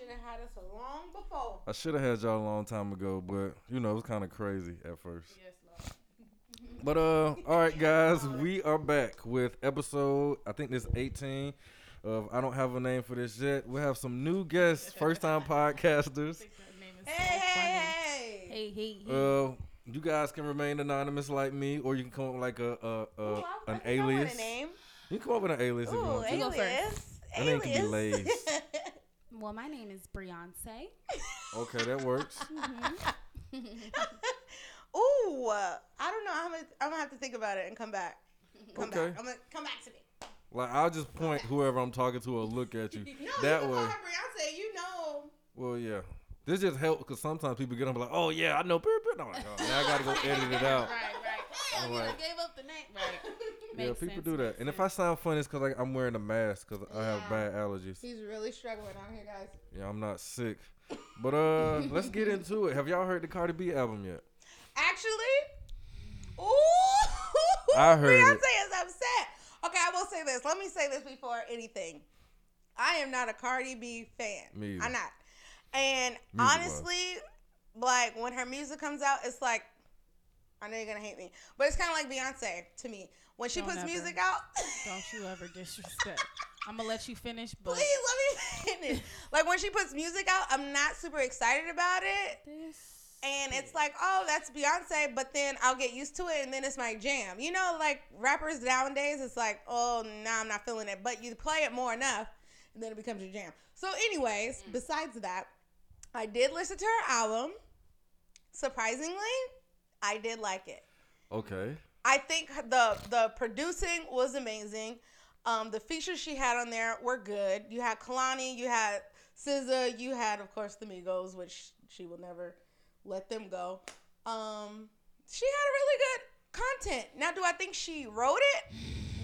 should have had us a long before. I should have had y'all a long time ago, but you know it was kind of crazy at first. Yes, Lord. But uh, all right, guys, we are back with episode. I think this 18 of I don't have a name for this yet. We have some new guests, first time podcasters. That Hey, hey, hey. Hey, hey, hey. Uh, you guys can remain anonymous like me, or you can come up with like a, a, a Ooh, I- I an think I want alias. A name. You can come up with an alias if you Ooh, want to. go alias. That name can be alias. Lays. well, my name is Beyonce. Okay, that works. Ooh, uh, I don't know. I'm gonna, I'm gonna have to think about it and come back. Come Okay. back. I'm gonna come back to me. Like I'll just point whoever I'm talking to or look at you. No, that you way. call Beyonce. You know. Well, yeah. This just helps because sometimes people get on like, oh yeah, I know. beep, beep." And I'm like, oh, now I gotta go edit it out. Right, right. I'm Damn, you like- gave up the name. Right. Yeah, people sense, do that. And if I sound funny, it's because like, I'm wearing a mask because I have bad allergies. He's really struggling out here, guys. Yeah, I'm not sick. But uh, let's get into it. Have y'all heard the Cardi B album yet? Actually, ooh, I heard Beyonce it. is upset. Okay, I will say this. Let me say this before anything. I am not a Cardi B fan. Me either. I'm not. And Music-wise. honestly, like when her music comes out, it's like I know you're gonna hate me, but it's kind of like Beyonce to me. When she Don't puts ever. music out, Don't you ever disrespect. I'm gonna let you finish, but please let me finish. like when she puts music out, I'm not super excited about it. this And it's like, oh, that's Beyonce, but then I'll get used to it and then it's my jam. You know, like rappers nowadays, it's like, oh, nah, I'm not feeling it. But you play it more enough and then it becomes your jam. So, anyways, mm. besides that, I did listen to her album. Surprisingly, I did like it. Okay. I think the the producing was amazing. Um, the features she had on there were good. You had Kehlani, you had SZA, you had of course the Migos, which she will never let them go. Um, she had a really good content. Now, do I think she wrote it?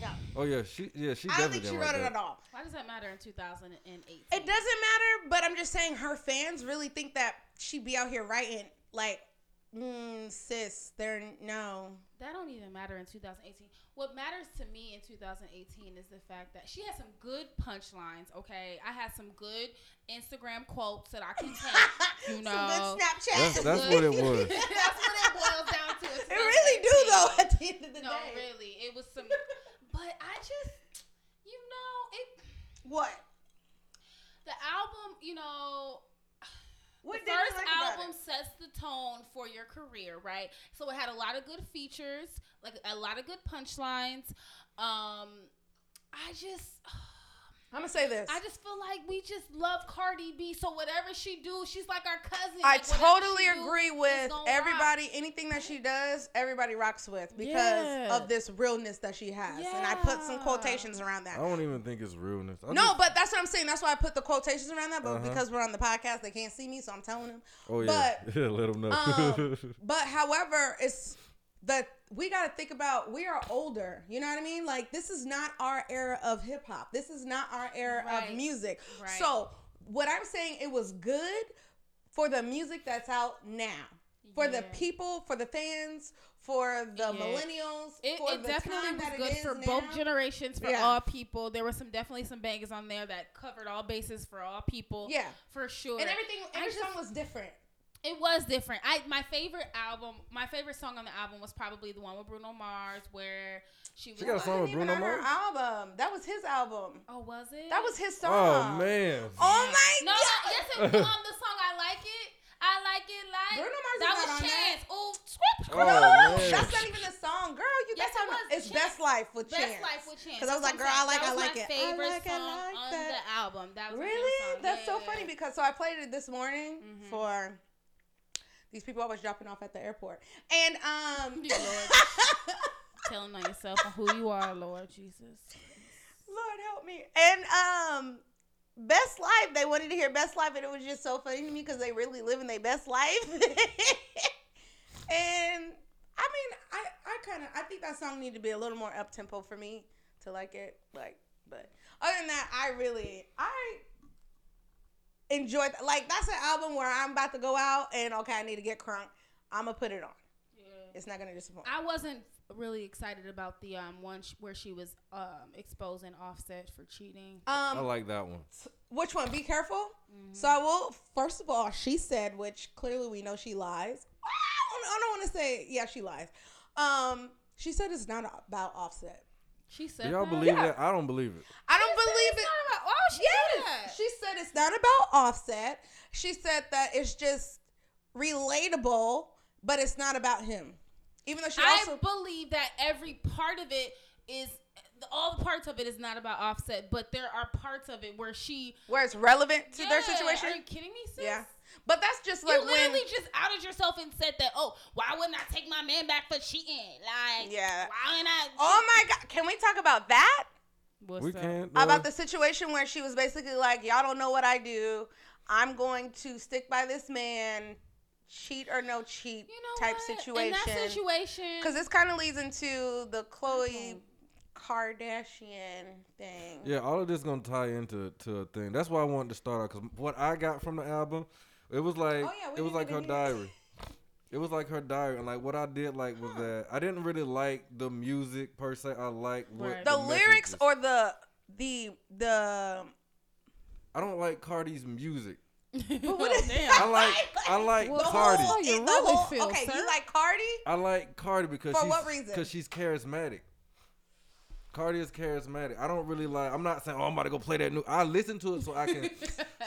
No, Oh yeah, she yeah she I don't think she wrote write it that. at all. Why does that matter in 2008? It doesn't matter, but I'm just saying her fans really think that she'd be out here writing like, mm, sis, they're no. That don't even matter in 2018. What matters to me in 2018 is the fact that she had some good punchlines. Okay, I had some good Instagram quotes that I can take. You know, Some good Snapchat. That's that's what it was. That's what it boils down to. It's It really do though. At the end of the No, day. really, it was some. But I just, you know, it. What? The album, you know, What the first like album sets the tone for your career, right? So it had a lot of good features, like a lot of good punchlines. Um, I just, I'm gonna say this. I just feel like we just love Cardi B. So whatever she do, she's like our cousin. I Like, totally she do, agree with gonna rock. everybody. Anything that she does, everybody rocks with because Yeah. of this realness that she has. And I put some quotations around that. I don't even think it's realness. I No, just- but that's what I'm saying. That's why I put the quotations around that. But Uh-huh. because we're on the podcast, they can't see me, so I'm telling them. oh yeah, but, yeah, let them know. um, But however, it's that we got to think about we are older. You know what I mean? Like this is not our era of hip hop. This is not our era Right. of music. Right. So what I'm saying, it was good for the music that's out now. For the people, for the fans, for the Yeah. millennials, It, for it the definitely time was that good for now. both generations, for Yeah. all people. There were some definitely some bangers on there that covered all bases for all people. Yeah. for sure. And everything, every just- song was different. It was different. I my favorite album, my favorite song on the album was probably the one with Bruno Mars, where she was. She got a like- song with Bruno Mars? album. That was his album. Oh, was it? That was his song. oh man. Oh my No, god. no, yes, it was on the song. I like it. I like it. Like Bruno Mars is that not was on that. Chance. Oh, script. Oh, no, man. that's not even a song, girl. You Yes, that's it how was. it's Chance. Best Life with Chance. Best Chance. Life with Chance. 'Cause I was like, girl, I'm I like, saying. I like my it. I favorite like it song like on that. the album. That was Really? song. That's so Yeah. funny because so I played it this morning Mhm. for these people always dropping off at the airport, and um, Lord. telling on yourself and who you are, Lord Jesus. Lord help me. And um Best Life, they wanted to hear Best Life, and it was just so funny to me because they really living their best life. and I mean, I, I kind of I think that song needed to be a little more up tempo for me to like it. Like, but other than that, I really I enjoyed like that's an album where I'm about to go out and okay, I need to get crunk. I'm gonna put it on. Yeah. It's not gonna disappoint. I wasn't really excited about the um one sh- where she was um exposing Offset for cheating. Um, I like that one. Which one? Be careful. Mm-hmm. So I will. First of all, she said, which clearly we know she lies. I don't, don't want to say. Yeah, she lies. Um, she said it's not about Offset. She said Do y'all that? believe Yeah. that? I don't believe it. I don't She believe it. She do Yes, that? she said it's not about Offset. She said that it's just relatable, but it's not about him. Even though she also I believe that every part of it is all the parts of it is not about Offset, but there are parts of it where she where it's relevant to their situation. Are you kidding me, sis? Yeah, but that's just You like when. literally just outed yourself and said that. Oh, why wouldn't I take my man back for cheating? Like, Yeah. why wouldn't I? Oh my god! Can we talk about that? What's we up? can't. about the situation where she was basically like, "Y'all don't know what I do. I'm going to stick by this man, cheat or no cheat You know type what? situation." In that situation, Because this kind of leads into the Khloe Kardashian thing. Yeah, all of this is gonna tie into to a thing. That's why I wanted to start out because what I got from the album, it was like Oh, yeah, it was like her even hear- diary. It was like her diary, and like what I did like was that I didn't really like the music per se. I like what Right. The lyrics or the the the. I don't like Cardi's music. oh, damn. I like I like Well, the Cardi. whole, Oh, you the really whole- feel, okay, sir? you like Cardi? I like Cardi because For she's, what reason? Because she's charismatic. Cardi is charismatic. I don't really like. I'm not saying, oh, I'm about to go play that new. I listen to it so I can,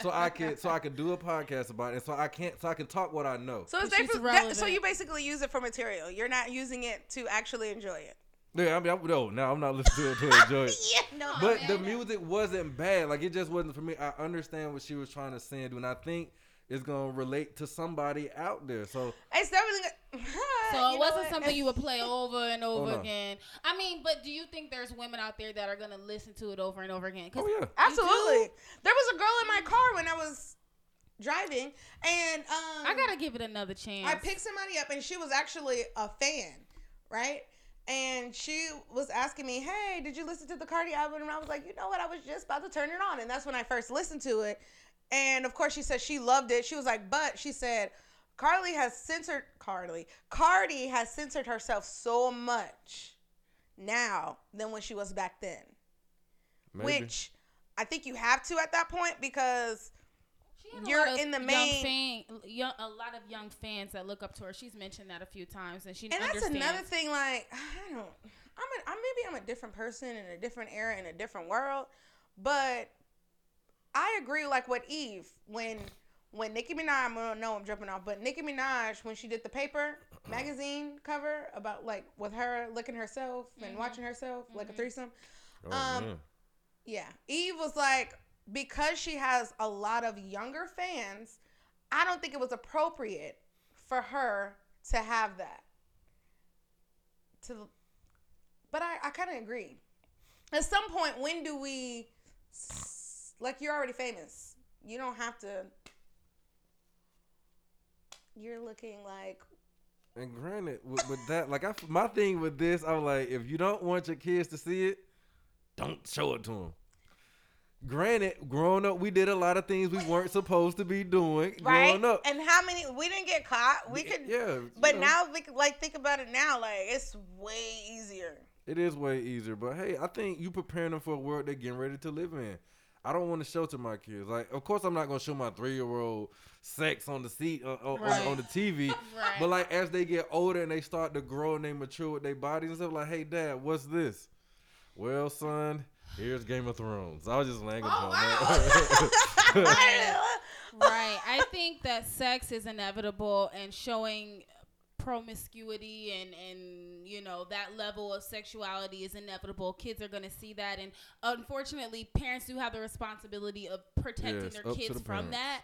so I can, so I can do a podcast about it. So I can't, so I can talk what I know. So it's But she's basically, that, so you basically use it for material. You're not using it to actually enjoy it. Yeah, I mean, I, no, now I'm not listening to it to enjoy it. yeah, no. But man. the music wasn't bad. Like it just wasn't for me. I understand what she was trying to send, and I think it's gonna relate to somebody out there. So It's definitely. So it wasn't what? something you would play over and over no. again. I mean, but do you think there's women out there that are gonna listen to it over and over again? oh yeah, Absolutely. There was a girl in my car when I was driving, and um, I gotta give it another chance. I picked somebody up, and she was actually a fan, right? And she was asking me, "Hey, did you listen to the Cardi album?" And I was like, "You know what? I was just about to turn it on." And that's when I first listened to it. And of course, she said she loved it. She was like, "But," she said, "Carly has censored Carly. Cardi has censored herself so much now than when she was back then." maybe. Which I think you have to at that point because She had a you're in the young main- fan, young, a lot of young fans that look up to her. She's mentioned that a few times, and she and that's understands. another thing. Like I don't, I'm a, I'm maybe I'm a different person in a different era in a different world, but I agree. Like with Eve when when Nicki Minaj, I don't know I'm jumping off, but Nicki Minaj when she did the paper magazine cover about like with her looking herself and Mhm. watching herself like a Mhm. threesome. Oh, um, man. Yeah. Eve was like, because she has a lot of younger fans, I don't think it was appropriate for her to have that. To but I, I kinda agree. At some point, when do we like you're already famous. You don't have to you're looking like And granted, with, with that, like I, my thing with this, I'm like, if you don't want your kids to see it, don't show it to them. Granted, growing up, we did a lot of things we weren't supposed to be doing. right. Growing up, And how many we didn't get caught. We could yeah. you but know, now we like think about it now, like it's way easier. it is way easier. But hey, I think you preparing them for a world they're getting ready to live in. I don't want to shelter my kids. Like, of course, I'm not gonna show my three year old sex on the seat uh, on, Right. on the TV. Right. But like as they get older and they start to grow and they mature with their bodies and stuff, like, hey dad, what's this? Well, son, here's Game of Thrones. I was just laying upon that. right. I think that sex is inevitable and showing promiscuity and and you know that level of sexuality is inevitable kids are going to see that and unfortunately parents do have the responsibility of protecting Yes, their kids the from parents. that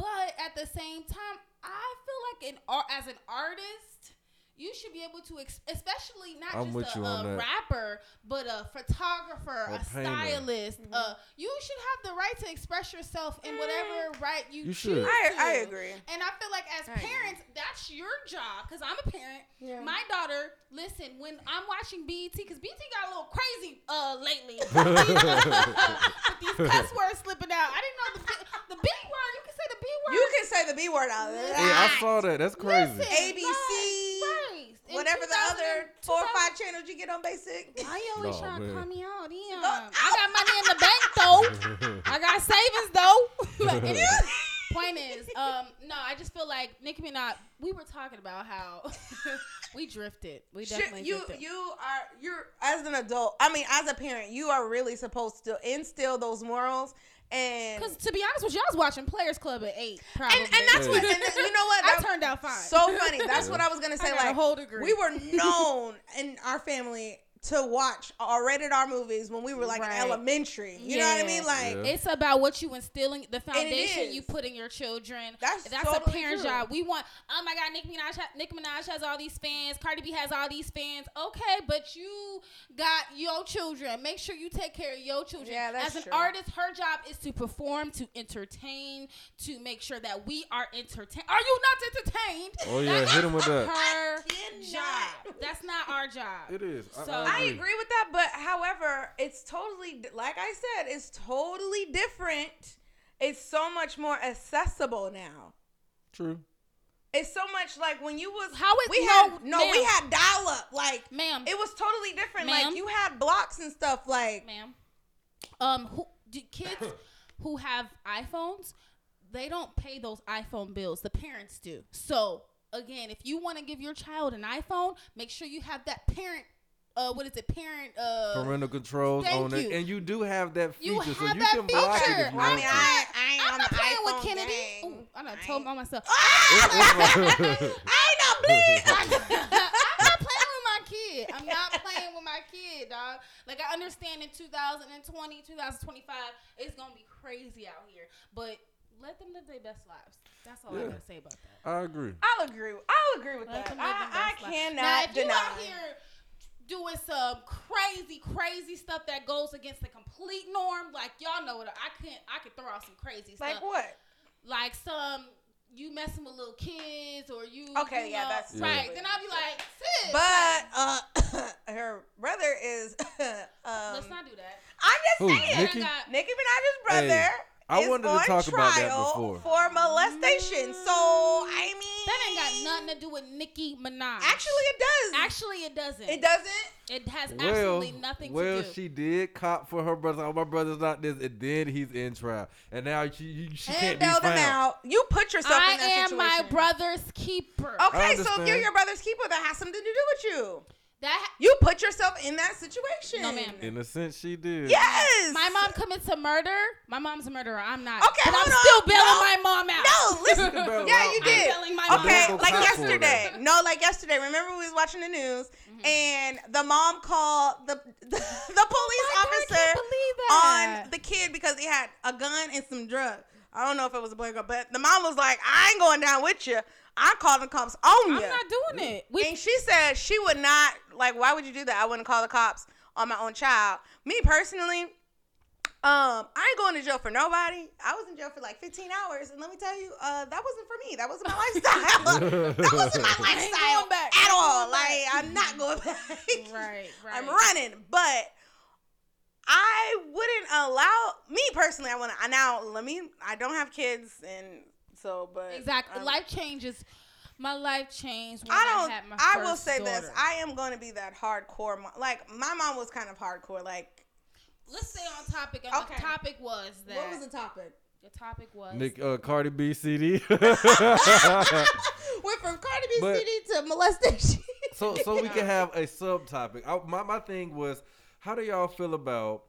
but at the same time i feel like an as an artist you should be able to, ex- especially not I'm just a, a rapper, but a photographer, A a, painter. stylist. Uh, you should have the right to express yourself in whatever right you, You choose should. I, I to. agree. And I feel like as I agree. parents, that's your job. Cause I'm a parent. Yeah. My daughter, listen, when I'm watching BET, cause BET got a little crazy uh lately. these cuss words slipping out. I didn't know the B- the B word. You can say the B word. You can say the B word out there. yeah, I saw that. That's crazy. Listen, ABC, right, right. In Whatever the other four or five channels you get on basic. Why you always Nah, trying man. to call me out? Damn. Oh, I got money in the bank though. I got savings though. But anyway, point is, um, no, I just feel like Nicki Minaj. We were talking about how we drifted. We Shit, definitely you drifted. you are you're as an adult. I mean, as a parent, you are really supposed to instill those morals and Because to be honest with you, I was watching Players Club at eight. Probably. and, and that's what and you know what I That- turned out fine. so funny. That's what I was gonna say. I got a like whole degree. we were known in our family to watch R rated R movies when we were like Right. in elementary. You know what I mean? Like Yeah. It's about what you instilling, the foundation you put in your children. That's That's totally a parent true. job. We want. Oh my God, Nicki Minaj, ha- Nicki Minaj has all these fans. Cardi B has all these fans. Okay, but you got your children. Make sure you take care of your children. Yeah, that's As an true. artist, her job is to perform, to entertain, to make sure that we are entertained. Are you not entertained? Oh, yeah, hit him with that. Her cannot. job. That's not our job. It is. So- I, I agree. agree with that, but however, it's totally like I said, it's totally different. It's so much more accessible now. True. It's so much like when you was How it- we no, had no we had dial up like Ma'am. it was totally different. Ma'am. Like you had blocks and stuff like ma'am. Um, who do kids who have iPhones? They don't pay those iPhone bills. The parents do. So again, if you want to give your child an iPhone, make sure you have that parent. Uh, what is it? Parent. Uh, Parental controls Thank on it, you. and you do have that feature, you so you that can block it feature. if you I mean, to. I, I ain't I'm on not the playing with Kennedy. Ooh, I done I told ain't- on myself. I ain't no bleed. I'm not playing with my kid. I'm not playing with my kid, dog. Like I understand in 2020, 2025, it's gonna be crazy out here, but let them live their best lives. That's all I Yeah. gotta say about that. I agree. I'll agree. I'll agree with Let that. them live their I, I cannot now, if you deny. out here doing some crazy, crazy stuff that goes against the complete norm, like y'all know what I can't. I could throw out some crazy like stuff, Like what? like some. You messing with little kids, or you Okay, you yeah, know, that's right. totally Then I'll be like, sis, But uh, her brother is. um, let's not do that. I'm just Who, saying. Nicki? Got- Nicki Minaj's brother. Hey, I wanted to on talk about that trial before. for molestation. So I mean, That ain't got nothing to do with Nicki Minaj. Actually, it does. actually, it doesn't. it doesn't. It has Well, absolutely nothing well, to do. Well, she did cop for her brother. Oh, my brother's not this, and then he's in trial, and now she you- she can't And be bailed him out. You put yourself I in that am situation. my brother's keeper. Okay, so if you're your brother's keeper, that has something to do with you. That You put yourself in that situation. No, ma'am. In a sense, she did. Yes. my mom commits a murder. My mom's a murderer. I'm not. Okay, but hold I'm on. still bailing No. my mom out. No, listen. Bail yeah, you I'm did. telling my mom. Okay, Don't like yesterday. No, like yesterday. Remember we was watching the news Mm-hmm. and the mom called the the, police Oh my God, officer can't believe that. on the kid because he had a gun and some drugs. I don't know if it was a boy or girl, but the mom was like, "I ain't going down with you. I called the cops on you. I'm you." not doing it. We and she said she would not like. Why would you do that? I wouldn't call the cops on my own child. Me personally, um, I ain't going to jail for nobody. I was in jail for like 15 hours, and let me tell you, uh, that wasn't for me. That wasn't my lifestyle. that wasn't my lifestyle back. at all. Like. I'm not going back. right, right. I'm running, but I wouldn't allow me personally. I want to now. Let me. I don't have kids, and so, but Exactly. um, life changes. My life changed when I I, don't. had my I first will say this. I am going to be that hardcore. Mo- like my mom was kind of hardcore. Like Let's stay on topic. And Okay. The topic was that. what was the topic? the topic was. Nick uh, Cardi B CD. Went from Cardi B But- CD to molestation. so so we can have a subtopic. I, my my thing was, how do y'all feel about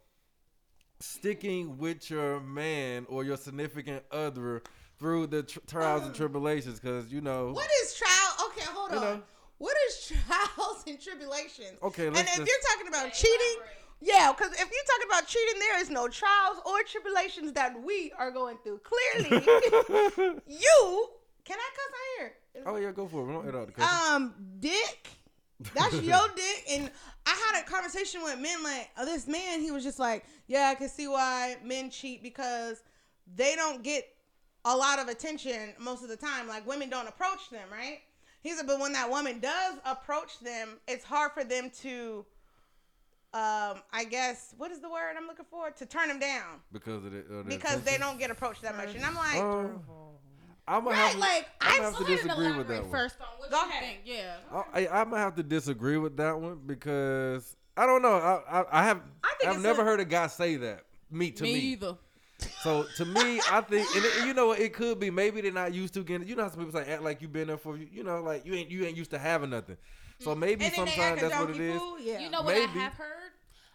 sticking with your man or your significant other through the tr- trials and tribulations? Because you know, what is trial? Okay, hold on. know. What is trials and tribulations? Okay, and let's if just- you're talking about Yeah, cheating, elaborate. yeah, because if you're talking about cheating, there is no trials or tribulations that we are going through. Clearly, you can I cuss out here? oh yeah, go for it. We don't edit out the cussing. um dick that's your dick and i had a conversation with men like oh, this man he was just like yeah i can see why men cheat because they don't get a lot of attention most of the time like women don't approach them right he said but when that woman does approach them it's hard for them to um i guess what is the word i'm looking for to turn them down because of the, uh, the because they don't get approached that much and i'm like Um, I'm gonna right have, like I'm gonna have to Go ahead and disagree with elaborate that one. On what Go you ahead. think. Yeah. I, I, I'm gonna have to disagree with that one because I don't know. I I, I have I think I've never a- heard a guy say that. Me to me. either. So to me, I think, and it, you know, it could be maybe they're not used to getting. You know how some people say act like you've been there for you. You know, like you ain't you ain't used to having nothing. So maybe And sometimes that's what it donkey is. fool? Yeah. You know what Maybe. I have heard?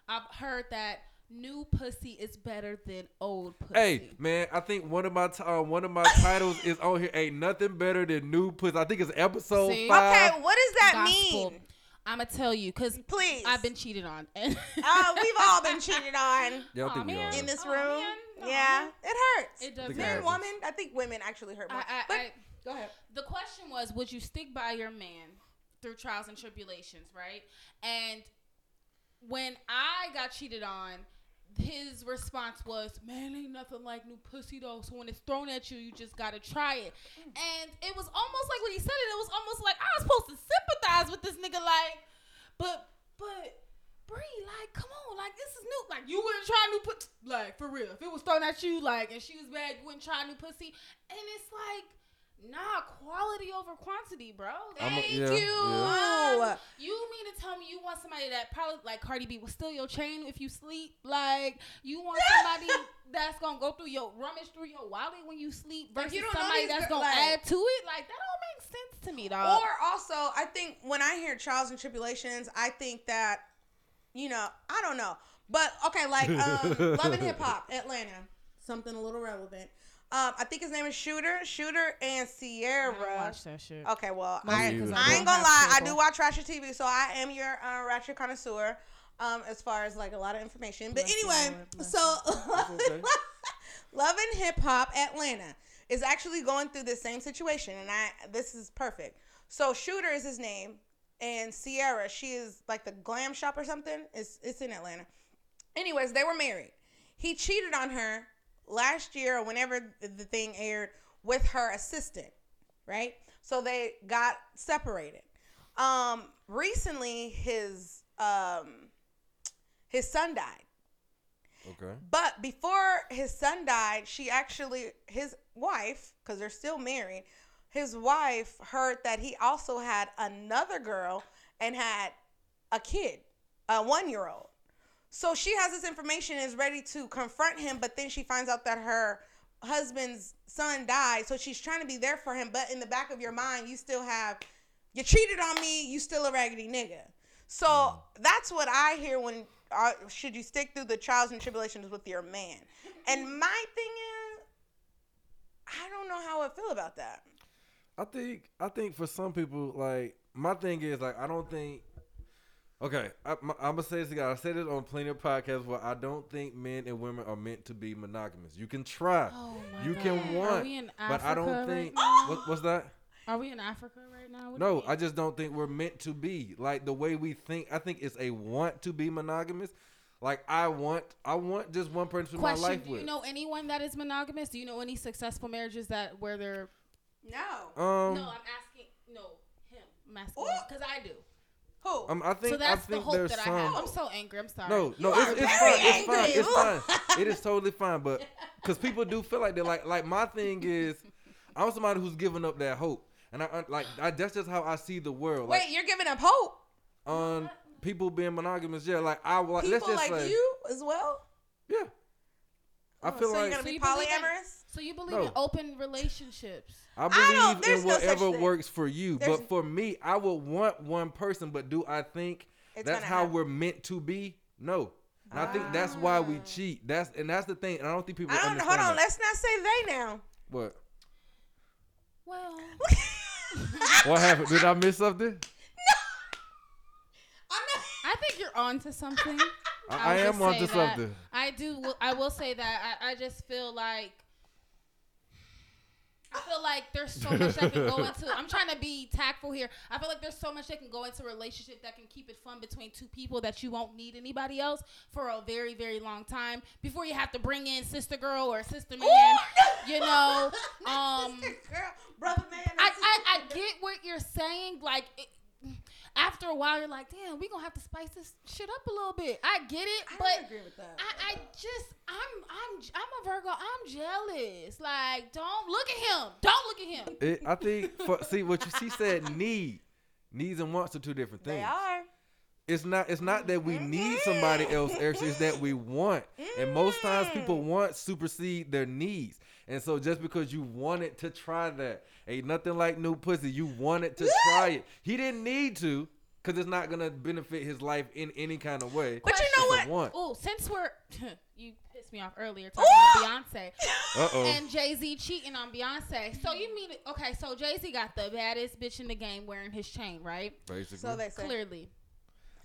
I've heard that new pussy is better than old pussy. Hey man, I think one of my t- uh, one of my titles is on here. Ain't nothing better than new pussy. I think it's episode See? five. okay, what does that Gospel. mean? I'm gonna tell you because Please. I've been cheated on. And Uh, we've all been cheated on Yeah, I Aw, think we man. are. in this room. man. No, yeah, man. it hurts. it does. Think Men, happens. woman. I think women actually hurt more. I, I, but I, go ahead. the question was, would you stick by your man through trials and tribulations, right? And when I got cheated on, his response was, "Man, ain't nothing like new pussy though. So when it's thrown at you, you just gotta try it." And it was almost like when he said it, it was almost like I was supposed to sympathize with this nigga, like, but, but. Bree, like, come on, like this is new. Like, you wouldn't try new pussy, like for real. If it was thrown at you, like, and she was bad, you wouldn't try new pussy. And it's like, Nah, quality over quantity, bro. I'm a- Thank yeah, you. yeah. Um, you mean to tell me you want somebody that probably like Cardi B will steal your chain if you sleep? Like you want somebody that's gonna go through your rummage through your wallet when you sleep Like, versus you somebody that's gir- gonna like- add to it? Like that don't make sense to me, dog. Or also, I think when I hear trials and tribulations, I think that, you know, I don't know. But okay, like um, Love and Hip Hop, Atlanta, something a little relevant. Um, I think his name is Shooter, Shooter and Sierra. I watch that shit. Okay, well, Mostly I, 'cause I I ain't gonna have lie. I do watch Ratchet TV, so I am your uh, Ratchet connoisseur. Um, as far as like a lot of information, but Bless anyway, Lord. So okay. Love and Hip Hop Atlanta is actually going through the same situation, and I this is perfect. So Shooter is his name, and Sierra, she is like the glam shop or something. It's it's in Atlanta. Anyways, they were married. He cheated on her last year or whenever the thing aired with her assistant, right? So they got separated. Um, recently, his um, his son died. Okay. But before his son died, she actually, his wife, because they're still married, his wife heard that he also had another girl and had a kid, a one year old. So she has this information and is ready to confront him, but then she finds out that her husband's son died. So she's trying to be there for him, but in the back of your mind, you still have, you cheated on me, you still a raggedy nigga. So that's what I hear when uh, should you stick through the trials and tribulations with your man. And my thing is, I don't know how I feel about that. I think I think for some people, like my thing is like I don't think. Okay, I, am gonna say this again. I said it on plenty of podcasts where I don't think men and women are meant to be monogamous. You can try, Oh my you God. can Are want, we in but I don't Africa think. right what, what's that? Are we in Africa right now? What No. I just don't think we're meant to be like the way we think. I think it's a want to be monogamous. Like I want, I want just one person in my life Do with. you know anyone that is monogamous? Do you know any successful marriages that where they're No. um, no, I'm asking. No, him. I'm asking because I do. Who? um, I think so that's I think the hope there's that some. I have. I'm so angry. I'm sorry. No, no, You it's, are it's very fine. It's fine. It's fine. It is totally fine. But because people do feel like they're like, like my thing is, I'm somebody who's giving up that hope, and I like I, that's just how I see the world. Wait, Like you're giving up hope? on people being monogamous, yeah. Like I like, let's People just like say, you as well? yeah. I Oh, feel so like you're gonna be you believe polyamorous? So you believe No. in open relationships? I don't- believe there's in whatever thing. works for you. There's- but for me, I would want one person. But do I think that's how happen. we're meant to be? No. And I think that's why we ah. cheat. That's and that's the thing. And I don't think people I don't understand. hold on, that. let's not say they now. What? Well, What happened? Did I miss something? I'm not I think you're on to something. I, I'll I am just onto say that. something. I do. I will say that. I, I just feel like. I feel like there's so much that can go into. I'm trying to be tactful here. I feel like there's so much that can go into a relationship that can keep it fun between two people that you won't need anybody else for a very, very long time before you have to bring in sister girl or sister man. You know, um, Sister girl, brother man. I, I, I get what you're saying. Like, it, after a while, you're like, damn, we gonna have to spice this shit up a little bit. I get it, I but don't agree with that. I, I just, I'm, I'm, I'm a Virgo. I'm jealous. Like, don't look at him. Don't look at him. It, I think for see what you she said need needs and wants are two different things. they are. It's not. It's not that we mm-hmm. need somebody else extra. It's that we want. And most times, people mm-hmm. want supersede their needs. And so, just because you wanted to try that, ain't nothing like new pussy. You wanted to try it. He didn't need to, cause it's not gonna benefit his life in any kind of way. But you know what? Oh, since we're you pissed me off earlier talking about Beyonce Uh oh. and Jay Z cheating on Beyonce. So you mean okay? So Jay Z got the baddest bitch in the game wearing his chain, right? Basically, So they say. Clearly,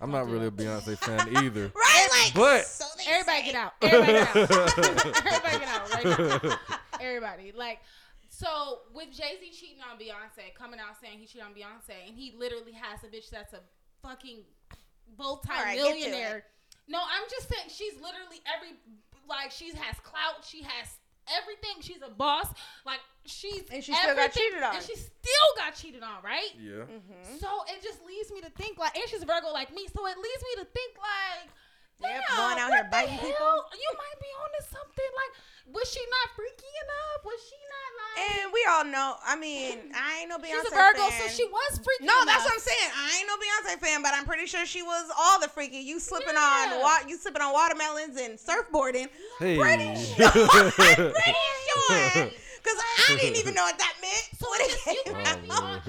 I'm not really a Beyonce fan either. Right, like, But- so they everybody say. get out. Everybody get out. everybody get out right now. Everybody like. So with Jay Z cheating on Beyonce, coming out saying he cheated on Beyonce, and he literally has a bitch that's a fucking right, multi-millionaire. no, I'm just saying she's literally every like she has clout, she has everything. She's a boss. Like she's And she still got cheated on. and she still got cheated on, right? yeah. Mm-hmm. So it just leads me to think like, and she's Virgo like me, so it leads me to think like, Yep, damn, going out what here the biting hell? people. You might be onto something. Like, was she not freaky enough? Was she not like? And we all know. I mean, I ain't no Beyonce fan. she's a Virgo, fan. so she was freaky. No, that's what I'm saying. I ain't no Beyonce fan, but I'm pretty sure she was all the freaky. You slipping Yeah. on wa- you slipping on watermelons and surfboarding. Hey. Pretty sure. I'm pretty sure. Because I didn't even know what that meant. So What it it just you came made out. me on.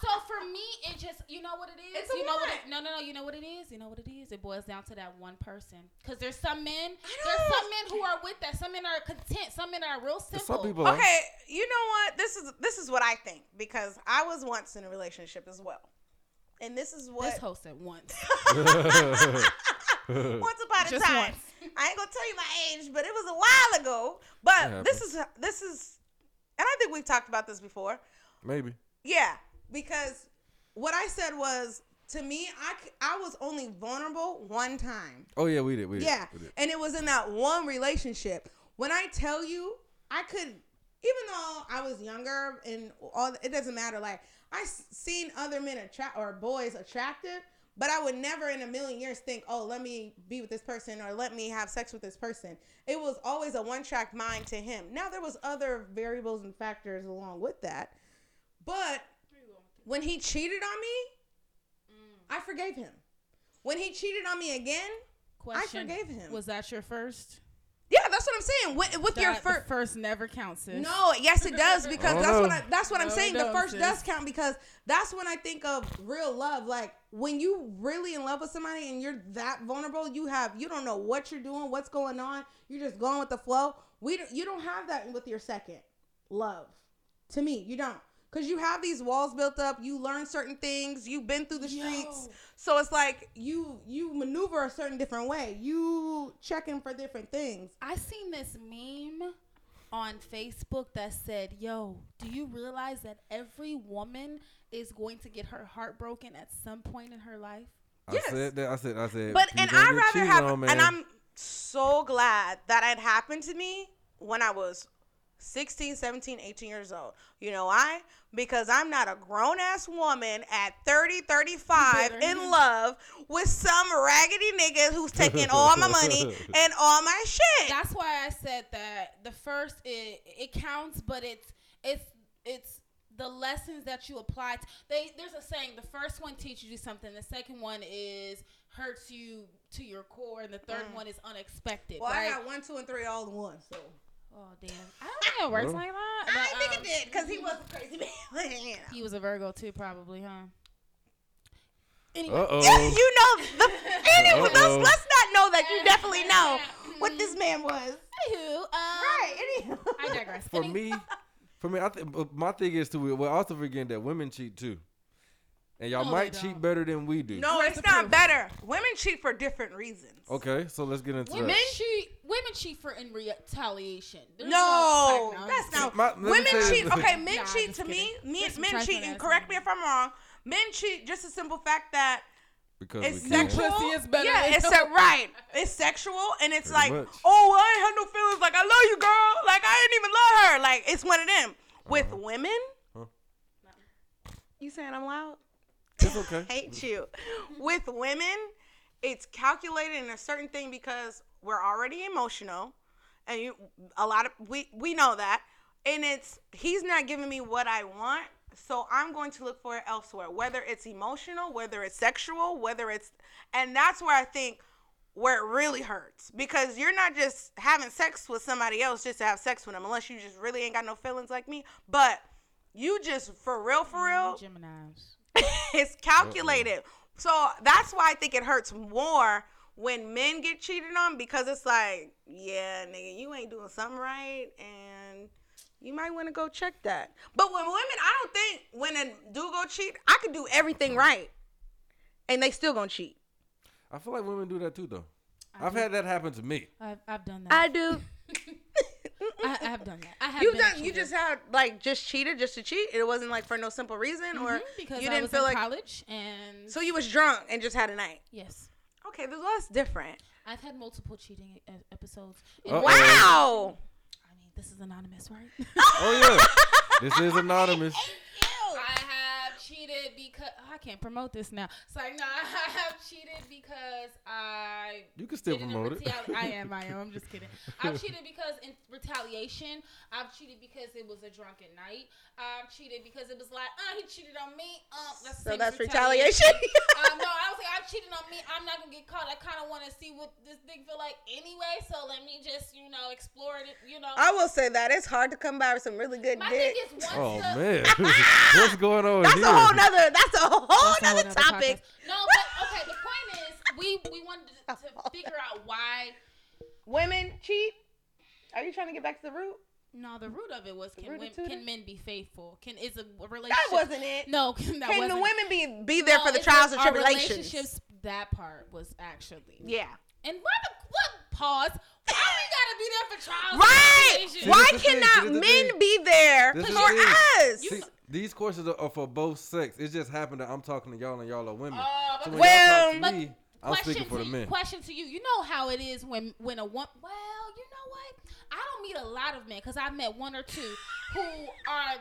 So for me, it just you know what it is. It's a you know what? It, no, no, no. You know what it is. You know what it is. It boils down to that one person. Because there's some men. I There's some men who are with that. Some men are content. Some men are real simple. Some people. Are. Okay, you know what? This is this is what I think because I was once in a relationship as well, and this is what This host at once. once upon a Just time. once. I ain't gonna tell you my age, but it was a while ago. But this is this is, and I think we've talked about this before. Maybe. Yeah, because what I said was to me, I, I was only vulnerable one time. Oh yeah, we did. We did. Yeah, We did. and it was in that one relationship. When I tell you, I could, even though I was younger and all, it doesn't matter. Like I seen other men attract or boys attractive, but I would never in a million years think, oh, let me be with this person or let me have sex with this person. It was always a one track mind to him. Now there was other variables and factors along with that, but when he cheated on me, mm. I forgave him. When he cheated on me again, Question. forgave him. Was that your first? Yeah, that's what I'm saying. With, with your That- first, the first never counts. Sis. no, yes, it does because Oh, that's no. what I, that's what I'm saying. The first sis. does count because that's when I think of real love. Like when you really in love with somebody and you're that vulnerable, you have you don't know what you're doing, what's going on. You're just going with the flow. We don't- you don't have that with your second love. To me, you don't. Cause you have these walls built up, you learn certain things, you've been through the streets, Yo. so it's like you you maneuver a certain different way. You checking for different things. I seen this meme on Facebook that said, "Yo, do you realize that every woman is going to get her heart broken at some point in her life?" I Yes. said that. I said. I said. But and I get rather have, on, and I'm so glad that it happened to me when I was 16, 17, 18 years old. You know why? Because I'm not a grown ass woman at 30, 35 in love with some raggedy nigga who's taking all my money and all my shit. That's why I said that the first it it counts, but it's it's it's the lessons that you apply. To, they there's a saying: the first one teaches you something, the second one is hurts you to your core, and the third Mm. one is unexpected. well, right? I got one, two, and three all in one. So oh damn! I don't think it works like that. I think um, it did because he was a crazy man. you know. He was a Virgo too, probably, huh? Anyway, Uh oh. you know the anyway, let's, let's not know that you definitely know what this man was. Anywho, um, Right. Anywho. I digress. For me, for me, I think my thing is too. We're also forgetting that women cheat too, and y'all No, might cheat don't. better than we do. No, it's not better. Women cheat for different reasons. Okay, so let's get into Women that. cheat. Women cheat for in retaliation. There's No, fact- that's not. My- let me women tell you cheat. this. Okay, men Nah, cheat just to me. kidding. Me, There's some men trifling cheat, and ass correct me if I'm wrong. Men cheat just a simple fact that because it's we can. sexual. Pussy is better yeah, than it's yours. a, right. It's sexual, and it's Pretty like, much. oh, I ain't had no feelings. Like I love you, girl. Like I didn't even love her. Like it's one of them. With Uh-huh. women, Huh? you saying I'm loud? It's okay. hate you. With women, it's calculated in a certain thing because we're already emotional, and you a lot of we we know that, and it's he's not giving me what I want, so I'm going to look for it elsewhere, whether it's emotional, whether it's sexual, whether it's, and that's where I think where it really hurts because you're not just having sex with somebody else just to have sex with them, unless you just really ain't got no feelings like me. But you just for real, for real, Gemini's. it's calculated. So that's why I think it hurts more when men get cheated on because it's like, yeah, nigga, you ain't doing something right, and you might want to go check that. But when women, I don't think when a dude go cheat, I could do everything mm. right, and they still gonna cheat. I feel like women do that too, though. I've had that happen to me. I've, I've done that. I do. I, I have done that. I have You been done? You just had like just cheated just to cheat. It wasn't like for no simple reason, or Mhm, because you I didn't was feel in like. college and So you was drunk and just had a night. yes, Okay, well, that's different. I've had multiple cheating e- episodes. Uh-oh. Wow. I mean, this is anonymous, right? Oh yeah, this is anonymous. I cheated because I can't promote this now. It's like no, I have cheated because I You can still did in promote it. retali- I am, I am. I'm just kidding. I've cheated because in retaliation. I've cheated because it was a drunken night. I've cheated because it was like, oh, he cheated on me. Um, that's So that's retaliation. um, no, I was like, I've cheated on me. I'm not gonna get caught. I kind of want to see what this thing feel like anyway. So let me just, you know, explore it. You know, I will say that it's hard to come by with some really good my dick. thing is once Oh the, man, what's going on That's here? a whole nother. That's a whole That's nother nother topic. podcast. No, but okay. The point is, we we wanted to, to figure out why. Women cheat. Are you trying to get back to the root? No, the root of it was can women, can men be faithful? Can is a relationship? That wasn't it. No, that Can wasn't. the women be be there No, for the trials just and our tribulations? Relationships. That part was actually. Yeah. And why the what? Pause. Why we gotta be there for trials? Right. And tribulations? Why this is the thing, cannot this is the men thing. be there This for is the us? See, these courses are, are for both sex. It just happened that I'm talking to y'all and y'all are women. Uh, so but- when Well, y'all but talk to me, I'm question speaking for to the you, men. Question to you. You know how it is when when a woman. Well, you know what? I don't meet a lot of men because I've met one or two who are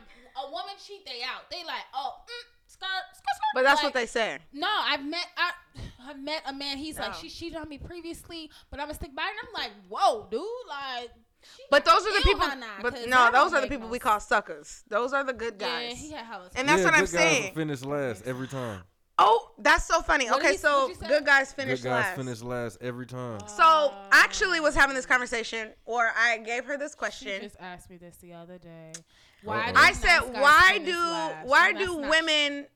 a woman cheat they out. They like oh mm, skirt skirt skirt. But that's Like, what they say. No, I've met I, I've met a man. He's like Oh. she cheated on me previously, but I'm gonna stick by her. And I'm like, whoa, dude, like. She But those are the people. nah, nah, but 'cause no, those are the people no we call suckers. Those are the good Yeah, guys. he had And that's yeah, what I'm good guys saying. finish last every time. Oh, that's so funny. What Okay, he- so what'd you say? good guys finish good guys last. finish last every time. Uh, so I actually was having this conversation, or I gave her this question. She just asked me this the other day. Why? Uh-oh. do I said, why do last? why do not- women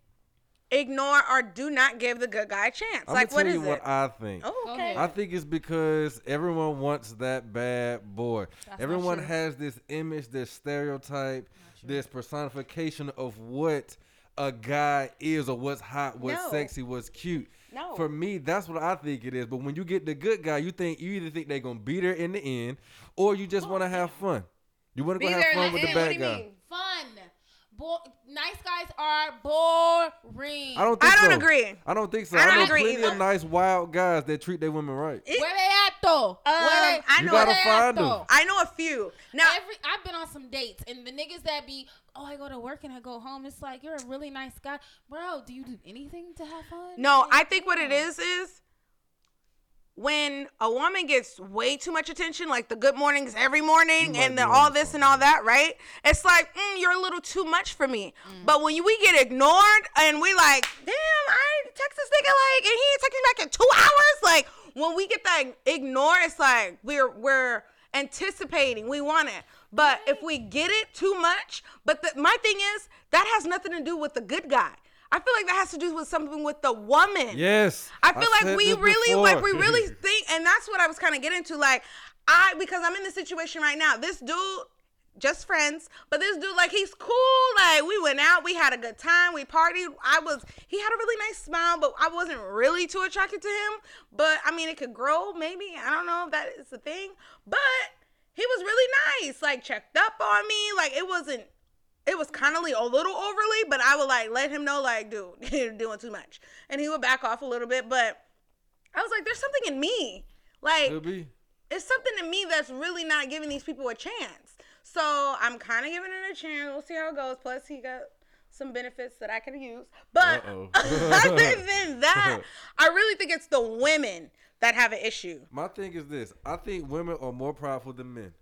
ignore or do not give the good guy a chance? I'm like, gonna what tell is you what it? I think. oh, okay. ahead. I think it's because everyone wants that bad boy. That's not everyone has this image, this stereotype, this personification of what a guy is or what's hot, what's No. sexy, what's cute. No. For me, that's what I think it is. But when you get the good guy, you think you either think they're gonna beat her in the end, or you just want to have fun. You want to go have fun with end. the What bad do you guy. mean? Fun. Bo- nice guys are boring. I don't think I don't so. agree. I don't think so. I I, don't know agree plenty either. of nice wild guys that treat their women right. It- Where they at though? Where Um, they- I You know. gotta where they find at, them. though? I know a few. Now, Every I've been on some dates and the niggas that be oh I go to work and I go home it's like you're a really nice guy bro do you do anything to have fun no, Like, I think what it is is is when a woman gets way too much attention, like the good mornings every morning and the all this and all that, right? It's like mm, you're a little too much for me. Mm. But when you, we get ignored and we like, damn, I text this nigga like, and he ain't texting me back in two hours. Like when we get that ignore, it's like we're we're anticipating, we want it. But if we get it too much, but the, my thing is that has nothing to do with the good guy. I feel like that has to do with something with the woman. Yes. I feel said like we really, before. like we really think, and that's what I was kind of getting to. Like, I because I'm in this situation right now. This dude, just friends, but this dude, like, he's cool. Like, we went out, we had a good time, we partied. I was, he had a really nice smile, but I wasn't really too attracted to him. But I mean, it could grow, maybe. I don't know if that is the thing, but he was really nice. Like, checked up on me. Like, it wasn't it was kind of like a little overly, but I would like let him know, like, dude, you're doing too much. And he would back off a little bit, but I was like, there's something in me. Like, be. it's something in me that's really not giving these people a chance. So I'm kind of giving it a chance. We'll see how it goes. Plus, he got some benefits that I can use. But other than that, I really think it's the women that have an issue. My thing is this: I think women are more prideful than men.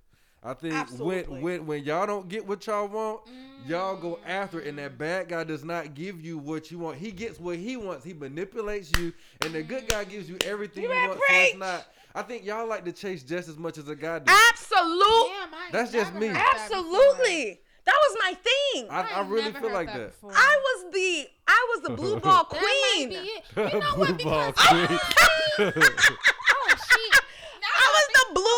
I think Absolutely. when when when y'all don't get what y'all want, y'all go after it, and Mm. that bad guy does not give you what you want. He gets what he wants. He manipulates you, and the good guy gives you everything You you, better want. So it's not. I think y'all like to chase just as much as a guy do. Absolute. Damn, That's just me. that. Absolutely. That was my thing. I, I ain't really feel like that. before. I was the I was the blue ball That might queen. be it. You know Blue what? ball queen. oh shit. Now I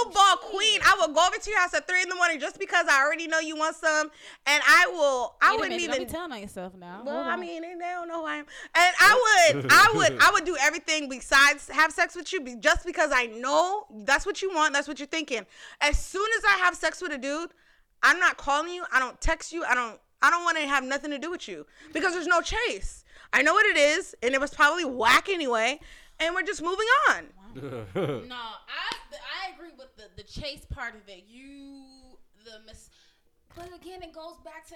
was the think- blue ball queen. I will go over to your house at three in the morning just because I already know you want some, and I will. I Wait wouldn't even. Telling on yourself now. Well, I mean, they don't know who I am, and I would, I would, I would do everything besides have sex with you, just because I know that's what you want, that's what you're thinking. As soon as I have sex with a dude, I'm not calling you, I don't text you, I don't, I don't want to have nothing to do with you because there's no chase. I know what it is, and it was probably whack anyway, and we're just moving on. No, I I agree with the the chase part of it. You the mis- but again, it goes back to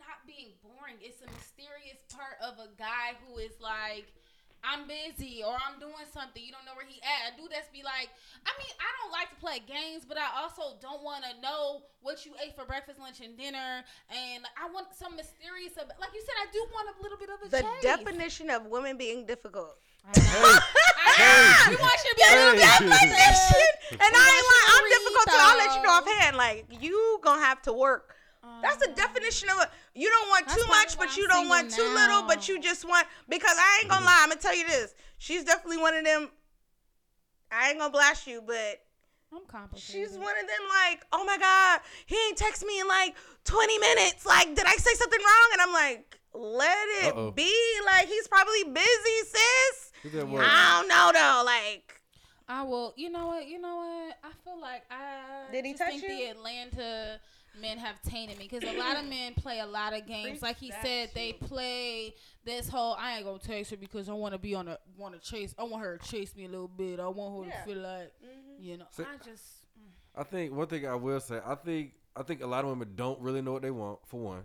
not being boring. It's a mysterious part of a guy who is like. I'm busy or I'm doing something. You don't know where he at. A dude that's be like, I mean, I don't like to play games, but I also don't want to know what you ate for breakfast, lunch, and dinner. And I want some mysterious, ab- like you said, I do want a little bit of a The chase. definition of women being difficult. hey, I, you want you to be a little Hey. definition. And I ain't want lying. I'm you to difficult read, too. I'll let you know though. offhand. Like you gonna have to work. That's the definition of it. You don't want too much, but I'm you don't want too little, but you just want because I ain't gonna mm. lie. I'm gonna tell you this. She's definitely one of them. I ain't gonna blast you, but I'm complicated. she's one of them. Like, oh my god, he ain't text me in like 20 minutes. Like, did I say something wrong? And I'm like, let it Uh-oh. be. Like, he's probably busy, sis. Is that what? I don't know though. Like. I will. You know what? You know what? I feel like I Did he just touch think you? the Atlanta men have tainted me because a lot of men play a lot of games. Preach Like he that said, they shit. play this whole. I ain't gonna text her because I want to be on a want to chase. I want her to chase me a little bit. I want her Yeah. to feel like mm-hmm. you know. See- I just. Mm. I think one thing I will say, I think I think a lot of women don't really know what they want. For one,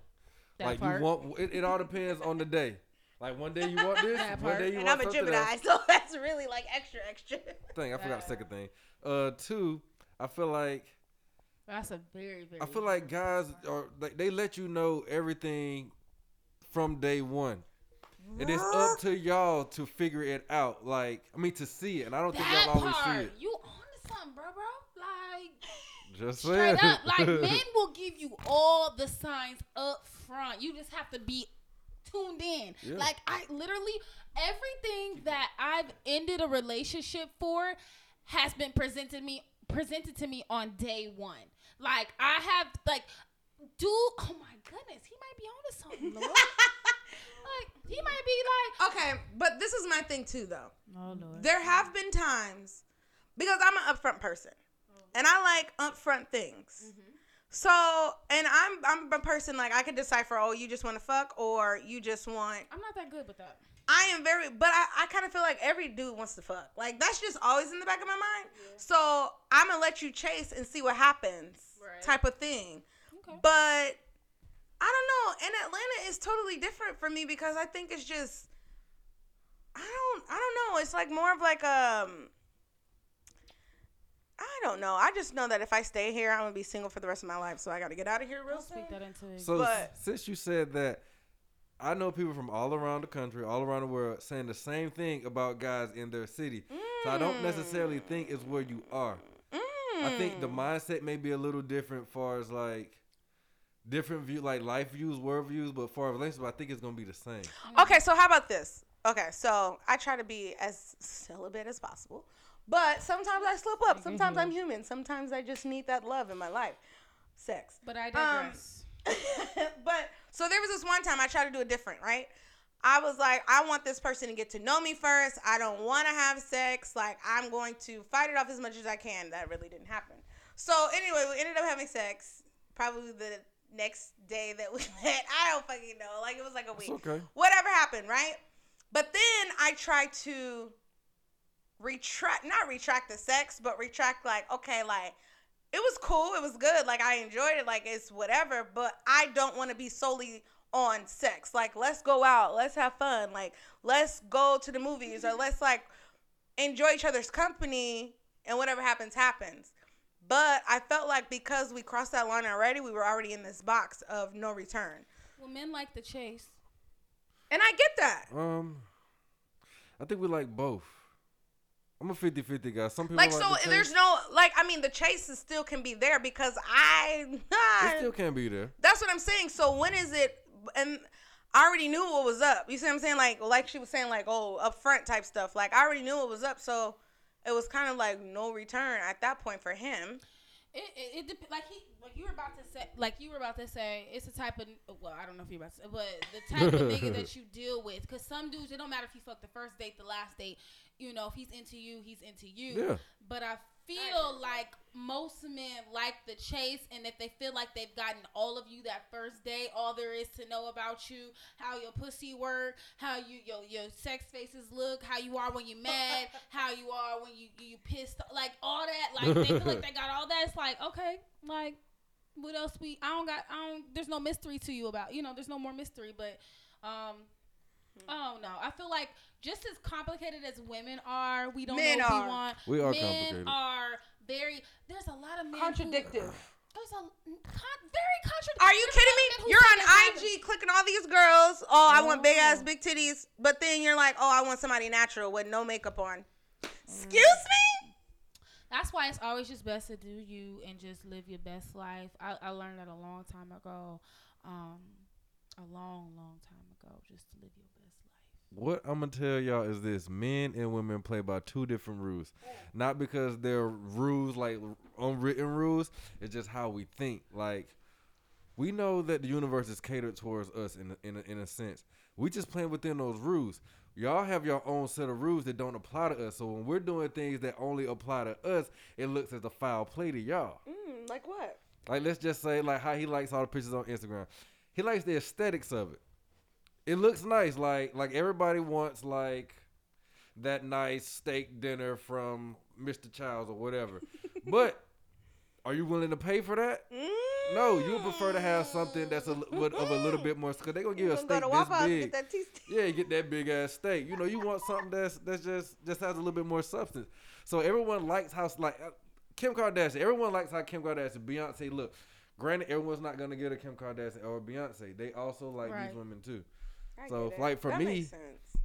That like part. you want, it, it all depends on the day. Like one day you want this, one part. day you And want I'm a Gemini, else. so that's really like extra, extra. Thing I forgot the second thing. Uh, two, I feel like That's a very very. I feel like guys are like they let you know everything from day one. And it's up to y'all to figure it out. Like, I mean, to see it. And I don't think that y'all always part. see it. You on to something, bro, bro? Like. Just saying. Straight up, like men will give you all the signs up front. You just have to be tuned in. Yeah. Like I literally everything that I've ended a relationship for has been presented me presented to me on day one. Like I have like dude, oh my goodness, he might be on to something, Lord. like he might be like Okay, but this is my thing too, though. Oh Lord. There have been times because I'm an upfront person, oh. and I like upfront things. Mm-hmm. So, and I'm I'm a person like I could decipher. Oh, you just want to fuck, or you just want. I'm not that good with that. I am very, but I, I kind of feel like every dude wants to fuck. Like that's just always in the back of my mind. So I'm gonna let you chase and see what happens, Right. type of thing. Okay. But I don't know. And Atlanta is totally different for me because I think it's just I don't I don't know. It's like more of like um I don't know. I just know that if I stay here, I'm gonna be single for the rest of my life. So I got to get out of here real I'll soon. speak that into. So But- since you said that, I know people from all around the country, all around the world, saying the same thing about guys in their city. So I don't necessarily think it's where you are. I think the Mm. mindset may be a little different, far as like different view, like life views, world views. But for a relationship, I think it's gonna be the same. Okay, so how about this? Okay, so I try to be as celibate as possible, but sometimes I slip up. Sometimes I'm human. Sometimes I just need that love in my life, sex. But I Um, digress. but so there was this one time I tried to do it different, right? I was like, I want this person to get to know me first. I don't want to have sex. Like, I'm going to fight it off as much as I can. That really didn't happen. So anyway, we ended up having sex. Probably the next day that we met. I don't fucking know. Like it was like a week. okay. Whatever happened, right? But then I tried to retract, not retract the sex, but retract like, okay, like it was cool, it was good, like I enjoyed it, like it's whatever, but I don't want to be solely on sex. Like let's go out, let's have fun, like let's go to the movies or let's like enjoy each other's company and whatever happens happens. But I felt like because we crossed that line already, we were already in this box of no return. Well, men like the chase. And I get that. Um, I think we like both. I'm a 50-50 guy. Some people Like like so the chase. there's no like I mean the chase is still can be there because I It still can't be there. That's what I'm saying. So when is it? And I already knew what was up. You see what I'm saying? Like, like she was saying, like, oh, up front type stuff. Like, I already knew what was up. So it was kind of like no return at that point for him. It, it, it dep- like he like you were about to say like you were about to say it's a type of well I don't know if you're about to say but the type of nigga that you deal with because some dudes it don't matter if you fuck the first date the last date you know if he's into you he's into you Yeah. but I feel like most men like the chase and if they feel like they've gotten all of you that first day all there is to know about you how your pussy work how you your your sex faces look how you are when you're mad how you are when you you pissed like all that like they feel like they got all that it's like okay like what else we I don't got I don't there's no mystery to you about you know there's no more mystery but um I don't I feel like just as complicated as women are we don't Men know what are. we want We are men complicated. are very there's a lot of men who- there's a con- very contradictive Are you kidding me? You're on IG clicking all these girls. Oh, I want big ass, big titties. But then you're like, oh, I want somebody natural with no makeup on. Excuse me? That's why it's always just best to do you and just live your best life. I, I learned that a long time ago. Um, a long, long time ago. Just to live your best life. What I'm gonna tell y'all is this: men and women play by two different rules. Not because they're rules like unwritten rules. It's just how we think. Like we know that the universe is catered towards us in a, in a, in a sense. We just playing within those rules. Y'all have your own set of rules that don't apply to us. So when we're doing things that only apply to us, it looks as a foul play to y'all. Mm, like what? Like let's just say like how he likes all the pictures on Instagram. He likes the aesthetics of it. It looks nice. Like like everybody wants like that nice steak dinner from Mr. Childs or whatever. but are you willing to pay for that? No, you prefer to have something that's a with- of a little bit more because they're gonna give you a Mm. Steak go to this big. get that. Yeah, you get that big ass steak. You know, you want something that's that's just just has a little bit more substance. So everyone likes how like uh, Kim Kardashian. Everyone likes how Kim Kardashian, Beyonce look. Granted, everyone's not gonna get a Kim Kardashian or Beyonce. They also like Right. these women too. I So, get it. like, for That me-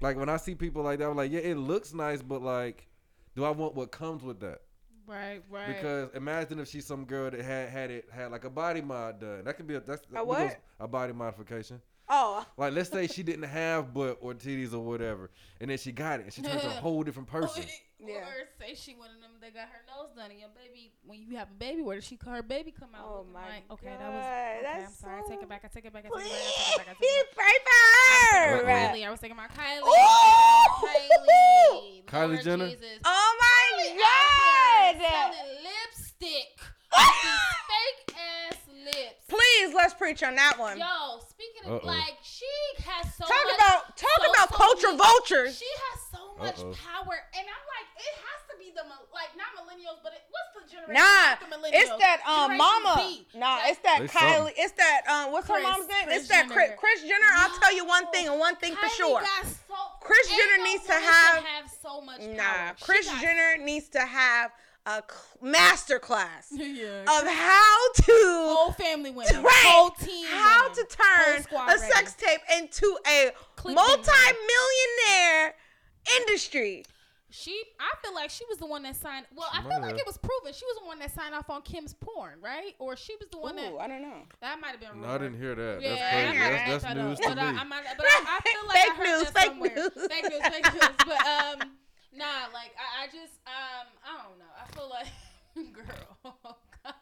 Like when I see people like that, I'm like, yeah, it looks nice, but like, do I want what comes with that? Right, right. Because imagine if she's some girl that had had it had like a body mod done. That could be a that's A what? A body modification. Oh, Like let's say she didn't have butt or titties or whatever, and then she got it, and she turns to a whole different person. Yeah. Or say she one of them that got her nose done, and your baby, when you have a baby, where does she call her baby come out? Oh my like? Okay, that was. God, Okay, I'm that's sorry. I take so- it back. I take it back. I take it back. I take it back. I take it back. pray for I was her. thinking Kylie. I was thinking about Kylie. Ooh! I was thinking about Kylie. Kylie Lord Jenner? Jesus. Oh my Out here God! Selling lipstick. With these fake ass lips. Please, let's preach on that one. Yo, speaking of Uh-oh. like, she has so Talk much. about talk so, about so culture many- vultures. She has so much Uh-oh. power, and I'm like, it has to be the mil- like not millennials, but it, what's the generation? Nah, after millennials? it's that um mama. Z. Nah, Like, it's that Kylie. something. It's that um what's her mom's name? Kris it's that Kris, Jenner. Kris Jenner. I'll tell you one thing and one thing for Kylie sure. got so, Kris ain't Jenner no needs to have- have so much power. Nah, She Kris got- Jenner needs to have a master class yeah, of how to whole family women, Right. whole team, how women, to turn whole squad a ready. sex tape into a Click multi-millionaire industry. She, I feel like she was the one that signed. Well, I feel might like it was proven she was the one that signed off on Kim's porn, right? Or she was the one that I don't know. that might have been. No, I didn't hear that. Yeah, that's crazy. might That's, that's news up, to but I, me. I might, but I, I feel like Fake I heard news, that fake somewhere. news. Fake news, fake news. But um, nah, like I, I just um, I don't know. I feel like, girl,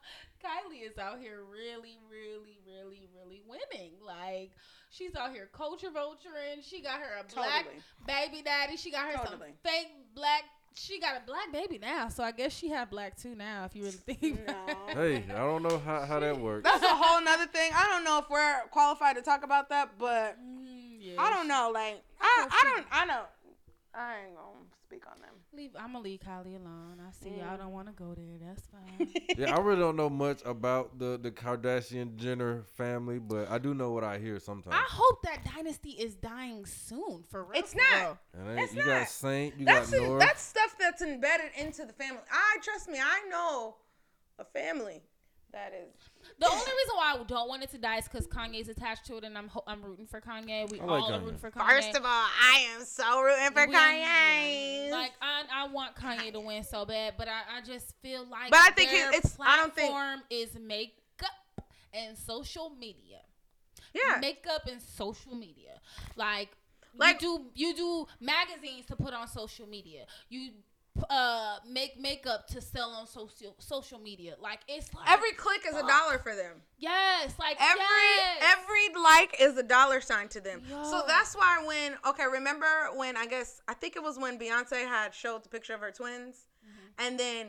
Kylie is out here really, really, really, really winning. Like she's out here culture vulturing. She got her a black Totally. baby daddy. She got her Totally. some fake black. She got a black baby now, so I guess she had black too now. If you really think. about it. No. hey, I don't know how, how that works. That's a whole nother thing. I don't know if we're qualified to talk about that, but Mm, yeah, I don't know. Like I, Well, I don't, I know. I ain't gonna speak on them. Leave. I'm gonna leave Kylie alone. I see Mm. y'all don't want to go there. That's fine. Yeah, I really don't know much about the the Kardashian Jenner family, but I do know what I hear sometimes. I hope that dynasty is dying soon. For real. It's not. real. And It's you not. got Saint, you That's got in, North. that's stuff that's embedded into the family. I trust me. I know a family. That is. The only reason why I don't want it to die is because Kanye's attached to it, and I'm ho- I'm rooting for Kanye. We like all are rooting for Kanye. First of all, I am so rooting for We- Kanye. Like I, I want Kanye to win so bad, but I, I just feel like. But I think their it- it's- I don't think- platform is makeup and social media. yeah. Makeup and social media, like. Like- you do you do magazines to put on social media. You uh make makeup to sell on social social media. Like it's like Every click is a dollar for them. yes, like Every yes. every like is a dollar sign to them. So that's why when okay, remember when I guess I think it was when Beyonce had showed the picture of her twins, Mm-hmm. and then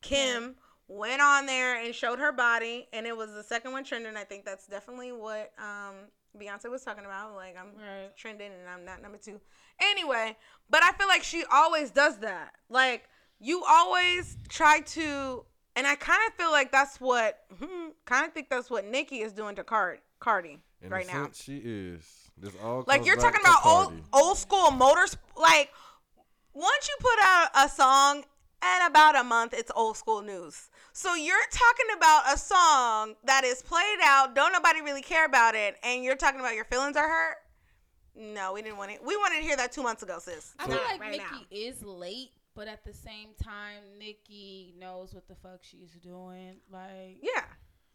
Kim went on there and showed her body, and it was the second one trending. I think that's definitely what um, Beyonce was talking about. Like I'm Right. trending, and I'm not number two. Anyway, but I feel like she always does that. Like you always try to, and I kind of feel like that's what, hmm, kind of think that's what Nicki is doing to Card Cardi In right now. she is. This all Like you're talking about old old school motors. Like once you put out a song, and about a month, it's old school news. So you're talking about a song that is played out. Don't nobody really care about it, and you're talking about your feelings are hurt. No, we didn't want it. We wanted to hear that two months ago, sis. I feel like Right Nicki now. is late, but at the same time, Nicki knows what the fuck she's doing. Like Yeah.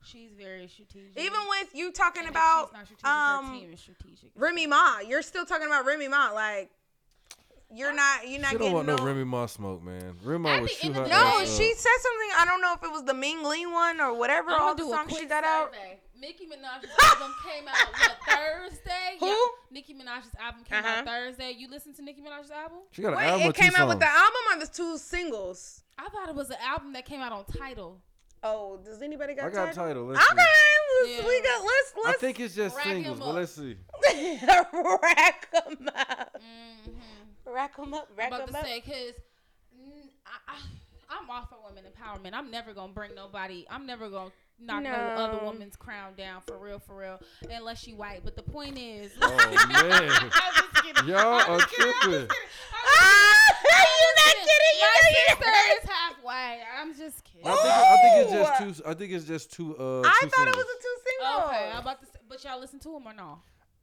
she's very strategic. Even with you talking And about she's not strategic, her um, team is strategic. Remy Ma, you're still talking about Remy Ma. Like you're not. You're not She getting don't want no no. Remy Ma smoke, man. Remy Ma At would the shoot end her of the no, day- up. she said something. I don't know if it was the Ming Lee one or whatever. I'm all the do a songs quick she got out. Survey. Nicki Minaj's album came out what Thursday? Who? Yeah, Nicki Minaj's album came Uh-huh. out Thursday. You listen to Nicki Minaj's album? She got an Wait, album it with two came out with the album or the two singles? I thought it was an album that came out on Title. Oh, does anybody got? Title? I got title? title. Let's see. let's, we got. Let's I let's think it's just singles, but let's see. rack them up, Mm-hmm. rack them up, I'm rack about them to up. say because I, I, I'm all for women empowerment. I'm never gonna bring nobody. I'm never gonna knock no, other woman's crown down for real, for real, unless she white. But the point is, Oh man, I'm just kidding. y'all I'm are just kidding. I'm tripping. just kidding. Ah, you not kidding? You My know you're sister not. is half white. I'm just kidding. I think, I think it's just two. I think it's just two. Uh, I two thought it was a two single. Okay, I'm about to. Say, but y'all listen to him or no?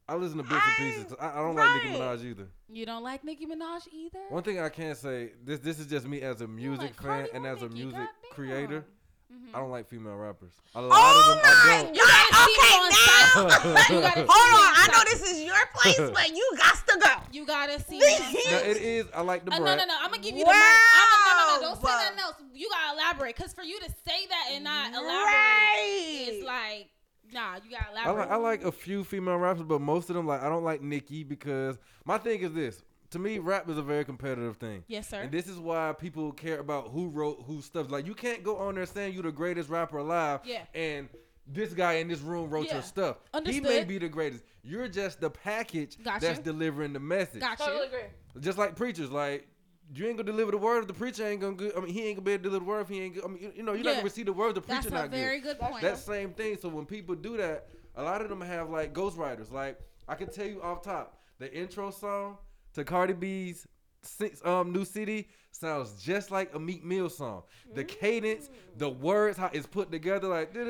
I listen to bits and pieces. 'cause I, I don't like Nicki Minaj either. You don't like Nicki Minaj either. One thing I can say this this is just me as a music like fan Cardi and as a Nicki? music Goddamn. creator. Mhm. I don't like female rappers. A lot Oh of them I my don't. You gotta see me on God! site. Okay, You now. gotta Hold see me on, I know this is your place, but you got to go. You gotta see me. on site. No, it is. I like the Uh, brand. no, no, no. I'm gonna give you the mic. I'm gonna, no, no, no. Don't say nothing else. You gotta elaborate, cause for you to say that and not elaborate, Right. it's like, nah. You gotta I elaborate. like, I like a few female rappers, but most of them like I don't like Nicki because my thing is this. To me, rap is a very competitive thing. Yes, sir. And this is why people care about who wrote who stuff. Like you can't go on there saying you're the greatest rapper alive. Yeah. And this guy in this room wrote Yeah. your stuff. He may be the greatest. You're just the package Gotcha. that's delivering the message. Gotcha. Totally agree. Just like preachers, like you ain't gonna deliver the word. If the preacher ain't gonna. Go, I mean, he ain't gonna be able to deliver the word. If he ain't. go- I mean, you- you know, you're not gonna receive the word. if The preacher's not good. That's a not very good. good point. That same thing. So when people do that, a lot of them have like ghostwriters. Like I can tell you off top, the intro song to Cardi B's um new city sounds just like a Meek Mill song. The cadence, the words, how it's put together, like I had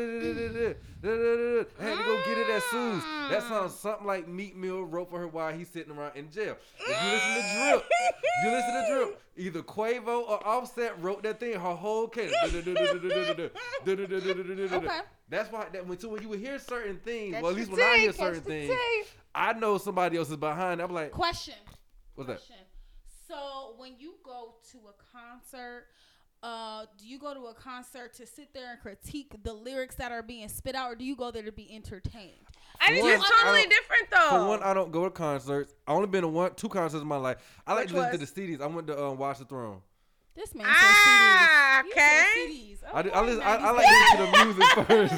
to go get it at Sue's. That sounds something like Meek Mill wrote for her while he's sitting around in jail. If you listen to Drip, you listen to Drip, either Quavo or Offset wrote that thing, her whole cadence. Okay. That's why that when when you hear certain things, well at least when I hear certain things. I know somebody else is behind. I'm like, Question. What's that? So when you go to a concert, uh, do you go to a concert to sit there and critique the lyrics that are being spit out, or do you go there to be entertained? I think it's totally different though. For one, I don't go to concerts. I only been to one, two concerts in my life. I like Which to listen was? to the CDs. I went to um, Watch the Throne. This man Ah, said CDs. You okay. said CDs. I, do- I, Okay, listen, I, I 90s. like listening to the music first.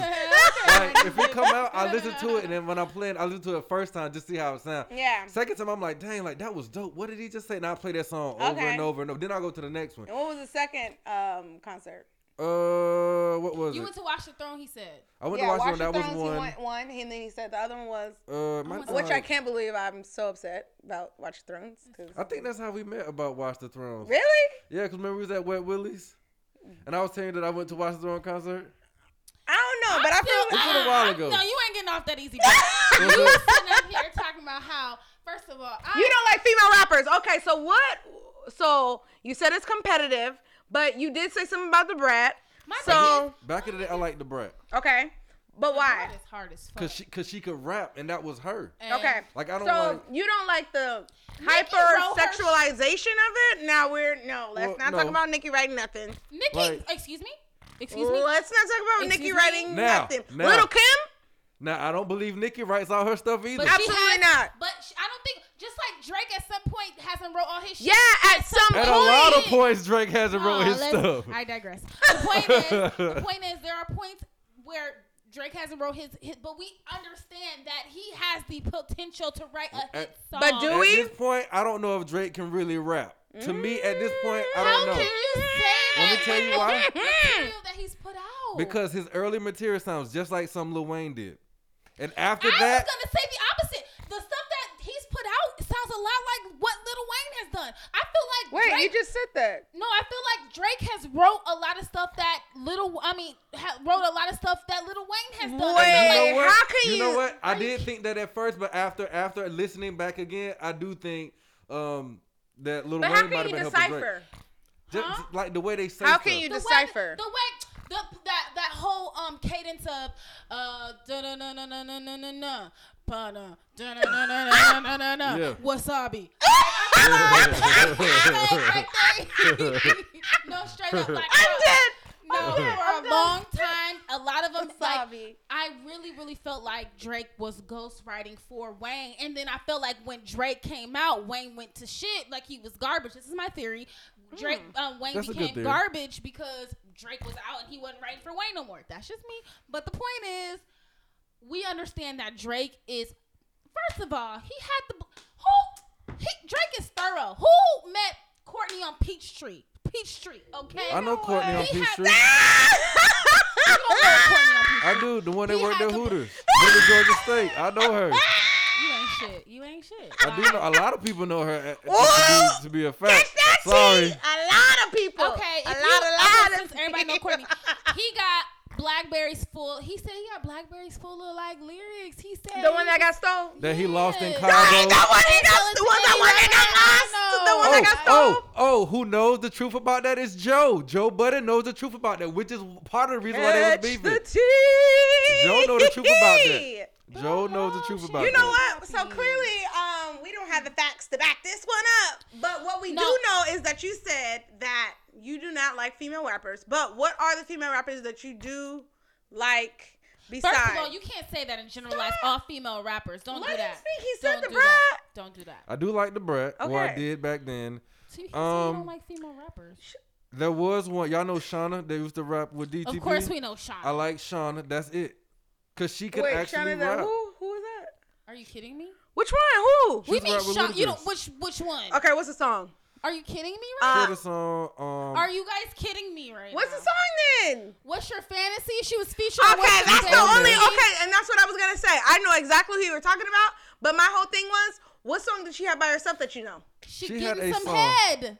Like if it come out, I listen to it, and then when I'm playing, I listen to it first time just see how it sounds. yeah. Second time, I'm like, dang, like that was dope. What did he just say? And I play that song over and over and over. Then I go to the next one. And what was the second um concert? Uh, what was You it? went to Watch the Throne. He said. I went yeah, to watch Watch it. That the was Thrones, one. He went one, and then he said the other one was, Uh, my which I can't believe. I'm so upset about Watch the Thrones. 'cause- I think that's how we met about Watch the Thrones. really? Yeah, because remember we was at Wet Willie's. and I was telling you that I went to watch the Throne concert. I don't know, but I feel It's been a while I- ago. No, you ain't getting off that easy. you Was sitting up here talking about how, first of all, I, you don't like female rappers. Okay, so what? So you said it's competitive, but you did say something about the brat. My so Back in the day, I liked the brat okay, but why? It's hard as fuck. because she because she could rap, and that was her. And Okay, Like, I don't so like- you don't like the Nicki hyper wrote her- sexualization of it. Now we're no, let's Well, not no. talk about Nicki writing nothing. Nicki, Like- excuse me, excuse me. Let's not talk about Nicki Excuse me? writing Now, nothing. now. Little Kim, Now I don't believe Nicki writes all her stuff either. But Absolutely has, not. But she, I don't think just like Drake at some point hasn't wrote all his shit. yeah, at some point. At point. a lot of points, Drake hasn't wrote his stuff. I digress. The point is, the point is, there are points where Drake hasn't wrote his, his, but we understand that he has the potential to write a hit At- song. But do we? At this point, I don't know if Drake can really rap. To me, at this point, I don't know. How can you say Let me tell you why. Material that he's put out. Because his early material sounds just like some Lil Wayne did. And after I that, I was gonna say the opposite. The stuff that he's put out sounds a lot like what Lil Wayne has done. I feel like Wait, Drake, you just said that. No, I feel like Drake has wrote a lot of stuff that little. I mean, ha, wrote a lot of stuff that Little Wayne has done. Wait, I you know how can you You know what? I did think that at first, but after after listening back again, I do think um that Lil But Wayne might can have you been helping Drake. decipher? Just, Huh? like the way they say How stuff. can you the decipher? Way, the way the that that whole um cadence of uh da na na na na na na na na pa na da na na na na na na na Yeah. wasabi. no, straight up like I'm dead. No, I'm dead. for I'm a done. long time, a lot of them like Wasabi. I really, really felt like Drake was ghostwriting for Wayne, and then I felt like when Drake came out, Wayne went to shit like he was garbage. This is my theory. Drake, um, Wayne That's a good became theory. garbage because Drake was out and he wasn't writing for Wayne no more. That's just me. But the point is, we understand that Drake is. First of all, he had the who. He, Drake is thorough. Who met Courtney on Peachtree? Peachtree, okay. I know Courtney on Peachtree. You don't know Courtney on Peachtree. I do. The one that He worked at the- Hooters. Georgia State. I know her. You ain't shit. You ain't shit. I do know. A lot of people know her uh, to, be, to be a fact. Sorry. tea. A lot of people. Okay, a if lot, you, a lot okay, of since everybody know people. Courtney. He got blackberries full. He said he got blackberries full of like lyrics. He said The one that got stole. That he lost in Yes. Cabo. No, the one he got, the one today, that one that got I lost. The one Oh, that got stole. oh, oh, who knows the truth about that is Joe. Joe Budden knows the truth about that, which is part of the reason why they was Catch beefing. the tea. Joe know the truth about that. Joe knows the truth about You know that. what? So clearly, um, we don't have the facts to back this one up. But what we No. do know is that you said that you do not like female rappers. But what are the female rappers that you do like besides? First of all, you can't say that and generalize all female rappers. Don't Let do that. speak. He said Don't the do brat. that. Don't do that. I do like the brat, or I did back then. So you, so you Um, don't like female rappers. There was one. Y'all know Shawnna. They used to rap with DTP. Of course we know Shawnna. I like Shawnna. That's it. Cause she could Wait, actually Shannon, rap. who? Who is that? Are you kidding me? Which one? Who? She We used to mean rap with Sean. You don't. Which which one? Okay, what's the song? Are you kidding me Uh, right She now? had a song. Um, Are you guys kidding me right What's now? the song then? What's your fantasy? She was featured. on Okay, What's Your that's the only. Okay, and that's what I was gonna say. I know exactly who you were talking about, but my whole thing was, what song did she have by herself that you know? She, She had getting a some song. head.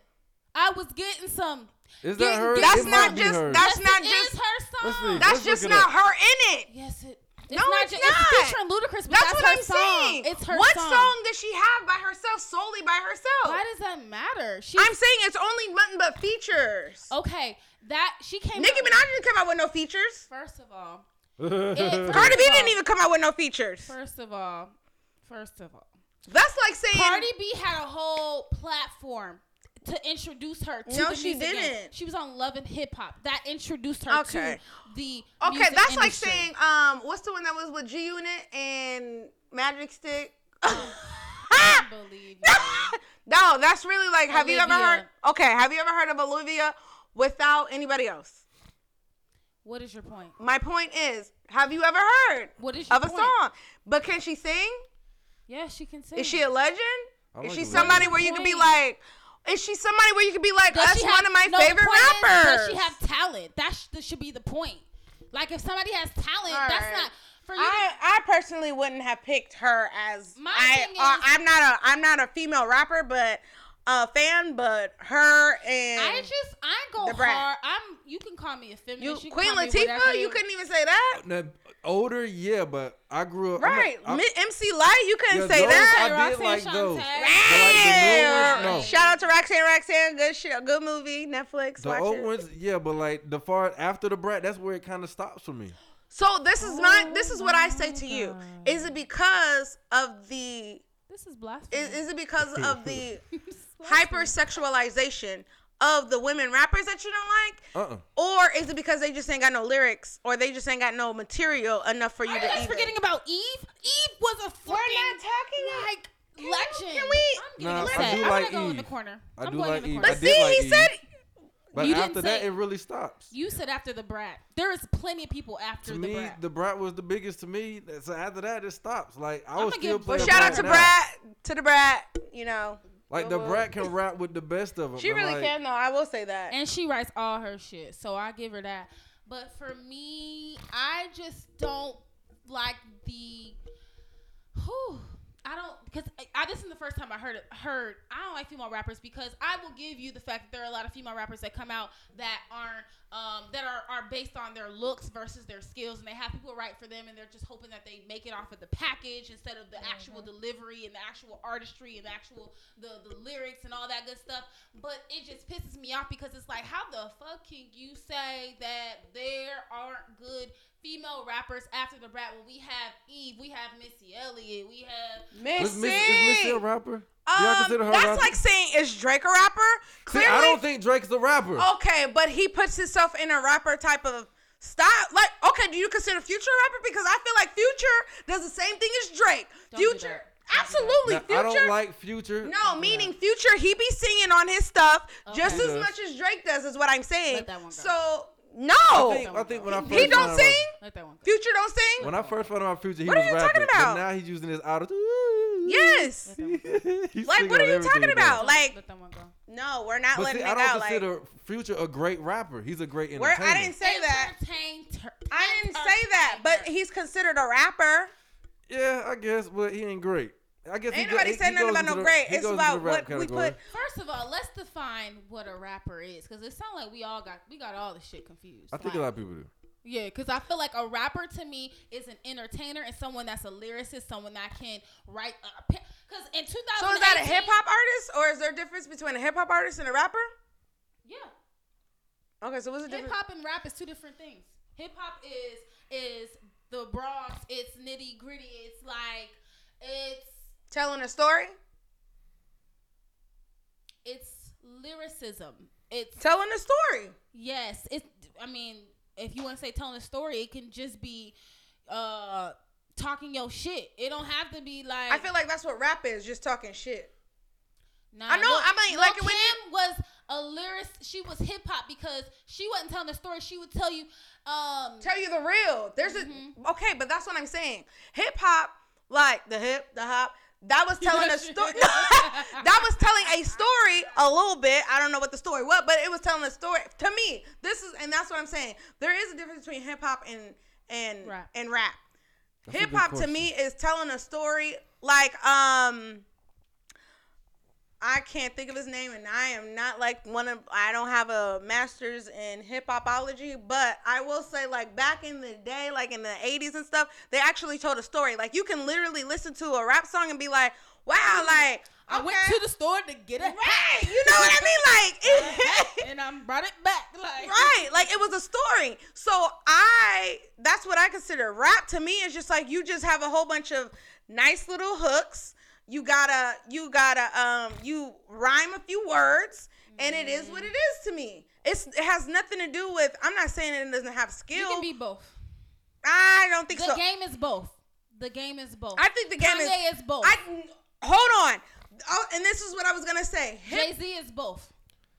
I was getting some. is Get- that her? That's not just- hers. that's yes, not it just- is her Let's song. see. That's Let's just not up. her in it. Yes, it. It's No, not it's just, not. It's featuring Ludacris, but That's, that's, what her I'm song. saying. It's her what song. song. does she have by herself, solely by herself? Why does that matter? She. I'm saying it's only nothing but features. okay. That she came. Nicki out- Minaj didn't come out with no features. First of all, It- Cardi B of all- didn't even come out with no features. first of all, first of all, That's like saying Cardi B had a whole platform to introduce her to No, the she music game. didn't. She was on Love and Hip Hop. That introduced her Okay. to the Okay, music that's like saying um, what's the one that was with G Unit and Magic Stick? I don't believe you. no, that's really like. Have you ever heard? Okay, have you ever heard of Olivia without anybody else? What is your point? My point is, have you ever heard What is of a point? song? But can she sing? Yeah, she can sing. Is she a legend? I Is like she somebody where where is you the could be like? Is she somebody where you could be like? Does That's she one have- of my no, favorite point is, rappers. does she have talent? That, sh- that should be the point. Like if somebody has talent, All that's right. not for you. I, I personally wouldn't have picked her as My I thing uh, is- I'm not a I'm not a female rapper, but a fan, but her and I just I go The brat. hard. I'm. You can call me a feminist. You, can Queen call me whatever Latifah. You couldn't even say that, Now, older, yeah, but I grew up right? I'm- Mi- MC Lyte. You couldn't Yeah, say those that. I did Roxanne like those. Shante. Damn. no. Shout out to Roxanne Roxanne. Good shit. Good movie. Netflix. The Watch old it. ones, yeah, but like the far after the brat, that's where it kind of stops for me. So this is my. This is what I say Oh to you. Oh is it because of the? This is blasphemy. Is, is it because of the hypersexualization of the women rappers that you don't like? Uh, uh Or is it because they just ain't got no lyrics, or they just ain't got no material enough for you Are you to guys even? forgetting about Eve? Eve was a fucking talking like Can- legend. can we- I'm Nah, getting I upset. do I'm like gonna go in the corner. I I'm do going like in the Eve. corner. But see, like he Eve. said But You didn't after that, it really stops. You said after the brat. There is plenty of people after to the me, brat. the brat was the biggest to me. So after that, it stops. Like I I'ma was still give- Well, shout out to now. Brat, to the Brat. You know, Like the brat can rap with the best of them. she really can. though. I will say that. and she writes all her shit, so I give her that. But for me, I just don't like the. Whew, I don't because I, I this is the first time I heard it. Heard I don't like female rappers because I will give you the fact that there are a lot of female rappers that come out that aren't um, that are, are based on their looks versus their skills, and they have people write for them, and they're just hoping that they make it off of the package instead of the actual delivery and the actual artistry and the actual the the lyrics and all that good stuff. But it just pisses me off because it's like, how the fuck can you say that there aren't good female rappers after the brat when we have Eve, we have Missy Elliott, we have Is Missy. Is Missy a rapper? Y'all Um, consider her a that's like saying is Drake a rapper? See, Clearly, I don't think Drake's a rapper. Okay, but he puts himself in a rapper type of style. Like, okay, do you consider Future a rapper? Because I feel like Future does the same thing as Drake. Don't Future, that. Don't do absolutely. Now, Future. I don't like Future. no, meaning Future, he be singing on his stuff just as much as Drake does, is what I'm saying. Let that one go. So no, I think, I think when I first he don't found out- sing. let that one go. Future don't sing. When I first found out Future, he What was are you rapping. talking about? But now he's using his auto. Yes. Like, what are you talking about? does. Like, let that one go. no, we're not But letting see, it I don't out. Like, consider Future a great rapper. He's a great entertainer. I didn't say that. I didn't say that. But he's considered a rapper. Yeah, I guess, but he ain't great. I guess he Ain't go- nobody he- saying he nothing about no the- great. It's about the rap what we put. First of all, let's define what a rapper is, because it sounds like we all got we got all the shit confused. I think Like, a lot of people do. Yeah, because I feel like a rapper to me is an entertainer and someone that's a lyricist, someone that can write. A. Because in 2018, So is that a hip hop artist, or is there a difference between a hip hop artist and a rapper? Yeah, Okay, so what's the difference? hip hop and rap is two different things. Hip hop is is the Bronx. It's nitty gritty. It's like it's Telling a story, it's lyricism. It's telling a story. Yes, it. I mean, if you want to say telling a story, it can just be uh talking your shit. It don't have to be like. I feel like that's what rap is, just talking shit. Nah, I know, I mean, like, when Kim was a lyricist. She was hip hop because she wasn't telling the story. She would tell you. Um, Tell you the real. There's Mm-hmm. a okay, but that's what I'm saying. Hip hop, like the hip, the hop. That was telling a story. that was telling a story a little bit. I don't know what the story was, but it was telling a story to me. This is, and that's what I'm saying. There is a difference between hip hop and and Rap. and rap. Hip hop to me is telling a story like um I can't think of his name and I am not like one of I don't have a master's in hip hopology, but I will say like back in the day, like in the 80s and stuff, they actually told a story. Like you can literally listen to a rap song and be like, "Wow, like I went to the store to get it. Right, you know what I mean? Like it, and I brought it back. Like right like it was a story so i that's what i consider rap to me is just like you just have a whole bunch of nice little hooks you gotta you gotta um you rhyme a few words and it is what it is to me it's it has nothing to do with i'm not saying it doesn't have skill. you can be both. i don't think The so The game is both. The game is both. i think the game is, Kanye is both. i hold on oh, and this is what i was gonna say Jay Z is both.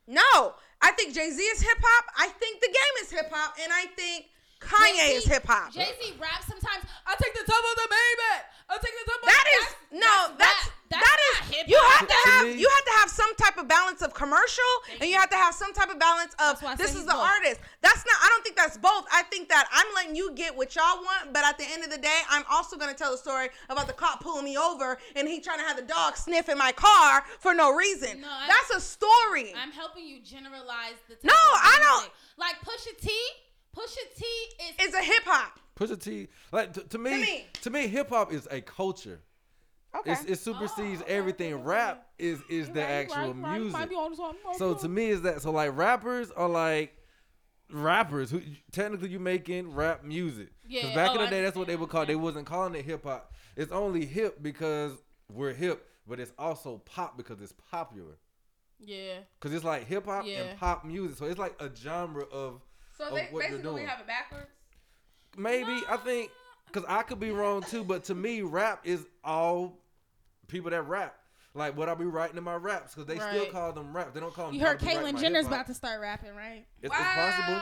no i think jay-z is hip-hop i think the game is hip-hop and i think kanye is hip-hop Jay Z raps sometimes. I take the top of the baby. I take the top. That of is no, that's, rap. that not is hip you have to To have you have to have some type type of balance of commercial, Thank and you you. have to have some type of balance of That's why I this is the both. artist. That's not. I don't think that's both. I think that I'm letting you get what y'all want, but at the end of the day, I'm also gonna tell a story about the cop pulling me over and he trying to have the dog sniff in my car for no reason. No, I- that's a story. I'm helping you generalize the. Type No, of I don't- Like Pusha T. Pusha T is. it's a hip hop. Pusha T, like to, to me, me. to me, hip hop is a culture. Okay. It's, it supersedes Oh, okay, everything. okay, okay. Rap is is You the right, actual right, you right. You music. might be on something. So to me, is that so? Like rappers are like rappers who technically you making rap music. Because Yeah, back oh, in the day, that's what they understand, would call. They wasn't calling it hip hop. It's only hip because we're hip, but it's also pop because it's popular. Yeah. Because it's like hip hop Yeah. and pop music. So it's like a genre of So of they what you're basically we doing. have it backwards. maybe I think because I could be wrong too, but to me, rap is all people that rap. Like what I be writing in my raps because they still call them rap. They don't call them. You heard I be writing Caitlyn Jenner's about to start rapping, right? It's, it's possible.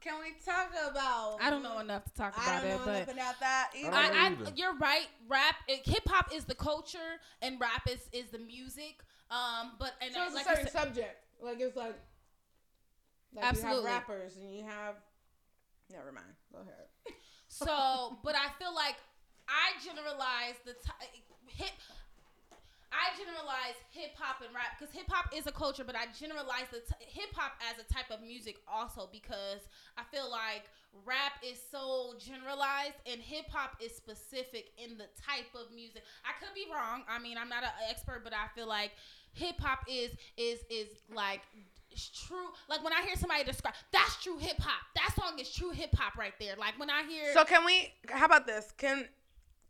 Can we talk about? I don't know enough to talk I about don't it, know but nothing about that either. I don't know I, I, you're right. Rap, hip hop is the culture, and rap is, is the music. Um, but and so it's like a I certain said- subject. Like it's like, like Absolutely. you have rappers and you have. Never mind. Go ahead. So, but I feel like I generalize the t- hip. I generalize hip hop and rap because hip hop is a culture, but I generalize the t- hip hop as a type of music also because I feel like rap is so generalized and hip hop is specific in the type of music. I could be wrong. I mean, I'm not an expert, but I feel like hip hop is is is like true. Like when I hear somebody describe that's true hip hop. That song is true hip hop right there. Like when I hear So can we? How about this? Can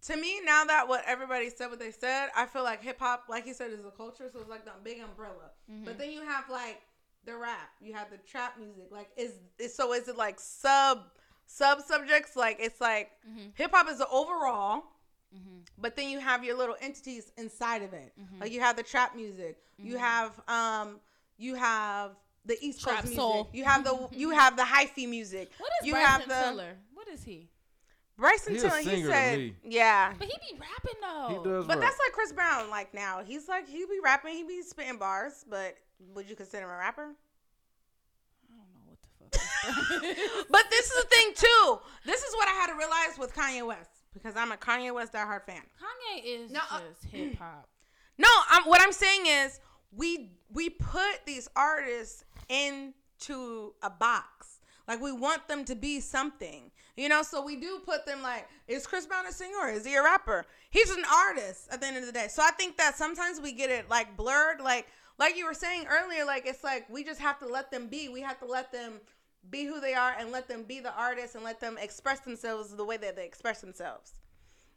to me now that what everybody said what they said, I feel like hip hop, like you said, is a culture. So it's like the big umbrella. Mm-hmm. But then you have like the rap. You have the trap music. Like is, is so is it like sub sub subjects? Like it's like Mhm. hip hop is the overall. Mhm. But then you have your little entities inside of it. Mm-hmm. Like you have the trap music. You have um you have the East Trap Coast music. soul. You have the you have the hyphy music. What is you Bryson have the Tiller? What is he? Bryson He a Tiller. He singer to said, me. yeah. But he be rapping though. He does. But rap. that's like Chris Brown. Like now, he's like he be rapping, he be spitting bars. But would you consider him a rapper? I don't know what the fuck. But this is the thing too. This is what I had to realize with Kanye West because I'm a Kanye West diehard fan. Kanye is No, uh, just hip hop. No, I'm, what I'm saying is we we put these artists into a box. Like we want them to be something, you know. So we do put them like, is Chris Brown a singer or is he a rapper? He's an artist at the end of the day. So I think that sometimes we get it like blurred, like like you were saying earlier. Like it's like we just have to let them be. We have to let them be who they are and let them be the artist and let them express themselves the way that they express themselves.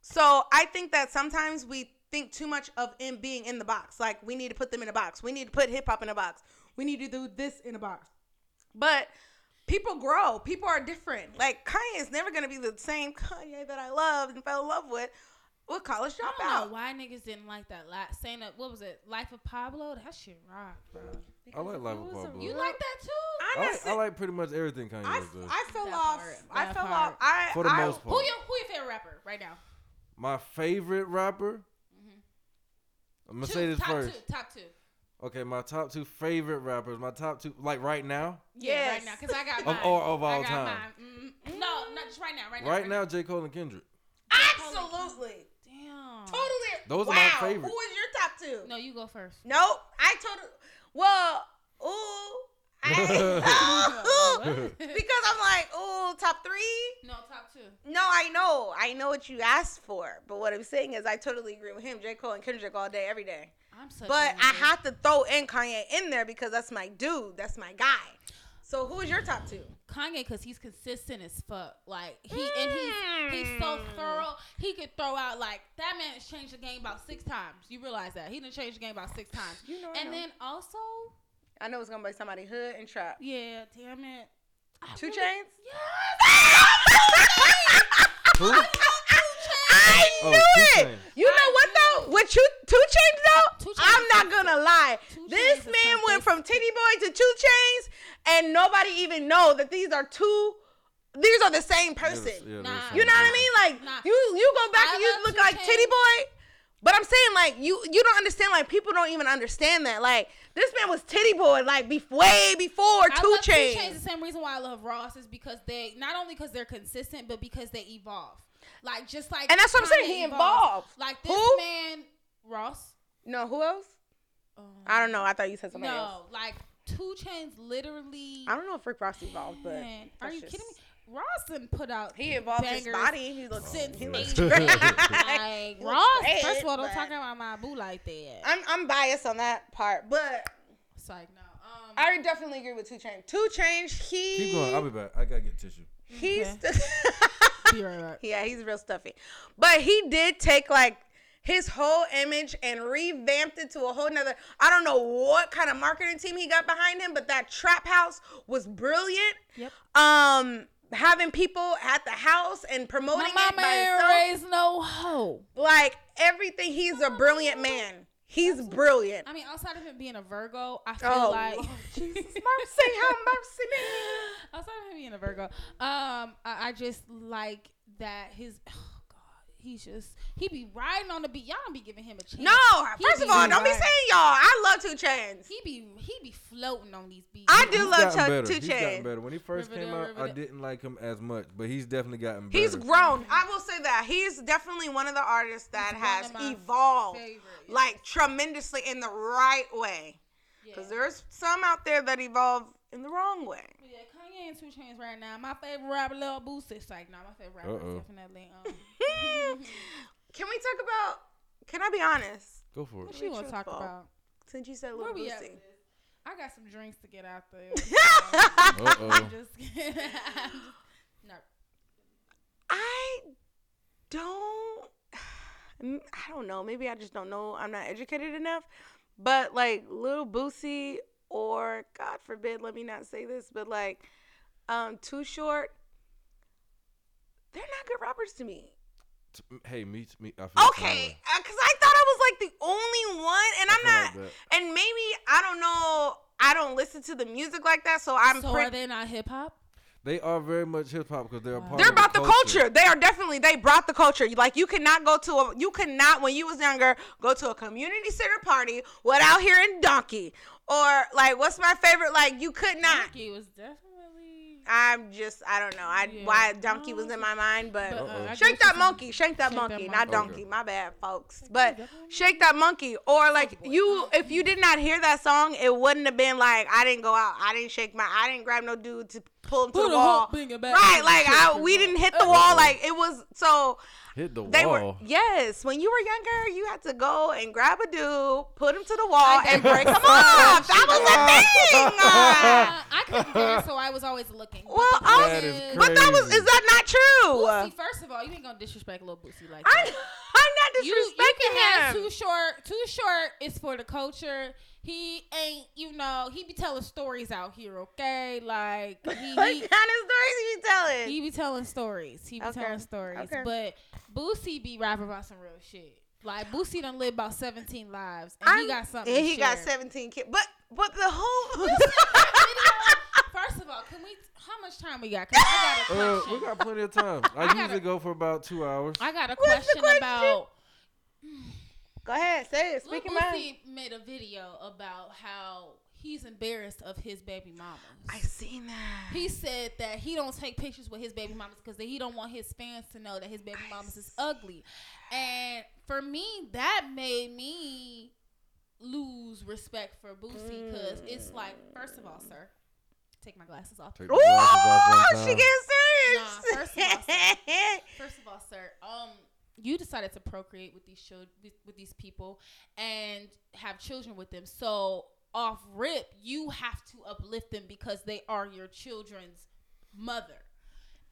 So I think that sometimes we think too much of in being in the box. Like we need to put them in a box. We need to put hip hop in a box. We need to do this in a box. But people grow. People are different. Like Kanye is never gonna be the same Kanye that I loved and fell in love with with college I don't know dropout. why niggas didn't like that last saying that what was it? Life of Pablo? That shit rock, bro. I like Life of It was a Pablo. You like that too? I I'm like, I like pretty much everything Kanye I, does. I fell That off. part, I that fell part. off. I For the I, most part. Who your who your favorite rapper right now? My favorite rapper. I'm gonna Two, say this top first. two, top two. Okay, my top two favorite rappers. My top two, like right now. Yeah, Yes. right now, cause I got Of- or of I all got time. mine. Mm, no, not just right now. Right now. Right now, J Cole and Kendrick. absolutely Damn. totally. Those are my favorite. Who is your top two? No, you go first. Nope. I totally. Well, ooh. I, because I'm like, oh, top three. No, top two. No, I know. I know what you asked for. But what I'm saying is, I totally agree with him. J. Cole and Kendrick all day, every day. I'm such. But a I nigga. have to throw in Kanye in there because that's my dude. That's my guy. So who is your top two? Kanye because he's consistent as fuck. Like he and he's he's so mm. thorough. He could throw out like that man has changed the game about six times. You realize that he didn't change the game about six times. You know and then also, I know it's gonna be somebody hood and trap. yeah, damn it. I Two really- Chains. Who? I Oh, knew Two it. Chainz. You know I what though? With two, two Chainz though, Two Chainz I'm not gonna lie. This man went from Titty Boy to Two Chainz, and nobody even know that these are two. These are the same person. Yeah, Nah. You know what I mean? Like Nah. you, you go back I and you look like Chainz. Titty Boy. But I'm saying like you you don't understand like people don't even understand that like this man was titty boy like be, way before I Two love Two Chainz. Chainz. The same reason why I love Ross is because they not only because they're consistent, but because they evolve. Like just like And that's what I'm saying, he evolved. Like this Who? man, Ross. No, who else? Um, I don't know. I thought you said somebody else. no, like Two Chainz literally. I don't know if Rick Ross evolved, but are you just- kidding me? Ross done put out He evolved bangers his body. He looks since he looks 80s. great. Like He looks Ross, great, first of all, don't but- talk about my boo like that. I'm I'm biased on that part, but It's like no. Um, I definitely agree with Two Chainz. Two Chainz, he Keep going. I'll be back. I gotta get tissue. he's be right back. yeah, he's real stuffy. But he did take like his whole image and revamped it to a whole nother. I don't know what kind of marketing team he got behind him, but that trap house was brilliant. Yep. Um, having people at the house and promoting My it mama by ain't himself, raised no hoe. like everything. He's a brilliant man. He's brilliant. I mean, outside of him being a Virgo, I feel Oh, like Lord Jesus, mercy, have mercy me. outside of him being a Virgo, um, I, I just like that his. God, he's just he be riding on the beat. Y'all don't be giving him a chance. No, He first of all, don't be saying y'all. I love Two Chainz. He be he be floating on these beats. I do He's love gotten Chuck better. Two He's gotten better. When he first came Riverdale, out, I Riverdale. didn't like him as much, but he's definitely gotten better. He's grown. I will say that he's definitely one of the artists that He's has evolved favorite, yes. like tremendously in the right way. Yeah. Because there's some out there that evolve in the wrong way. But yeah, Kanye and Two Chainz right now. My favorite rapper, Lil Boosie. It's like, nah, my favorite rapper is Uh-oh. definitely. Um, Can we talk about? Can I be honest? Go for it. what it. she want to talk truthful. about? Since you said Lil we Boosie. I got some drinks to get out there. Uh oh. I'm just kidding. I'm just, no. I don't. I don't know. Maybe I just don't know. I'm not educated enough. But like Little Boosie, or God forbid, let me not say this, but like um Too Short, they're not good rappers to me. Hey, me, me. I feel Okay, because I thought I was like the only one, and I I'm not. like and maybe I don't know. I don't listen to the music like that, so I'm. so pre- are they not hip hop? They are very much hip hop because they're a part. They're of about the culture. They are definitely they brought the culture. Like you could not go to a you could not when you was younger go to a community center party without hearing donkey or like what's my favorite like you could not. Donkey was definitely. I'm just I don't know I Yeah. why donkey was in my mind, but, But, uh, Uh-oh. I get shake that monkey, shake that Shake monkey, monkey. not Okay. donkey. My bad, folks. But shake that monkey or like you if you did not hear that song, it wouldn't have been like I didn't go out, I didn't shake my, I didn't grab no dude to pull him to Who the the wall. fuck bring it back? Right, like I, we didn't hit the wall. Like it was so Hit the they wall. were yes. When you were younger, you had to go and grab a dude, put him to the wall, and break him off. That was a thing. Uh, I couldn't dance, so I was always looking. Well, the I point That is is- but that was—is that not true? Boosie, first of all, you ain't gonna disrespect little Boosie like I'm, that. I'm not You, you can have disrespecting him. Too Short. Too Short is for the culture. He ain't, you know, he be telling stories out here, okay? Like he, What kind of stories you telling? he be telling stories. He be Okay. telling stories. Okay. But Boosie be rapping about some real shit. Like Boosie done lived about seventeen lives, and I'm- he got something. And he got 17 kids. But but the whole of all, can we? How much time we got? 'Cause I got a Uh, we got plenty of time. I, I gotta- usually go for about two hours. I got a question, question? about. Go ahead, say it. Lil Speak your mind. Made a video about how he's embarrassed of his baby mamas. I seen that. He said that he don't take pictures with his baby mamas because he don't want his fans to know that his baby mamas is ugly. And for me, that made me lose respect for Boosie because it's like, first of all, sir, take my glasses off. Take the glasses off she gets getting serious. Nah, first of all, sir. First of all, sir, um, you decided to procreate with these children, with, with these people, and have children with them. So off rip, you have to uplift them because they are your children's mother.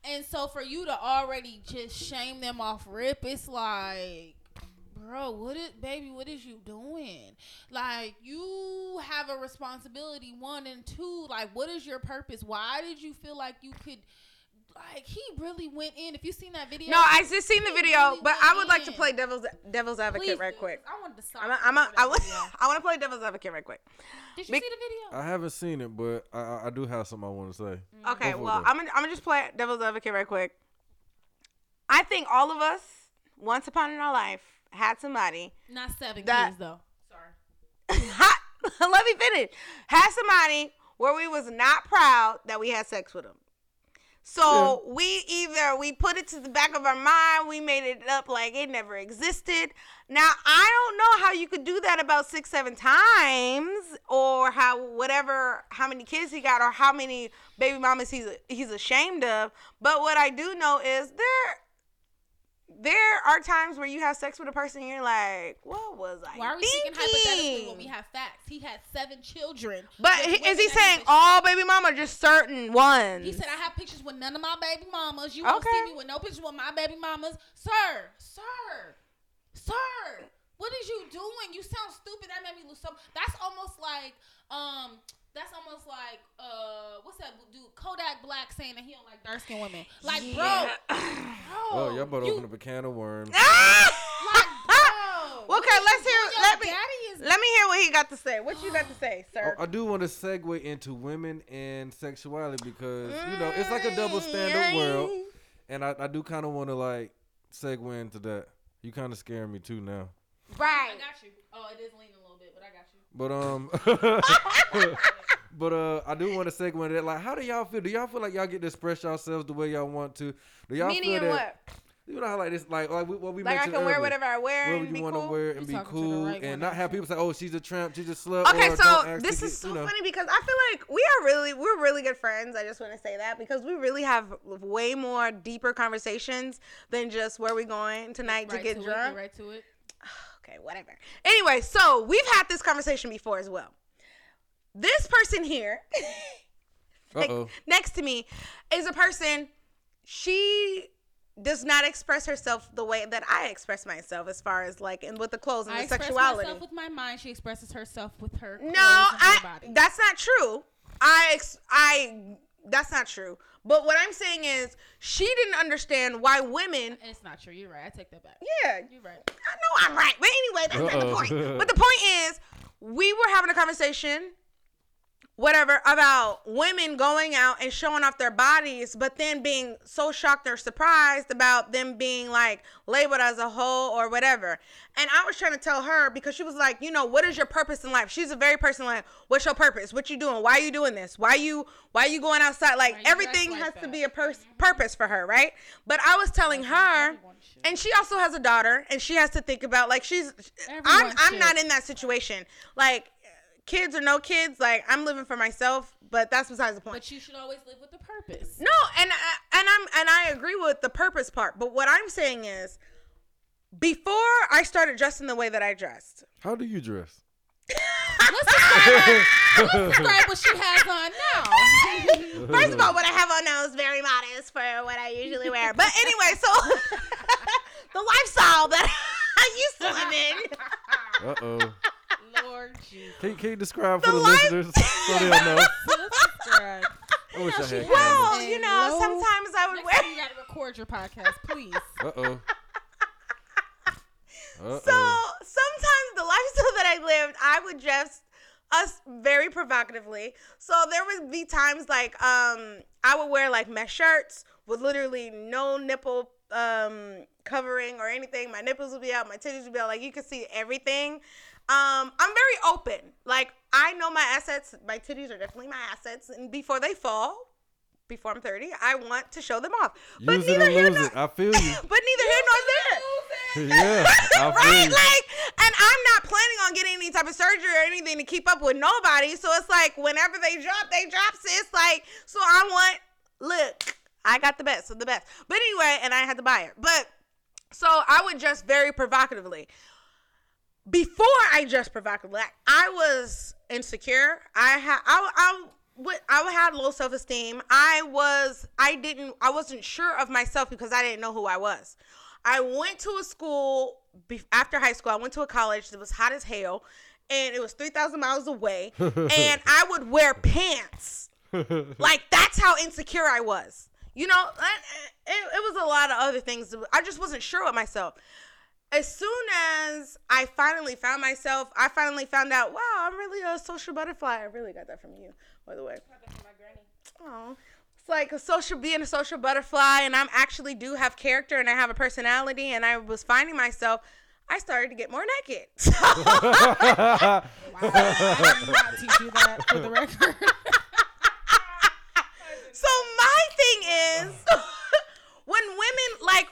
And so for you to already just shame them off rip, it's like, bro, what is baby? What is you doing? Like you have a responsibility. One and two. Like, what is your purpose? Why did you feel like you could? Like he really went in. If you seen that video, No, I just seen the video, really but I went would like to play devil's devil's advocate Please right do, quick. 'cause I wanted to stop. I'm a, you I'm a, for I, want, video. I want to play devil's advocate right quick. Did you Bec- see the video? I haven't seen it, but I, I- I do have something I want to say. Mm. Okay, Go for well, though. I'm gonna I'm gonna just play devil's advocate right quick. I think all of us, once upon in our life, had somebody Not seven That- kids though. Sorry. hot, let me finish. Had somebody where we was not proud that we had sex with them. So we either we put it to the back of our mind, we made it up like it never existed. Now I don't know how you could do that about six, seven times, or how whatever how many kids he got, or how many baby mamas he's he's ashamed of. But what I do know is there there are times where you have sex with a person and you're like, what was I Why are we thinking? speaking hypothetically when we have facts? He had seven children. But he- is he saying all baby mama just certain ones? He said I have pictures with none of my baby mamas. You won't see me with no pictures with my baby mamas, sir, sir, sir. What is you doing? You sound stupid. That made me lose some. That's almost like um. That's almost like uh, what's that dude Kodak Black saying that he don't like dark skinned women. Like, Yeah. bro, Oh, y'all about to you- open up a can of worms. Ah! bro. okay, let's hear. Let me is let me hear what he got to say. What you got to say, sir? Oh, I do want to segue into women and sexuality because you know it's like a double standard world, and I, I do kind of want to like segue into that. You kind of scaring me too now. Right. I got you. Oh, it is leaning a little bit, but I got you. But um, but uh, I do want to segue into that. Like, how do y'all feel? Do y'all feel like y'all get to express yourselves the way y'all want to? Do y'all Meaning feel in that? what? You know how like this, like like what we Like I mentioned can wear whatever I wear Whatever and you be want to cool. wear and You be talking to the cool, right and not have people say, "Oh, she's a tramp, she's a slut." Okay, or, so "Don't ask to this get-" is so you know. funny because I feel like we are really we're really good friends. I just want to say that because we really have way more deeper conversations than just where we going tonight right to get to drunk. It, right to it. Okay, whatever. Anyway, so we've had this conversation before as well. This person here, like, next to me, is a person. She does not express herself the way that I express myself, as far as like and with the clothes and I the express sexuality. myself with my mind. She expresses herself with her. No, clothes and her I. body. That's not true. I. Ex, I. That's not true. But what I'm saying is, she didn't understand why women. It's not true. You're right. I take that back. Yeah, You're right. I know I'm right. But anyway, that's not the point. But the point is, we were having a conversation, whatever, about women going out and showing off their bodies, but then being so shocked or surprised about them being like labeled as a hoe or whatever. And I was trying to tell her because she was like, you know, what is your purpose in life? She's a very person like, what's your purpose? What you doing? Why are you doing this? Why you why you going outside? Like everything like has to be a pers- purpose for her, right? But I was telling her and she also has a daughter and she has to think about like she's I'm I'm not in that situation. Like kids or no kids, like I'm living for myself, but that's besides the point. But you should always live with the purpose. no, and I, and I'm and I agree with the purpose part, but what I'm saying is before I started dressing the way that I dressed. How do you dress? Let's describe, let's describe what she has on now. First of all, what I have on now is very modest for what I usually wear. But anyway, so the lifestyle that I used to live in. Uh oh. Lord Jesus. Can, can you describe for The the, life- listeners so they'll know? Let's. I wish I had Well, Well, you know, low- sometimes I would Next wear time you gotta record your podcast, please. Uh oh. Uh So oh. sometimes the lifestyle that I lived, I would dress us very provocatively. So there would be times like um I would wear like mesh shirts with literally no nipple um covering or anything. My nipples would be out, my titties would be out, like you could see everything. Um, I'm very open. Like I know my assets. My titties are definitely my assets, and before they fall, before I'm 30, I want to show them off. But Use it neither here nor, it. I feel you. but neither here nor there yeah. Right? you. Like, and I'm not planning on getting any type of surgery or anything to keep up with nobody. So it's like whenever they drop, they drop, sis. Like, so I want, look, I got the best of the best. But anyway, and I had to buy it. But so I would dress very provocatively. Before I dressed provocatively, like, I was insecure. I had, I, I, would- I had low self esteem. I was, I didn't, I wasn't sure of myself because I didn't know who I was. I went to a school after high school. I went to a college that was hot as hell, and it was three thousand miles away. and I would wear pants. Like that's how insecure I was. You know, it, it was a lot of other things. I just wasn't sure of myself. As soon as I finally found myself, I finally found out, wow, I'm really a social butterfly. I really got that from you, by the way. Oh, it's like a social being a social butterfly, and I'm actually do have character and I have a personality, and I was finding myself. I started to get more naked. Wow. I did not teach you that for the record. So my thing is, when women like,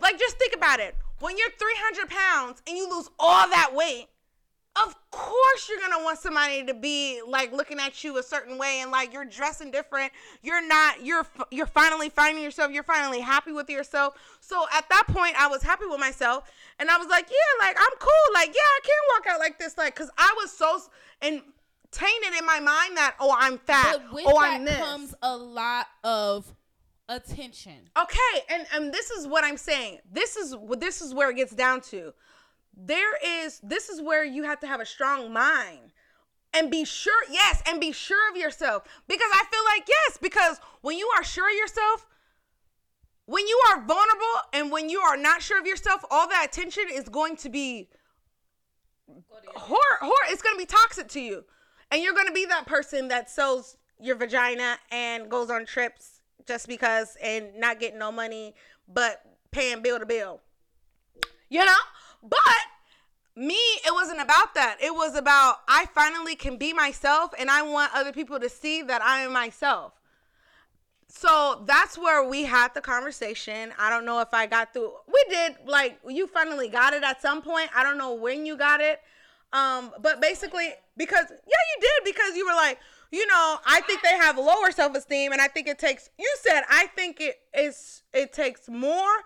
like just think about it. When you're 300 pounds and you lose all that weight, of course you're gonna want somebody to be like looking at you a certain way and like you're dressing different. You're not. You're you're finally finding yourself. You're finally happy with yourself. So at that point, I was happy with myself, and I was like, yeah, like I'm cool. Like yeah, I can walk out like this. Like, cause I was so and tainted in my mind that oh I'm fat. But with oh that I'm this. comes a lot of attention. Okay, and and this is what I'm saying. This is this is where it gets down to. There is this is where you have to have a strong mind and be sure, yes, and be sure of yourself because I feel like yes, because when you are sure of yourself, when you are vulnerable and when you are not sure of yourself, all that attention is going to be horror, horror. It's going to be toxic to you, and you're going to be that person that sells your vagina and goes on trips just because and not getting no money, but paying bill to bill. You know, but me, it wasn't about that. It was about I finally can be myself, and I want other people to see that I am myself. So that's where we had the conversation. I don't know if I got through. We did like you finally got it at some point. I don't know when you got it. Um, but basically because yeah, you did because you were like, you know, I think they have lower self-esteem and I think it takes you said I think it is it takes more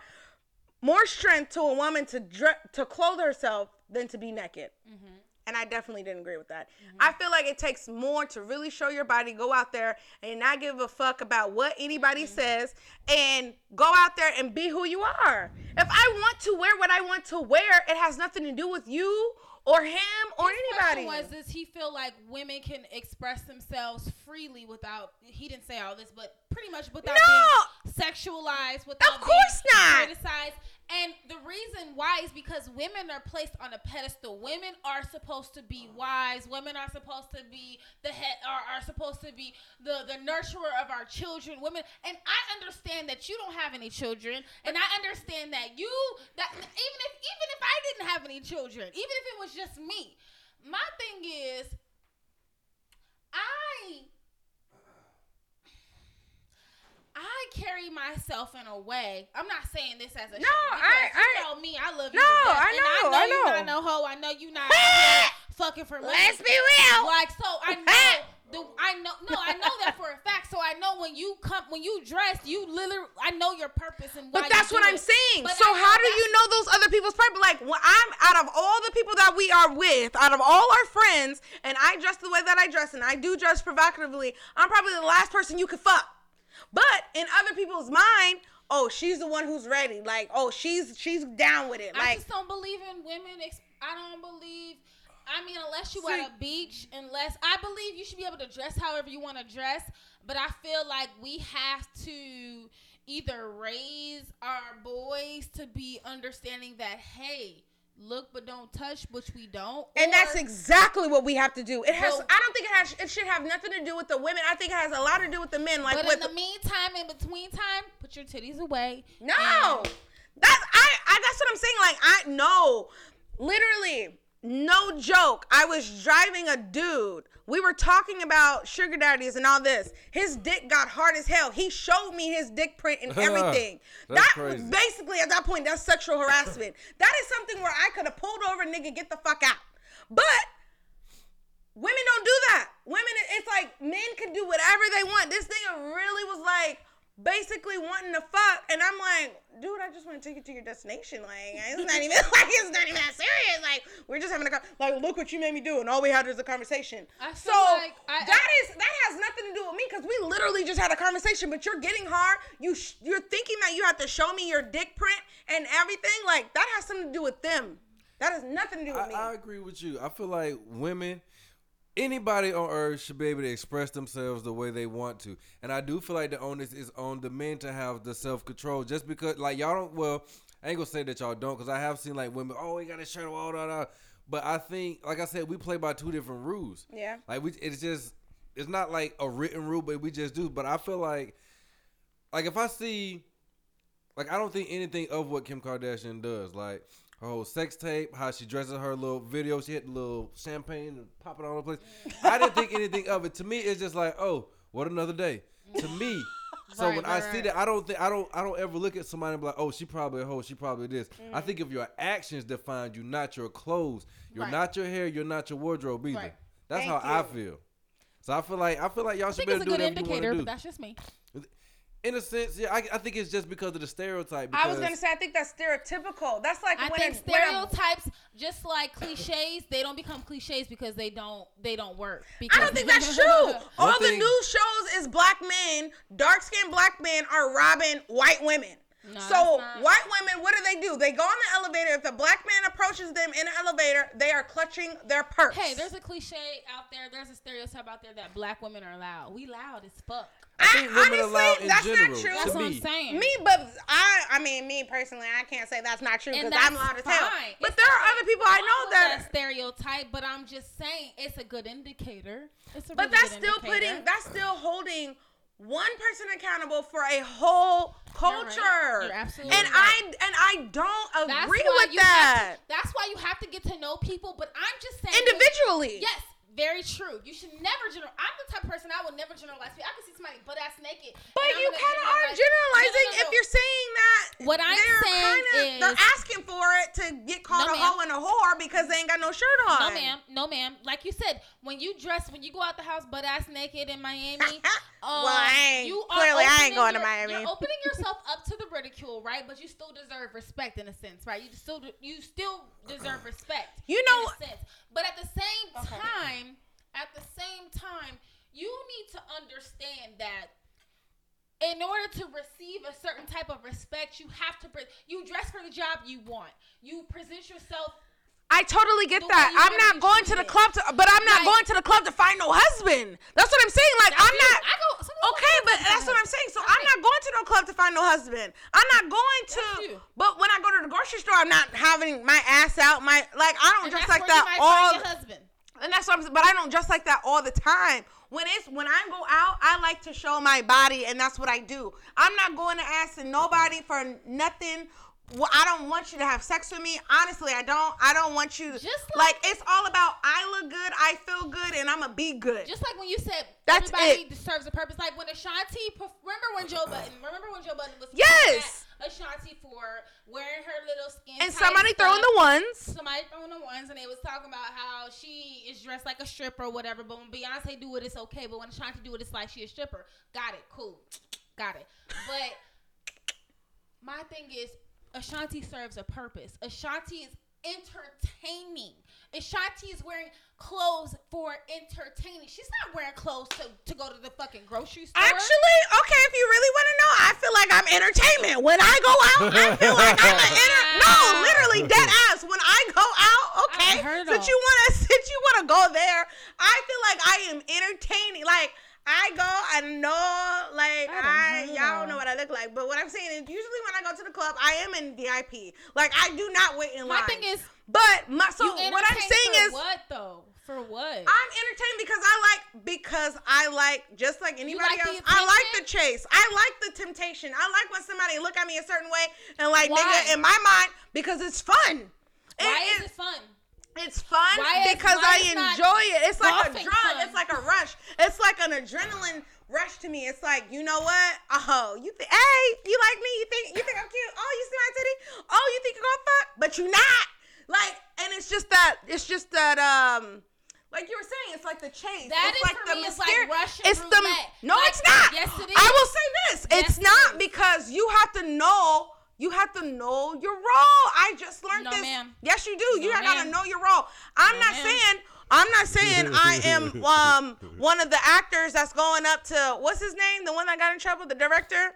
more strength to a woman to dre- to clothe herself than to be naked. Mm-hmm. And I definitely didn't agree with that. Mm-hmm. I feel like it takes more to really show your body, go out there and not give a fuck about what anybody mm-hmm. says and go out there and be who you are. If I want to wear what I want to wear, it has nothing to do with you or him or His anybody. was does he feel like women can express themselves freely without he didn't say all this but pretty much without No! being sexualized without Of course being not. criticized and the reason why is because women are placed on a pedestal. Women are supposed to be wise. Women are supposed to be the head are, are supposed to be the the nurturer of our children. Women and i understand that you don't have any children. And i understand that you that even if even if i didn't have any children even if it was just me my thing is i I carry myself in a way. I'm not saying this as a No, shame, I- because you know me. I love you. No, I know, I I know, you're know. not no hoe. I know you not fucking for money. Let's be real. Like so, I know. The, I know no, I know that for a fact. So I know when you come, when you dress, you literally, I know your purpose and why. But that's you what I'm it. saying. But so I how do you know those other people's purpose? Like when I'm out of all the people that we are with, out of all our friends, and I dress the way that I dress, and I do dress provocatively, I'm probably the last person you could fuck. But in other people's mind, oh, she's the one who's ready. Like, oh, she's she's down with it. I Like, just don't believe in women. I don't believe. I mean, unless you at a beach, unless I believe you should be able to dress however you want to dress. But I feel like we have to either raise our boys to be understanding that hey, look but don't touch, which we don't. and that's exactly what we have to do. It has. Well- I don't think it has. It should have nothing to do with the women. I think it has a lot to do with the men. Like But in the meantime, in between time, put your titties away. No, and- that's I, I. That's what I'm saying. Like I no, literally, no joke. I was driving a dude. We were talking about sugar daddies and all this. His dick got hard as hell. He showed me his dick print and everything. That crazy. basically at that point that's sexual harassment. that is something where I could have pulled over, nigga, get the fuck out. But women don't do that. Women, it's like men can do whatever they want. This nigga really was like basically wanting to fuck, and I'm like, dude, I just want to take you to your destination. Like, it's not even like it's not even that serious. Like, we're just having a con- like, look what you made me do, and all we had was a conversation. I so like I- that is that has nothing to do with me because we literally just had a conversation. But you're getting hard. You sh- you're thinking that you have to show me your dick print and everything. Like that has something to do with them. That has nothing to do with I, me. I agree with you. I feel like women, anybody on earth should be able to express themselves the way they want to. And I do feel like the onus is on the men to have the self control. Just because, like, y'all don't, well, I ain't gonna say that y'all don't, because I have seen, like, women, oh, he got his shirt all that. But I think, like I said, we play by two different rules. Yeah. Like, we, it's just, it's not like a written rule, but we just do. But I feel like, like, if I see, like, I don't think anything of what Kim Kardashian does. Like, her whole sex tape, how she dresses her little video. She had the little champagne and popping all over the place. I didn't think anything of it. To me, it's just like, oh, what another day. To me. So Right, when I see right. that, I don't think I don't I don't ever look at somebody and be like, oh, she probably a hoe, she probably this. I Mm. think if your actions define you, not your clothes. You're Right. not your hair, you're not your wardrobe either. Right. That's Thank how I feel. So I feel like I feel like y'all I should be able to do good whatever you want indicator, to but do. that's just me. In a sense, yeah, I, I think it's just because of the stereotype. I was gonna say I think that's stereotypical. That's like I when think a, when stereotypes, just like cliches, they don't become cliches because they don't they don't work. I don't think that's true. All the thing- news shows is black men, dark skinned black men are robbing white women. No, so white women, what do they do? They go on the elevator. If a black man approaches them in an elevator, they are clutching their purse. Hey, there's a cliche out there. There's a stereotype out there that black women are loud. We loud as fuck. I think women honestly, are loud in that's general. not true. to That's what I'm saying. Me, but I, I mean, me personally, I can't say that's not true because I'm loud as hell. But It's there are other people I know with that. stereotype, but I'm just saying it's a good indicator. It's a But really that's good still indicator. putting, that's still holding one person accountable for a whole You're right. culture. You're absolutely and right. I and I don't That's agree with that. to- that's why you have to get to know people. But I'm just saying Individually. Yes, very true. You should never general. I'm the type of person I would never generalize. I can see somebody butt ass naked. But you kind of are generalizing No, no, no, if you're saying that. What I'm they're saying kinda, is- they're asking for it to get called a hoe and a whore because they ain't got no shirt on. No, ma'am. No, ma'am. Like you said, when you dress, when you go out the house butt ass naked in Miami, um, Well, I ain't- you are clearly I ain't going to Miami. You're opening yourself up to the ridicule, right? But you still deserve respect in a sense, right? You still you still deserve respect. You know- in a sense. But at the same Okay. time, at the same time, you need to understand that in order to receive a certain type of respect, you have to you dress for the job you want. You present yourself I totally get that. I'm not going to the club to, but I'm not Like- going to the club to find no husband. That's what I'm saying. Like I'm you. not. I go- Okay, but that's what I'm saying. So I'm not going to no club to find no husband. I'm not going to. But when I go to the grocery store, I'm not having my ass out. My like I don't and dress like that all. husband. And that's what I'm saying. But I don't dress like that all the time. When it's when I go out, I like to show my body, and that's what I do. I'm not going to ask nobody for nothing. Well, I don't want you to have sex with me. Honestly, I don't. I don't want you. Just like, like, it's all about I look good, I feel good, and I'ma be good. Just like when you said That's everybody it. serves a purpose. Like when Ashanti, remember when Joe Budden? Remember when Joe Budden was Yes. Ashanti for wearing her little skin and somebody throwing the ones. Somebody throwing the ones, and they was talking about how she is dressed like a stripper or whatever. But when Beyonce do it, it's okay. But when Ashanti do it, it's like she a stripper. Got it, cool, got it. But my thing is, Ashanti serves a purpose. Ashanti is entertaining. Ashanti is wearing clothes for entertaining. She's not wearing clothes to, to go to the fucking grocery store. Actually, okay, if you really want to know, I feel like I'm entertainment. When I go out, I feel like I'm an enter- No, literally dead ass. When I go out, okay, I heard since you wanna since you wanna go there, I feel like I am entertaining. Like I go, I know, like I I, y'all don't know what I look like, but what I'm saying is usually when I go to the club, I am in VIP. Like I do not wait in line. My thing is, but my so what I'm saying for is what though? For what? I'm entertained because I like because I like just like anybody like else. I like the chase. I like the temptation. I like when somebody look at me a certain way and like Why? nigga in my mind because it's fun. Why It- is it fun? it's fun Why because I enjoy it. It's like a drug. fun? It's like a rush. It's like an adrenaline rush to me. It's like you know what? Oh, you think? Hey, you like me? You think you think I'm cute? Oh, you see my titty? Oh, you think you're gonna fuck? But you're not. Like, and it's just that. It's just that. Um. Like you were saying, it's like the chase. That it's is like for the me, it's like Russian It's the no, Like, it's not. yes, it I will say this: Yes, it's not is. because you have to know. You have to know your role. I just learned No, this. ma'am. Yes, you do. you No, gotta know your role. I'm No, not ma'am. saying. I'm not saying I am um one of the actors that's going up to what's his name, the one that got in trouble, the director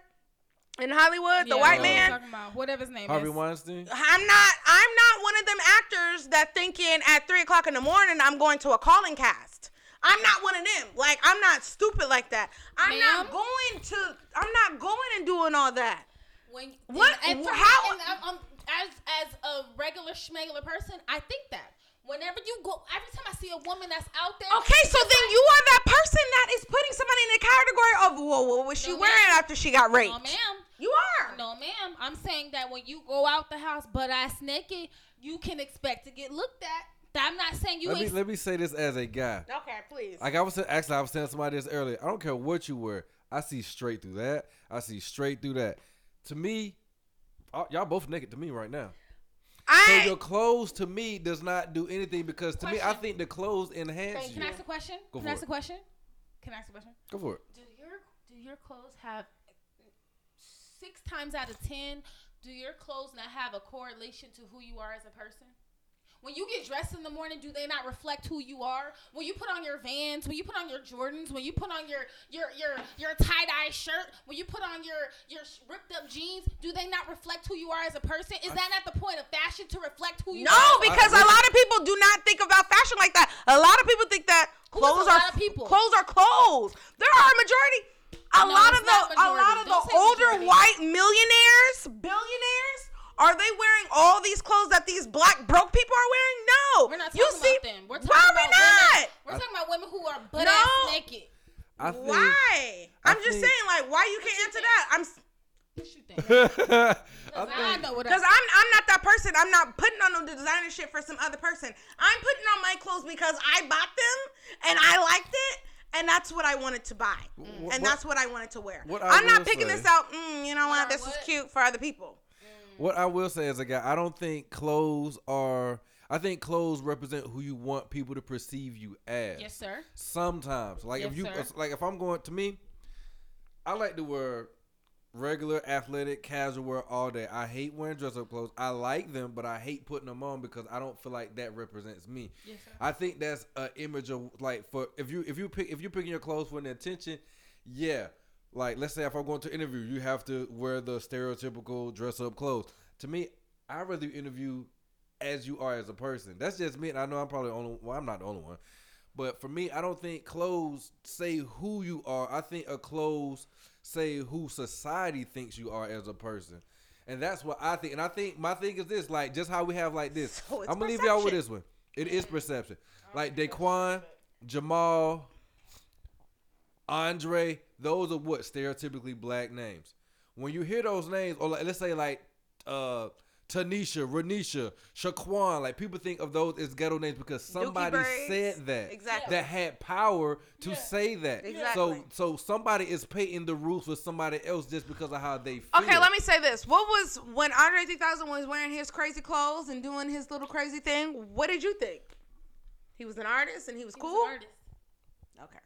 in Hollywood, the white what man. about? Whatever his name Harvey is. Weinstein. I'm not. I'm not one of them actors that thinking at three o'clock in the morning I'm going to a calling cast. I'm not one of them. Like I'm not stupid like that. I'm not going to. I'm not going and doing all that. When What- And, and for how- me, and, um, as as a regular schmegular person, I think that whenever you go, every time I see a woman that's out there, Okay, so then you are that person that is putting somebody in the category of whoa, what was she No, wearing ma'am. after she got raped? no, ma'am. You are. No, ma'am. I'm saying that when you go out the house butt ass naked, you can expect to get looked at. I'm not saying you Let me let me say this as a guy. Okay, please. Like I was saying, actually, I was telling somebody this earlier. I don't care what you wear. I see straight through that. I see straight through that. To me, uh, y'all both naked to me right now. So your clothes to me does not do anything because to me, I think the clothes enhance Can you. I ask a question? Go Can I ask it. a question? Can I ask a question? Go for it. Do your do your clothes have six times out of ten? Do your clothes not have a correlation to who you are as a person? When you get dressed in the morning, do they not reflect who you are? When you put on your Vans, when you put on your Jordans, when you put on your your your your tie dye shirt, when you put on your your ripped up jeans, do they not reflect who you are as a person? Is that not the point of fashion to reflect who you no, are? No, because I- a lot of people do not think about fashion like that. A lot of people think that Who's a clothes lot are of people? clothes are clothes. There are a majority. A No, lot of the not a lot of Don't the older majority. white millionaires, billionaires, are they wearing all these clothes that these black broke people are wearing? No. We're not talking you see, about them. We're why talking are we about not? women. We're talking about women who are butt No. ass naked. I think. why? I I'm just saying, like, why you can't you answer think? that? I'm What you think? I I, know what Because I. I'm I'm not that person. I'm not putting on no designer shit for some other person. I'm putting on my clothes because I bought them and I liked it. And that's what I wanted to buy. Wh- and what- that's what I wanted to wear. what I I'm not picking say- this out, mm, you know what, What this is cute for other people. What I will say as a guy, I don't think clothes are. I think clothes represent who you want people to perceive you as. Yes, sir. Sometimes, like if you, sir. like if I'm going to me, I like to wear regular athletic casual wear all day. I hate wearing dress up clothes. I like them, but I hate putting them on because I don't feel like that represents me. Yes, sir. I think that's an image of like for if you if you pick if you picking your clothes for an attention, yeah. Like let's say if I'm going to interview, you have to wear the stereotypical dress up clothes. To me, I rather interview as you are as a person. That's just me. And I know I'm probably the only. Well, I'm not the only one. But for me, I don't think clothes say who you are. I think a clothes say who society thinks you are as a person. And that's what I think. And I think my thing is this, like just how we have like this. So I'm gonna leave y'all with this one. It is perception. Like Daquan, Jamal, Andre, those are what stereotypically black names. When you hear those names, or like, let's say like uh Tanisha, Renisha, Shaquan, like people think of those as ghetto names because somebody said that Exactly. that had power to Yeah. say that. Exactly. So so somebody is painting the rules for somebody else just because of how they feel. Okay, let me say this. What was when Andre 3000 was wearing his crazy clothes and doing his little crazy thing? What did you think? He was an artist and he was He was cool. an artist. Okay.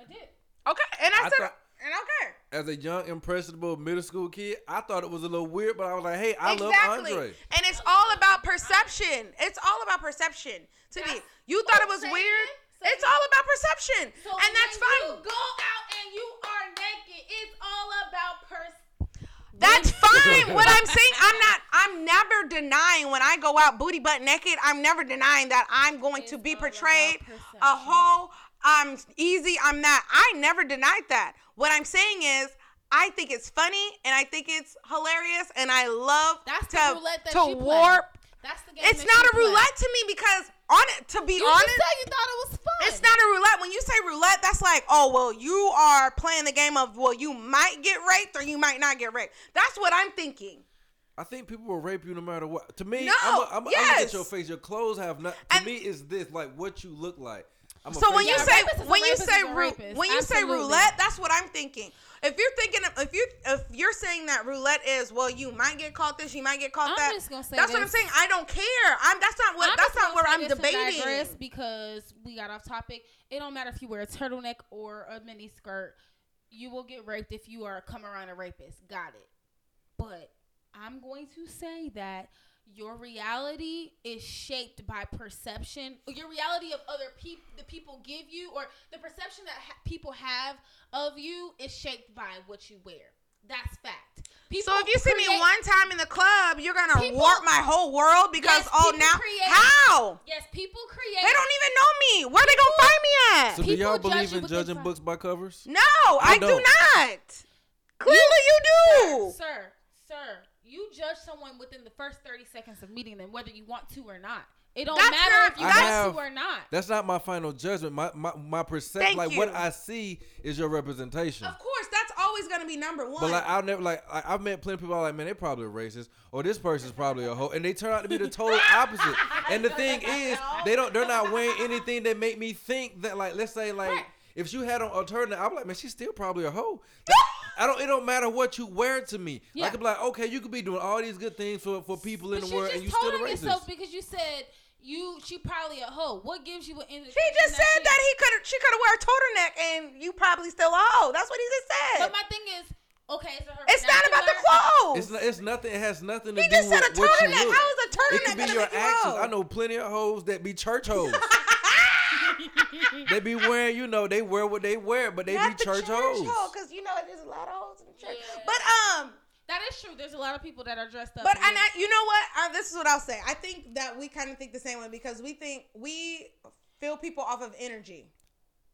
I did. Okay, and I, I said, thought- and okay. As a young impressionable middle school kid, I thought it was a little weird, but I was like, hey, I exactly. love Andre. And it's all about perception. It's all about perception. To me, you thought it was weird. it, It's all about perception, So and that's when fine. You go out and you are naked. It's all about pers. That's fine. what I'm saying, I'm not. I'm never denying when I go out booty butt naked. I'm never denying that I'm going to be portrayed a perception. Hoe. I'm easy. I'm that. I never denied that. What I'm saying is. I think it's funny and I think it's hilarious and I love That's to, the roulette that to you play. warp. That's the game. It's that not you a play. roulette to me because on it to be You honest, just said you thought it was fun. it's not a roulette. When you say roulette, that's like, oh well, you are playing the game of well, you might get raped or you might not get raped. That's what I'm thinking. I think people will rape you no matter what. To me, No, I'm a, I'm a, yes. look at your face. Your clothes have not. To And- me, is this like what you look like? I'm So when you Yeah, say rapist is a when you say ru- when you say roulette, that's what I'm thinking. If you're thinking of, if you if you're saying that roulette is well, you might get caught this, you might get caught I'm that. just gonna say that's what I'm saying. I don't care. I'm that's not what I'm that's not where I'm debating. because we got off topic. It don't matter if you wear a turtleneck or a mini skirt. You will get raped if you are come around a rapist. Got it. But I'm going to say that your reality is shaped by perception. Your reality of other people, the people give you, or the perception that ha- people have of you is shaped by what you wear. That's fact. People So if you see me one time in the club, you're gonna People- warp my whole world because Yes, oh now create- how yes, people create. they don't even know me. Where they gonna find me at? So do y'all believe in judging books by covers? No, I, do don't. not. Clearly, you do. Sir, sir, you judge someone within the first 30 seconds of meeting them, whether you want to or not. It don't That's matter not- if you I want to or not. That's not my final judgment. My my, my perception, Thank like what. I see, is your representation. Of course, that's always gonna be number one. But like I'll never like I, I've met plenty of people like man they're probably racist or this person's probably a hoe and they turn out to be the total opposite. And the thing is they don't they're not wearing anything that make me think that like let's say like Right. If she had on alternative I'm like man she's still probably a hoe. I don't it don't matter what you wear to me. Yeah. I could be like okay you could be doing all these good things for for people in the world just and you still a on racist. yourself because you said you she probably a hoe. What gives you an indication? He just said she- that he could she could have wear a turtleneck and you probably still a hoe. That's what he just said. But my thing is, okay, so her it's not about the clothes. It's not, it's nothing. It has nothing to he do with He just said a what you turtleneck. How is a turtleneck? It turtleneck could be your make you actions. hoe? I know plenty of hoes that be church hoes. they be wearing, you know, they wear what they wear, but they Not be the church, hoes. because you know there's a lot of hoes in the church. Yeah. But um, That is true. There's a lot of people that are dressed up. but and. I, you know what? Uh, this is what I'll say. I think that we kind of think the same way because we think we feel people off of energy.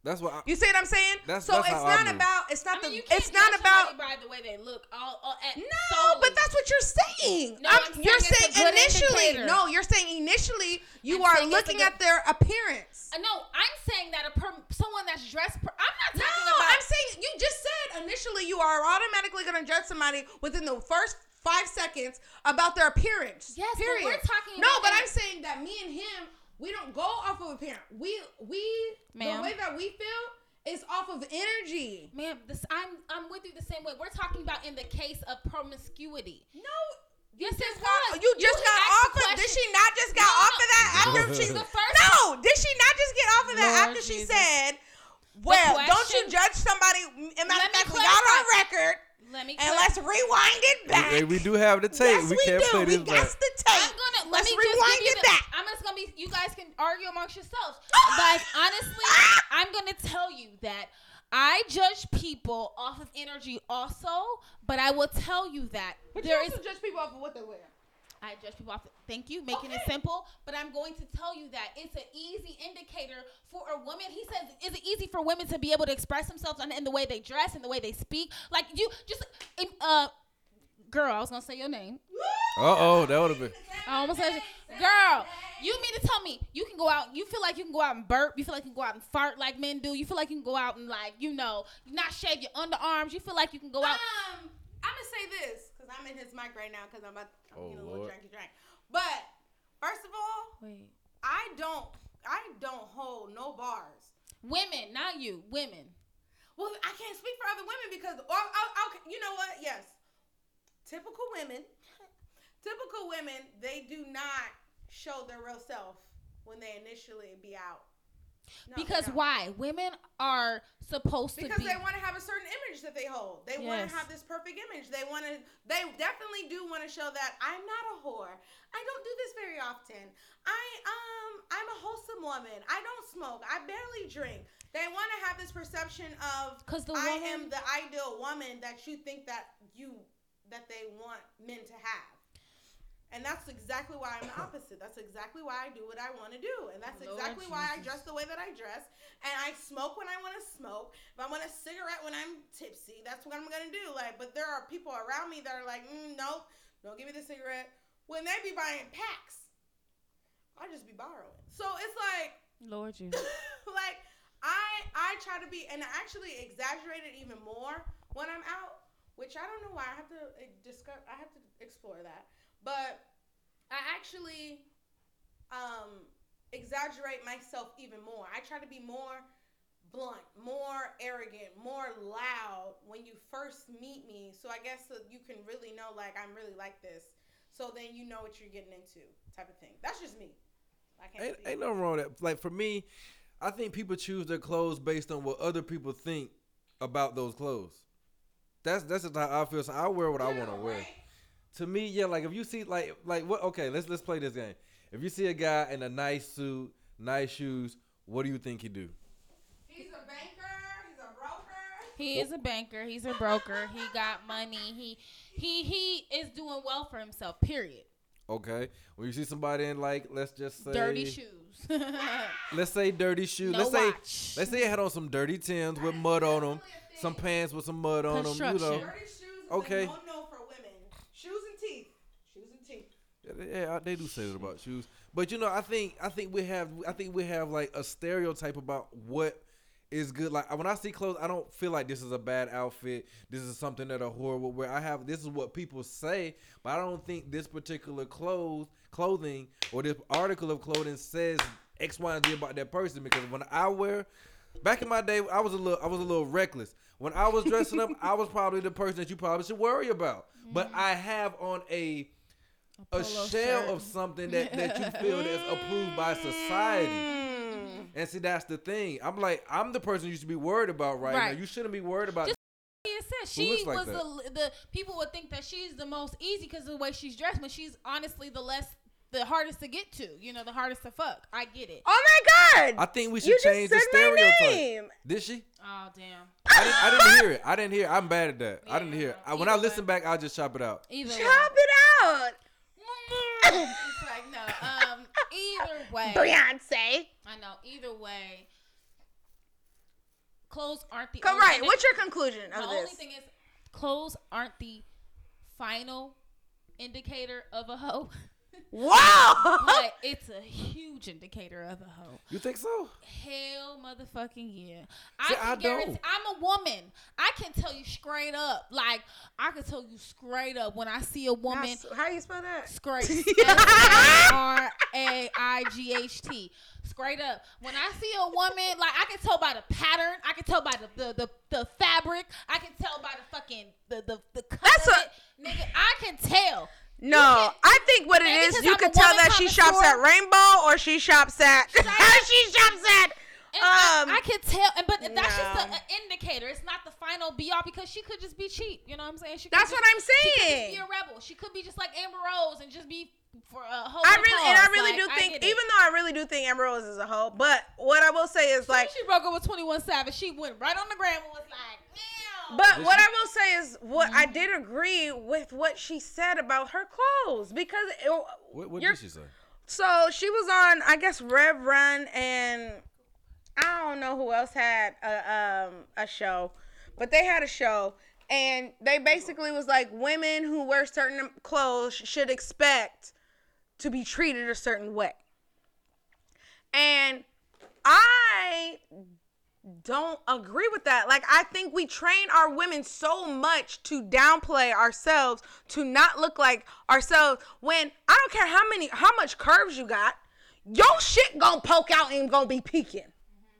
That's what. I, You see what I'm saying? That's- so that's it's how I not about. It's I not mean, the. It's not about. by the way they look. All, all at, No, solely. but that's what you're saying. No, I'm- I'm you're it's a saying initially. indicator. No, you're saying initially you I'm are saying it's a looking good- at their appearance. Uh, no, I'm saying that a per, someone that's dressed. Per, I'm not No, talking about. I'm saying you just said initially you are automatically going to judge somebody within the first five seconds about their appearance. Yes, but period. we're talking No, about but in- I'm saying that me and him, we don't go off of appearance. We we Ma'am. the way that we feel is off of energy. Ma'am, this I'm I'm with you the same way. We're talking about in the case of promiscuity. No. Yes, it just got- you just got off of. Did she not just got No, off of that no. after she? The first- no, did she not just get off of that Lord after she said, "Well, don't you judge somebody?" And matter Let of me fact, we got on record, Let me. and let's rewind it back. Hey, we do have the tape. Yes, we we, can't do. play we this got back. the tape. I'm gonna let's let me rewind just give you it the, back. I'm just gonna be. You guys can argue amongst yourselves. Ah! like honestly, ah! I'm gonna tell you that I judge people off of energy also, but I will tell you that But there you is. also judge people off of what they wear. I judge people off. Thank you, making it simple. But I'm going to tell you that it's an easy indicator for a woman. He says, is it easy for women to be able to express themselves in, in the way they dress and the way they speak? Like you, just uh, girl, I was gonna say your name. Uh oh, that would have been. I almost said, girl, you mean to tell me you can go out? You feel like you can go out and burp? You feel like you can go out and fart like men do? You feel like you can go out and like you know not shave your underarms? You feel like you can go out? Um, I'm gonna say this because I'm in his mic right now because I'm about I'm Oh, getting a little Lord. drinky drink. But first of all, Wait, I don't I don't hold no bars. women, not you, women. Well, I can't speak for other women because, or, oh, okay, you know what? Yes, typical women, typical women, they do not show their real self when they initially be out. No, because why? Women are supposed Because to be. Because they want to have a certain image that they hold. They want to have this perfect image. They want to. They definitely do want to show that I'm not a whore. I don't do this very often. I um I'm a wholesome woman. I don't smoke. I barely drink. They want to have this perception of 'Cause the woman, I am the ideal woman that you think that you that they want men to have. And that's exactly why I'm the opposite. That's exactly why I do what I want to do. And that's Lord exactly why I dress the way that I dress. And I smoke when I want to smoke. If I want a cigarette when I'm tipsy, that's what I'm gonna do. Like, but there are people around me that are like, mm, nope, don't give me the cigarette. When they be buying packs, I just be borrowing. So it's like, Lord Jesus. like I I try to be, and I actually exaggerate it even more when I'm out, which I don't know why. I have to uh, discuss. I have to explore that, but I actually um exaggerate myself even more. I try to be more blunt, more arrogant, more loud when you first meet me. So I guess so you can really know like I'm really like this. So then you know what you're getting into, type of thing. That's just me. I can't. Ain't, ain't nothing wrong with that. Like for me, I think people choose their clothes based on what other people think about those clothes. That's that's just how I feel. So I wear what I want to wear. To me, yeah, like if you see like like what okay, let's let's play this game. If you see a guy in a nice suit, nice shoes, what do you think he do? He's a banker. He's a broker. He is a banker. He's a broker. He got money. He he he is doing well for himself. Period. Okay. When you see somebody in like let's just say Dirty shoes. Let's say dirty shoes. No let's say watch. let's say it had on some dirty Tims with mud on them, some pants with some mud on them. You know. Dirty shoes is Okay. a no-no for women. Shoes and teeth. Shoes and teeth. Yeah, they do say that about shoes. But you know, I think I think we have I think we have like a stereotype about what is good. Like when I see clothes, I don't feel like this is a bad outfit. This is something that a whore would wear. I have this is what people say, but I don't think this particular clothes clothing or this article of clothing says X, Y, and Z about that person. Because when I wear, back in my day, I was a little I was a little reckless. When I was dressing up, I was probably the person that you probably should worry about. But mm-hmm. I have on a a polo shell shirt. of something that, that you feel that's approved by society. Mm. And see, that's the thing. I'm like, I'm the person you should be worried about right, Right. now. You shouldn't be worried about. Just- It said she looks like was that? the the people would think that she's the most easy because of the way she's dressed, but she's honestly the less the hardest to get to. You know, the hardest to fuck. I get it. Oh my god! I think we should you just change the said my stereotype. name. Did she? Oh damn. I didn't, I didn't hear it. I didn't hear. It. I'm bad at that. I didn't hear. It. I, when I listen way. back, I'll just chop it out. Either way. Chop it out, it's like no. Um. Either way. Beyonce. I know. Either way. Clothes aren't the. Come right. What's your conclusion The of only this? thing is, clothes aren't the final indicator of a hoe, Wow. but it's a huge indicator of a hoe. You think so? Hell, motherfucking yeah! See, I can I guarantee. don't. I'm a woman. I can tell you straight up. Like I can tell you straight up when I see a woman. How you spell that? Scrape. R A I G H T. Straight up. When I see a woman, like I can tell by the pattern. I can tell by the the, the, the fabric. I can tell by the fucking the the the cut That's of a- it. Nigga, I can tell. No, I think what it is, 'cause you I'm could tell that she shops at Rainbow or she shops at. she shops at. And I, Um, I can tell, and but that's just no. a- an indicator. It's not the final be all because she could just be cheap. You know what I'm saying? She could That's just- what I'm saying. She could just be a rebel. She could be just like Amber Rose and just be for a whole. I really and I really like, do think, even though I really do think Amber Rose is a hoe, but what I will say is Like like, she broke up with Twenty One Savage, she went right on the gram and was like, "Damn." But Did what she- I will say is what I did agree with what she said about her clothes because it, What, what did she say? So she was on, I guess, Rev Run, and I don't know who else had a um a show, but they had a show, and they basically was like women who wear certain clothes should expect to be treated a certain way, and I don't agree with that. Like I think we train our women so much to downplay ourselves, to not look like ourselves when I don't care how many how much curves you got, your shit gonna poke out and gonna be peeking.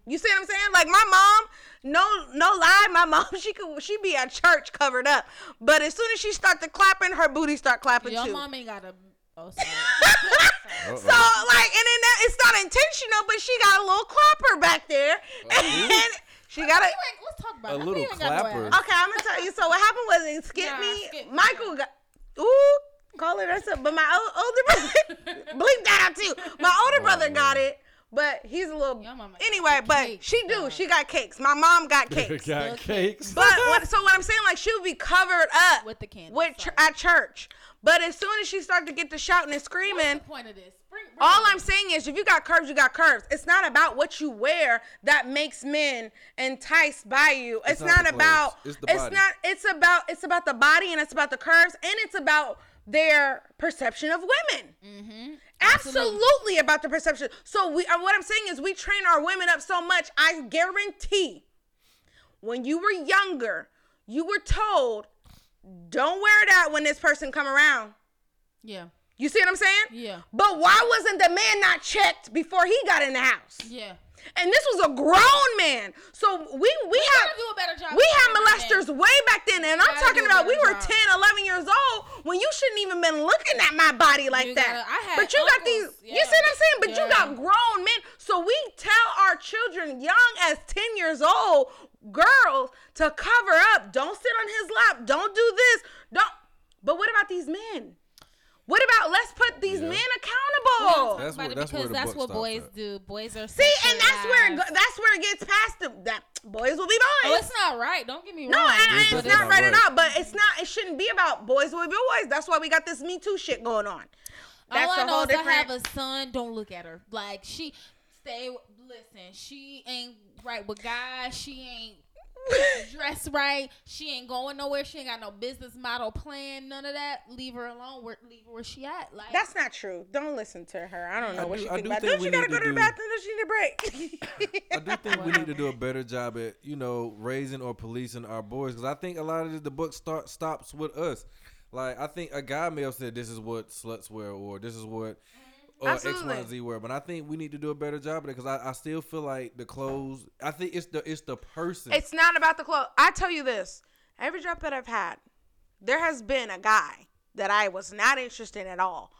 You see what I'm saying? Like my mom, no no lie, my mom she could she be at church covered up, but as soon as she start to clapping, her booty start clapping Your too. mom ain't got a. Oh, sorry. So like, and then that, it's not intentional, but she got a little clapper back there, oh, and she got a. You ain't- Let's talk about A it. little We no clapper. Okay, I'm gonna tell you. So what happened was it skipped Nah, me. skip- Michael got ooh, call it herself. But my o- older brother, bleep that out too. My older brother oh, got it, but he's a little. Your mama got Anyway, the but cakes, she do. dog. She got cakes. My mom got cakes. got cakes. But what, so what I'm saying, like she would be covered up With the candles, with ch- sorry. at church. But as soon as she started to get to shouting and What's screaming, the point of this? Bring, bring all I'm saying is, if you got curves, you got curves. It's not about what you wear that makes men enticed by you. It's, It's not not, the about. clothes. It's It's, the body. not. It's about. It's about the body and it's about the curves and it's about their perception of women. Mm-hmm. Absolutely. about the perception. So we. uh, What I'm saying is, we train our women up so much. I guarantee, when you were younger, you were told, "Don't wear that when this person come around." Yeah. You see what I'm saying? Yeah. But why wasn't the man not checked before he got in the house? Yeah. And this was a grown man. So we we, We gotta do a better job. we had molesters way back then. And I'm talking about we were job. 10, 11 years old when you shouldn't even been looking at my body like You that. gotta- but you got these uncles, you see what I'm saying? But you got grown men. So we tell our children young as 10 years old, girls, to cover up. Don't sit on his lap. Don't do this. Don't but what about these men? What about let's put these Yeah. men accountable? don't That's about where- it that's because that's what boys at. do. Boys are See, and that's where it sexualized. go, that's where it gets past them. That boys will be Oh, boys. it's not right. Don't get me no, wrong. and, and It's it's definitely not right at not all. But it's not. It shouldn't be about boys will be boys. That's why we got this Me Too shit going on. That's All I a know whole is I have a son. Don't look at her. Like she stay. Listen, she ain't right with guys. She ain't. dress right. She ain't going nowhere. She ain't got no business model plan. None of that. Leave her alone. Where, leave her where she at. Like That's not true. Don't listen to her. I don't know I what do- she I think do about. think Don't we you gotta need go to to the do- bathroom? Does she need a break? I do think we need to do a better job at you know raising or policing our boys because I think a lot of the, the book start stops with us. Like I think a guy may have said this is what sluts wear or this is what uh, X, Y, Absolutely. and Z wear, but I think we need to do a better job of it because I, I still feel like the clothes. I think it's the it's the person. It's not about the clothes. I tell you this: every job that I've had, there has been a guy that I was not interested in at all,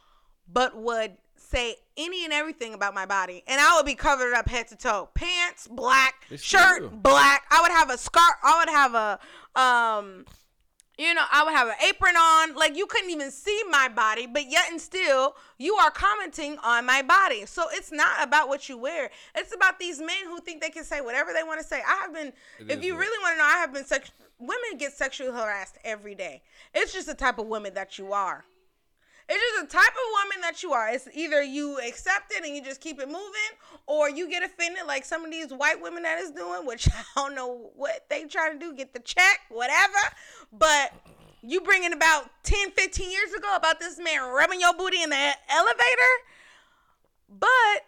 but would say any and everything about my body, and I would be covered up head to toe, pants black, It's shirt true. black. I would have a scarf. I would have a um. You know, I would have an apron on. Like you couldn't even see my body, but yet and still, you are commenting on my body. So it's not about what you wear. It's about these men who think they can say whatever they want to say. I have been, It if you really want to know, I have been sex. Women get sexually harassed every day. It's just the type of woman that you are. It's just the type of woman that you are. It's either you accept it and you just keep it moving, or you get offended like some of these white women that is doing, which I don't know what they trying to do, get the check, whatever. But you bringing about 10, 15 years ago about this man rubbing your booty in the elevator. But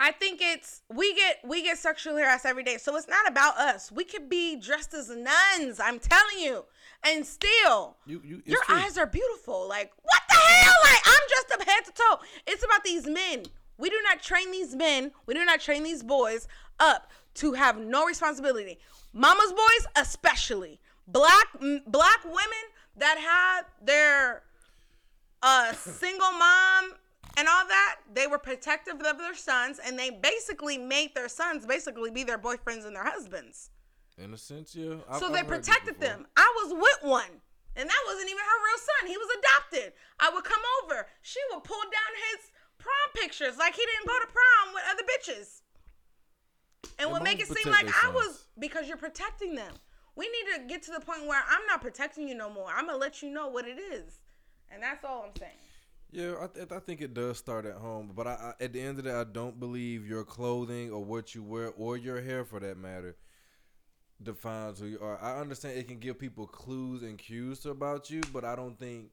I think it's we get we get sexually harassed every day. So it's not about us. We could be dressed as nuns, I'm telling you. And still you, you, your true. eyes are beautiful. Like, what the hell? Like, I'm dressed up head to toe. It's about these men. We do not train these men, we do not train these boys up to have no responsibility. Mama's boys, especially. Black m- black women that had their uh single mom and all that, they were protective of their sons and they basically made their sons basically be their boyfriends and their husbands. In a sense, yeah. I've- So I've they protected them. I was with one. And that wasn't even her real son. He was adopted. I would come over. She would pull down his prom pictures like he didn't go to prom with other bitches. And would make it seem like I was because you're protecting them. We need to get to the point where I'm not protecting you no more. I'm gonna let you know what it is. And that's all I'm saying. Yeah, I, th- I think it does start at home, but I, I, at the end of the day, I don't believe your clothing or what you wear or your hair, for that matter, defines who you are. I understand it can give people clues and cues about you, but I don't think.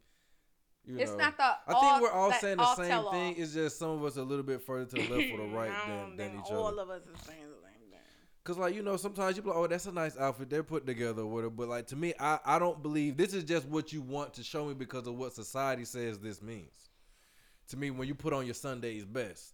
You It's know, not the I all- think we're all saying the all same all. thing. It's just some of us a little bit further to the left or the right than, than each all other. of us is saying the same thing. Cause like you know, sometimes you be like, oh, that's a nice outfit they're put together with it. But like to me, I I don't believe this is just what you want to show me because of what society says this means. To me, when you put on your Sunday's best,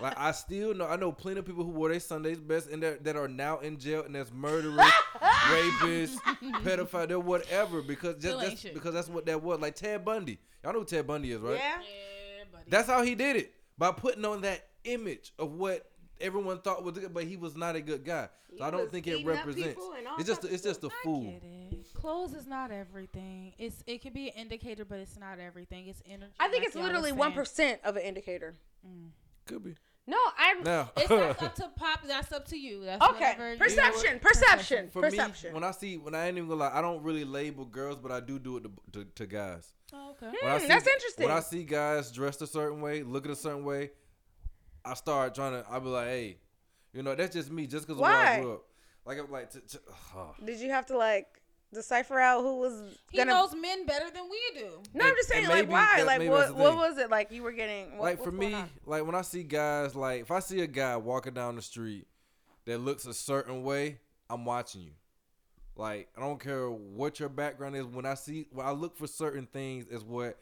like I still know, I know plenty of people who wore their Sunday's best and that that are now in jail and that's murderers, rapists, pedophile, they're whatever because just, Still ain't just shit. because that's what that was. Like Ted Bundy, y'all know who Ted Bundy is, right? Yeah? Yeah, buddy. That's how he did it by putting on that image of what everyone thought was good, but he was not a good guy. So I don't think it represents. people and all It's just types of it's just a I fool. Clothes is not everything. It's it can be an indicator, but it's not everything. It's energy. I think like it's literally one percent of an indicator. Could be. No, I Now It's that's up to pop. That's up to you. That's Okay. whatever you- Perception, perception, for perception. me, when I see when I ain't even gonna lie, I don't really label girls, but I do do it to, to, to guys. Oh, okay. Hmm, see, that's interesting. When I see guys dressed a certain way, looking a certain way, I start trying to. I be like, hey, you know, that's just me. Just because where Why? I grew up, like I'm like, t- t- oh. Did you have to like decipher out who was He gonna? knows men better than we do. no, I'm just saying, and like, maybe why? Like, what? What was it like? You were getting what, like for me, on? like when I see guys, like if I see a guy walking down the street that looks a certain way, I'm watching you. Like I don't care what your background is. When I see, when I look for certain things, is what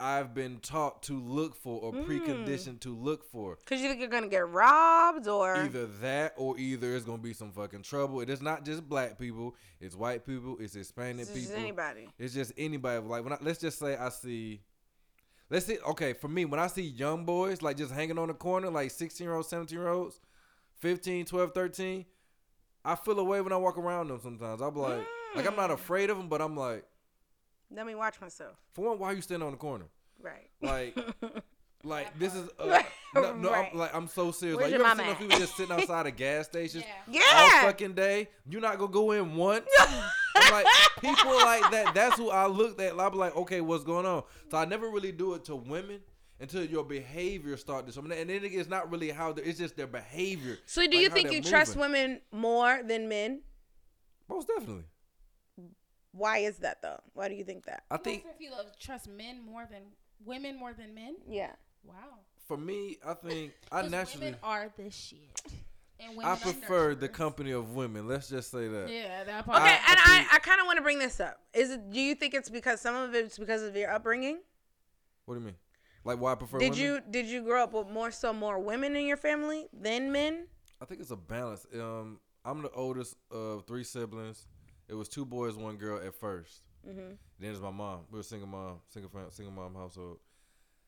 I've been taught to look for or Mm. preconditioned to look for. Cause you think you're gonna get robbed or Either that or either it's gonna be some fucking trouble. It is not just black people. It's white people. It's Hispanic people. it's just people. anybody. It's just anybody. Like when I, let's just say I see, let's see. Okay, for me, when I see young boys like just hanging on the corner, like 16 year olds, 17 year olds, 15, 12, 13, I feel away when I walk around them. Sometimes I'm like, like I'm Mm. not afraid of them, but I'm like, Let me watch myself. for one, why are you standing on the corner? Right. Like, like this is uh, Right. no, no Right. I'm like I'm so serious. Where's like your you ever mama seen those people just sitting outside of gas stations Yeah. all Yeah. fucking day? You're not gonna go in once? I'm like people like that. That's who I looked at. I'll be like, okay, what's going on? So I never really do it to women until your behavior start to something. And then it's not really how they it's just their behavior. So do like you think they're you trust women more than men? Most definitely. Why is that though? Why do you think that? I think if you love, trust men more than women more than men. Yeah. Wow. for me, I think I naturally women are the shit. And women I prefer the company of women. Let's just say that. Yeah, that part. Okay, I- and I I, I kind of want to bring this up. Is it? Do you think it's because some of it's because of your upbringing? What do you mean? Like why I prefer Did women? you did you grow up with more so more women in your family than men? I think it's a balance. Um, I'm the oldest of three siblings. It was two boys, one girl at 1st Mm-hmm. Then it's my mom. We were single mom, single fam- single mom household.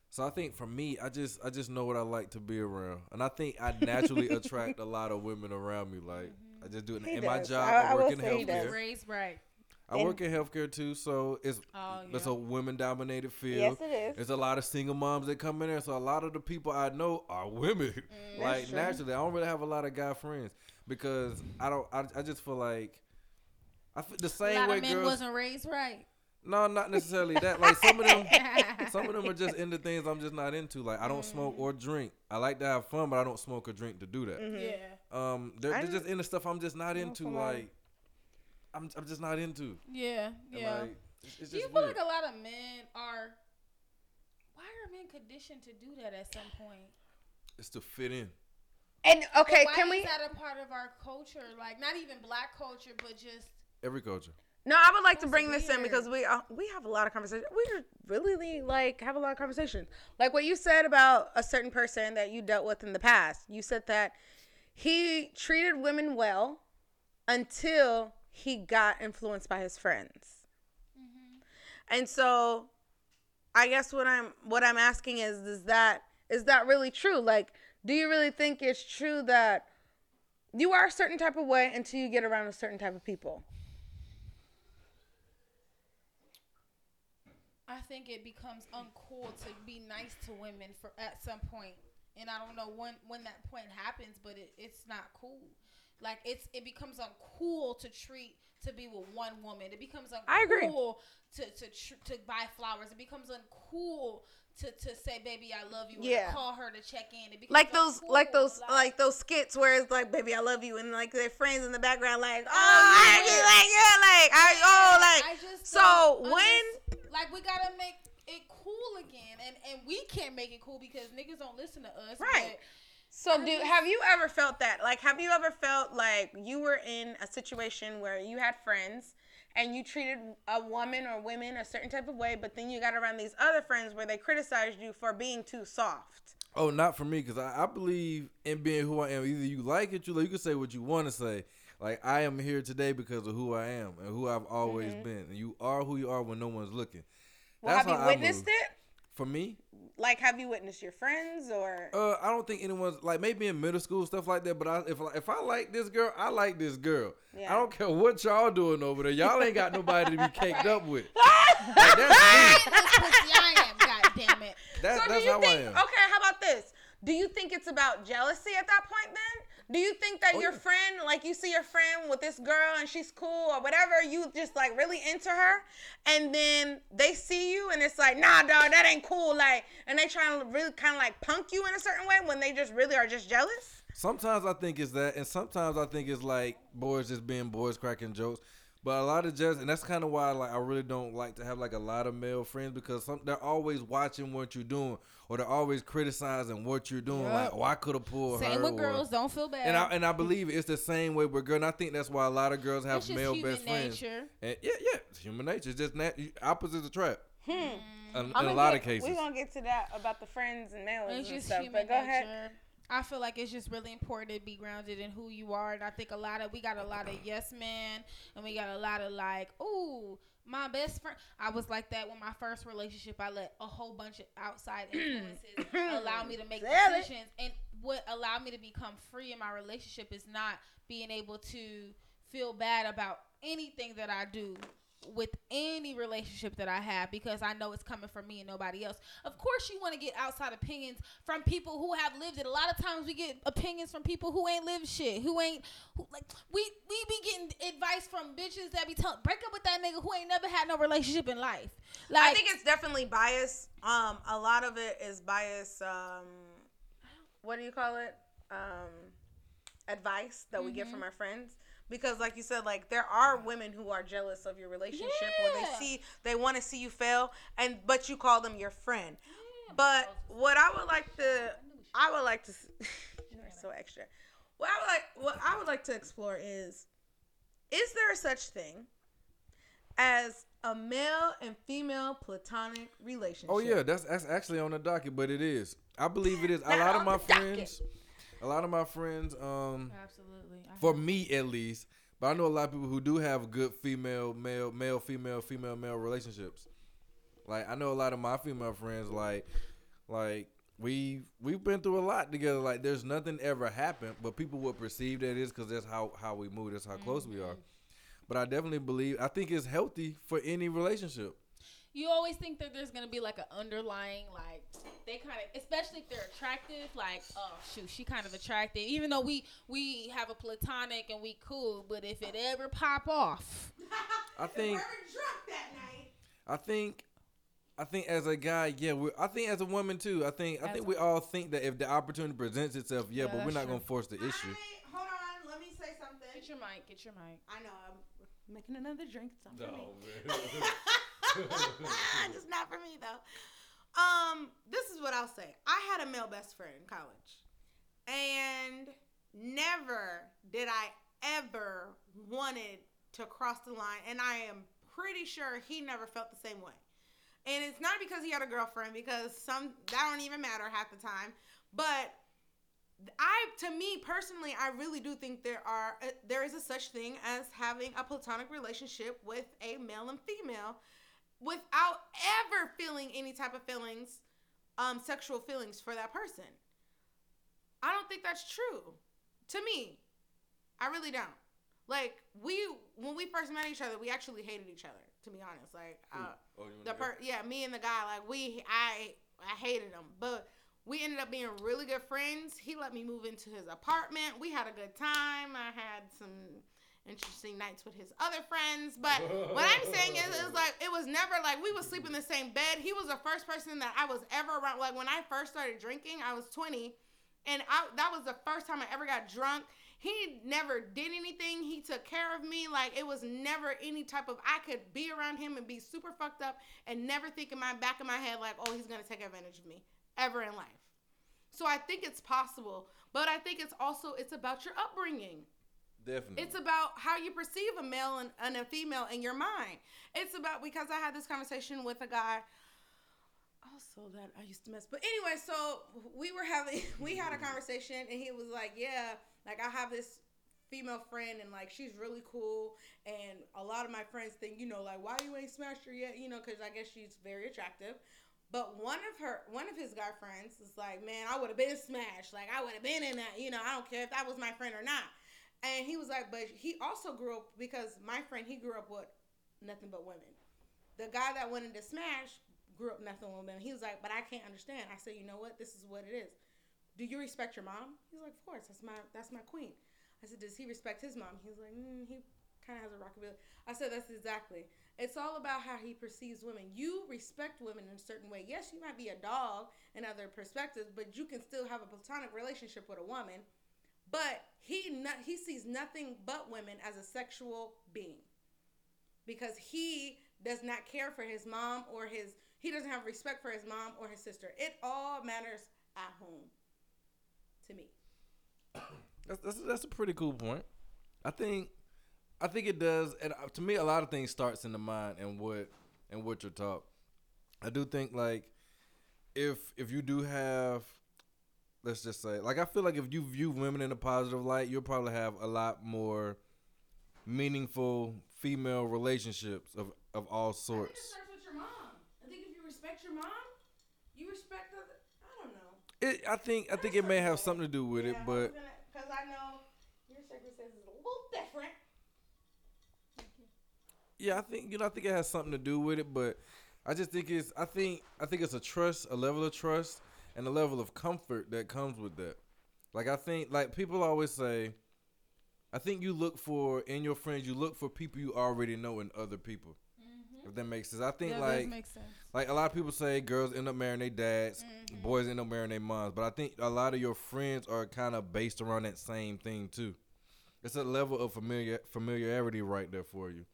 So I think for me, I just I just know what I like to be around, and I think I naturally attract a lot of women around me. Like I just do it He in my job. I- I, I work will in say he does. healthcare. raised right. I work in healthcare too, so it's Oh it's a women dominated field. Yes, it is. There's a lot of single moms that come in there, so a lot of the people I know are women. Mm, like naturally, I don't really have a lot of guy friends because I don't. I, I just feel like I feel the a same lot way of men girls. wasn't raised right. No, not necessarily that. Like some of them, some of them are just into things I'm just not into. Like I don't smoke Mm. or drink. I like to have fun, but I don't smoke or drink to do that. Yeah. Um, they're, I they're just into stuff I'm just not into. Like I'm, I'm just not into. Yeah. Yeah. Like, it's, it's Do you feel weird. like a lot of men are? Why are men conditioned to do that at some point? it's to fit in. And okay, Why can is we? that a part of our culture? Like not even black culture, but just Every culture. No, I would like to That's bring this in because we uh, we have a lot of conversation. We really like have a lot of conversations. Like what you said about a certain person that you dealt with in the past. You said that he treated women well until he got influenced by his friends. And so I guess what I'm what I'm asking is is that is that really true? Like do you really think it's true that you are a certain type of way until you get around a certain type of people? I think it becomes uncool to be nice to women for at some point, and I don't know when when that point happens, but it, it's not cool. Like it's it becomes uncool to treat to be with one woman. It becomes uncool I agree. to to tr- to buy flowers. It becomes uncool to to say baby I love you. Yeah. call her to check in. Like those uncool, like those like those skits where it's like baby i love you and like their friends in the background like oh, Oh, I yeah. just like yeah like i oh like I just so when underst- like we gotta make it cool again, and and we can't make it cool because niggas don't listen to us. Right. but so do have you ever felt that like have you ever felt like you were in a situation where you had friends and you treated a woman or women a certain type of way but then you got around these other friends where they criticized you for being too soft Oh, not for me, because I, I believe in being who I am. Either you like it, you like, you can say what you want to say. Like I am here today because of who I am and who I've always been. And you are who you are when no one's looking. Mm-hmm. well have you how I witnessed it For me, like have you witnessed your friends or uh, I don't think anyone's like maybe in middle school stuff like that. But I, if if I like this girl, I like this girl. Yeah. I don't care what y'all doing over there. Y'all ain't got nobody to be caked up with. Like, that's me. this pussy I am, god damn it. That's, So do you how think? I am. Okay, how about this? Do you think it's about jealousy at that point? Then do you think that Oh, your yeah. friend, like you see your friend with this girl and she's cool or whatever, you just like really into her, and then they see you and it's like, nah, dog, that ain't cool. Like, and they trying to really kind of like punk you in a certain way when they just really are just jealous. Sometimes I think it's that, and sometimes I think it's like boys just being boys cracking jokes. But a lot of just, and that's kind of why like I really don't like to have like a lot of male friends because some they're always watching what you're doing, or they're always criticizing what you're doing. Like, Yup. oh, I could have pulled her. Same with or- girls, don't feel bad. And I and I believe it's the same way with girls. And I think that's why a lot of girls have it's just male human best friends. nature. And yeah, yeah, it's human nature. It's just nat- opposites attract. Hmm. In, in a lot of cases. we're gonna get to that about the friends and males It's and just stuff. human But go nature. ahead. I feel like it's just really important to be grounded in who you are, and I think a lot of we got a lot of yes men, and we got a lot of like, ooh, my best friend. I was like that with my first relationship. I let a whole bunch of outside influences allow me to make Sell it. decisions, and what allowed me to become free in my relationship is not being able to feel bad about anything that I do with any relationship that I have because I know it's coming from me and nobody else. Of course, you want to get outside opinions from people who have lived it. A lot of times we get opinions from people who ain't lived shit, who ain't who, like we we be getting advice from bitches that be telling break up with that nigga who ain't never had no relationship in life. Like I think it's definitely bias. Um, a lot of it is bias. Um, what do you call it? Um, advice that we get Mm-hmm. from our friends. Because like you said like there are women who are jealous of your relationship or they see they want to see you fail and but you call them your friend. But what i would like to i would like to you're so extra. What i would like what i would like to explore is is there such thing as a male and female platonic relationship? Oh yeah, that's that's actually on the docket, but it is. I believe it is. A lot of my friends docket. A lot of my friends, um, Absolutely. For me at least, but I know a lot of people who do have good female, male, male, female, female, male relationships. Like I know a lot of my female friends, like, like we we've been through a lot together. Like there's nothing ever happened, but people would perceive that is because that's how how we move. That's how close we are. But I definitely believe. I think it's healthy for any relationship. You always think that there's gonna be like an underlying like they kind of especially if they're attractive like oh shoot she kind of attractive even though we we have a platonic and we cool but if it ever pop off I think. drunk that night I think, I think as a guy, yeah, we I think as a woman too. I think I As think a- we all think that if the opportunity presents itself, yeah, Yeah, but we're not true. gonna force the issue. I, hold on let me say something get your mic get your mic i know i'm making another drink it's not for me just not for me though. Um, this is what I'll say. I had a male best friend in college, and never did I ever wanted to cross the line, and I am pretty sure he never felt the same way. And it's not because he had a girlfriend, because some that don't even matter half the time. But I, to me personally, I really do think there are uh, there is a such thing as having a platonic relationship with a male and female without ever feeling any type of feelings, um, sexual feelings for that person. I don't think that's true. To me, I really don't. Like we, when we first met each other, we actually hated each other. To be honest, like uh, Oh, the per yeah, me and the guy, like we, I, I hated him, but we ended up being really good friends. He let me move into his apartment. We had a good time. I had some interesting nights with his other friends. But what I'm saying is, it was like it was never like we would sleep in the same bed. He was the first person that I was ever around. Like when I first started drinking, I was 20, and I that was the first time I ever got drunk. He never did anything. He took care of me. Like it was never any type of I could be around him and be super fucked up and never think in my back of my head like, oh, he's gonna take advantage of me ever in life. So I think it's possible, but I think it's also it's about your upbringing. Definitely. It's about how you perceive a male and, and a female in your mind. It's about because I had this conversation with a guy also that I used to mess. But anyway, so we were having we had a mm-hmm. conversation and he was like, "Yeah, like I have this female friend and like she's really cool and a lot of my friends think, you know, like why you ain't smashed her yet, you know, cuz I guess she's very attractive." But one of her, one of his guy friends is like, man, I would have been smashed. Like I would have been in that. You know, I don't care if that was my friend or not. And he was like, but he also grew up because my friend he grew up with nothing but women. The guy that wanted to smash grew up nothing but women. He was like, but I can't understand. I said, you know what? This is what it is. Do you respect your mom? He's like, of course. That's my that's my queen. I said, does he respect his mom? He was like, mm, he kind of has a rockabilly. I said, that's exactly. It's all about how he perceives women. You respect women in a certain way. Yes, you might be a dog in other perspectives, but you can still have a platonic relationship with a woman. But he not, he sees nothing but women as a sexual being because he does not care for his mom or his he doesn't have respect for his mom or his sister. It all matters at home to me. That's, that's that's a pretty cool point. I think I think it does. And uh, to me, a lot of things starts in the mind and what and what you're taught. I do think like if if you do have, let's just say, like I feel like if you view women in a positive light, you'll probably have a lot more meaningful female relationships of of all sorts. starts with your mom. I think if you respect your mom, you respect other. I don't know. It, I think I think it may have something to do with it, but because I know your circumstances is a little different. Yeah, I think you know I think it has something to do with it, but I just think it's I think I think it's a trust, a level of trust, and a level of comfort that comes with that. Like I think like people always say, I think you look for in your friends, you look for people you already know in other people. Mm-hmm. If that makes sense, I think that like like a lot of people say girls end up marrying their dads, mm-hmm. boys end up marrying their moms, but I think a lot of your friends are kind of based around that same thing too. it's a level of familiar familiarity right there for you.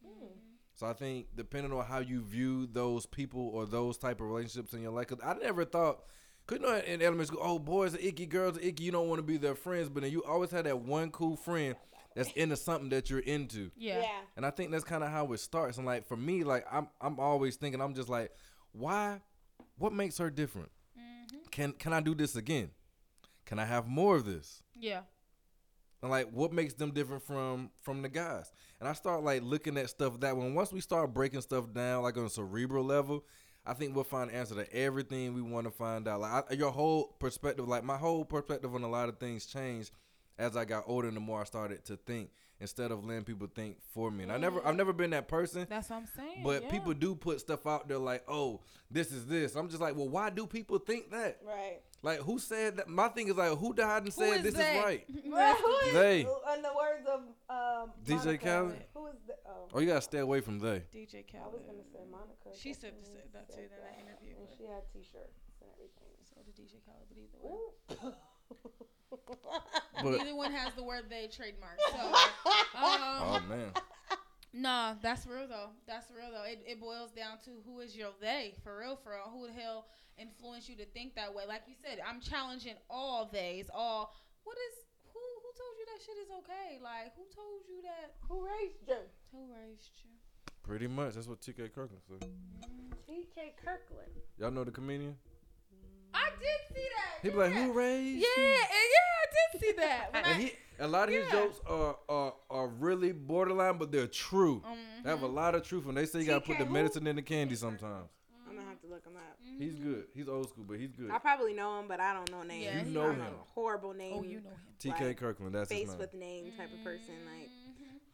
So I think depending on how you view those people or those type of relationships in your life, 'cause I never thought, cause you know in elementary school, oh boys are icky, girls are icky. You don't want to be their friends, but then you always had that one cool friend that's into something that you're into. Yeah. And I think that's kind of how it starts. And like for me, like I'm I'm always thinking, I'm just like, why? What makes her different? Mm-hmm. Can can I do this again? Can I have more of this? Yeah. And like, what makes them different from from the guys? And I start like looking at stuff that when once we start breaking stuff down, like on a cerebral level, I think we'll find answer to everything we want to find out. Like I, your whole perspective, like my whole perspective on a lot of things changed as I got older. And the more I started to think, instead of letting people think for me. And I never, I've never been that person. That's what I'm saying. But yeah. people do put stuff out there like, oh, this is this. I'm just like, well, why do people think that? Right. Like, who said that? My thing is like, who died and said is this they? is right? Well, who is, They. In the words of um, DJ Monica, Khaled? Who is the? Oh, Oh, you gotta stay away from they. DJ I was gonna say Monica. She said definitely this- that said too in that interview, and she had T-shirts and everything. So did DJ Khaled, but either way. But Neither one has the word they trademark. So, um, oh man, Nah, that's real though. That's real though. It, it boils down to who is your they for real, for real. Who the hell influenced you to think that way? Like you said, I'm challenging all theys. All what is who who told you that shit is okay? Like who told you that? Who raised you? Who raised you? pretty much that's what TK Kirkland said. T.K. Kirkland. Y'all know the comedian? I did see that. He be like, who raised Yeah, you? and yeah, I did see that. When And I- he, a lot of his jokes are, are are really borderline, but they're true. Mm-hmm. They have a lot of truth, and they say you gotta put TK the who? medicine in the candy mm-hmm. sometimes. I'm gonna have to look him up. Mm-hmm. He's good. He's old school, but he's good. I probably know him, but I don't know names. Yeah, You oh, know him. horrible name. oh, you know him. TK Right. Kirkland, that's his face name. with name type of person. Like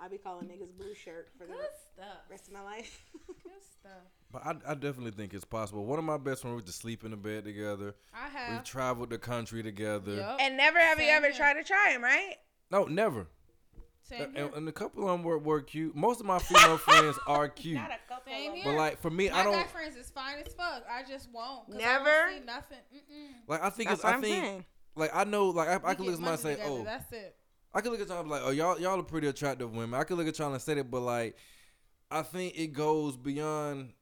I be calling niggas blue shirt for the stuff. rest of my life. Good stuff. But I, I definitely think it's possible. One of my best friends we used to sleep in the bed together. I We've have. traveled the country together. Yup. and never have you ever here. tried to try him, right? No, never. Same And, here. and a couple of them were, were cute. Most of my female friends are cute. Not a couple. Same of here. But like for me, My I guy don't have friends is fine as fuck. I just won't. 'cause I Never? don't see nothing. Mm-mm. like I think That's it's what I I'm think saying. like I know like I, I We could get look at somebody and say, together, oh, that's it. I could look at y'all and be like, oh, y'all y'all are pretty attractive women. I could look at y'all and say that, but like, I think it goes beyond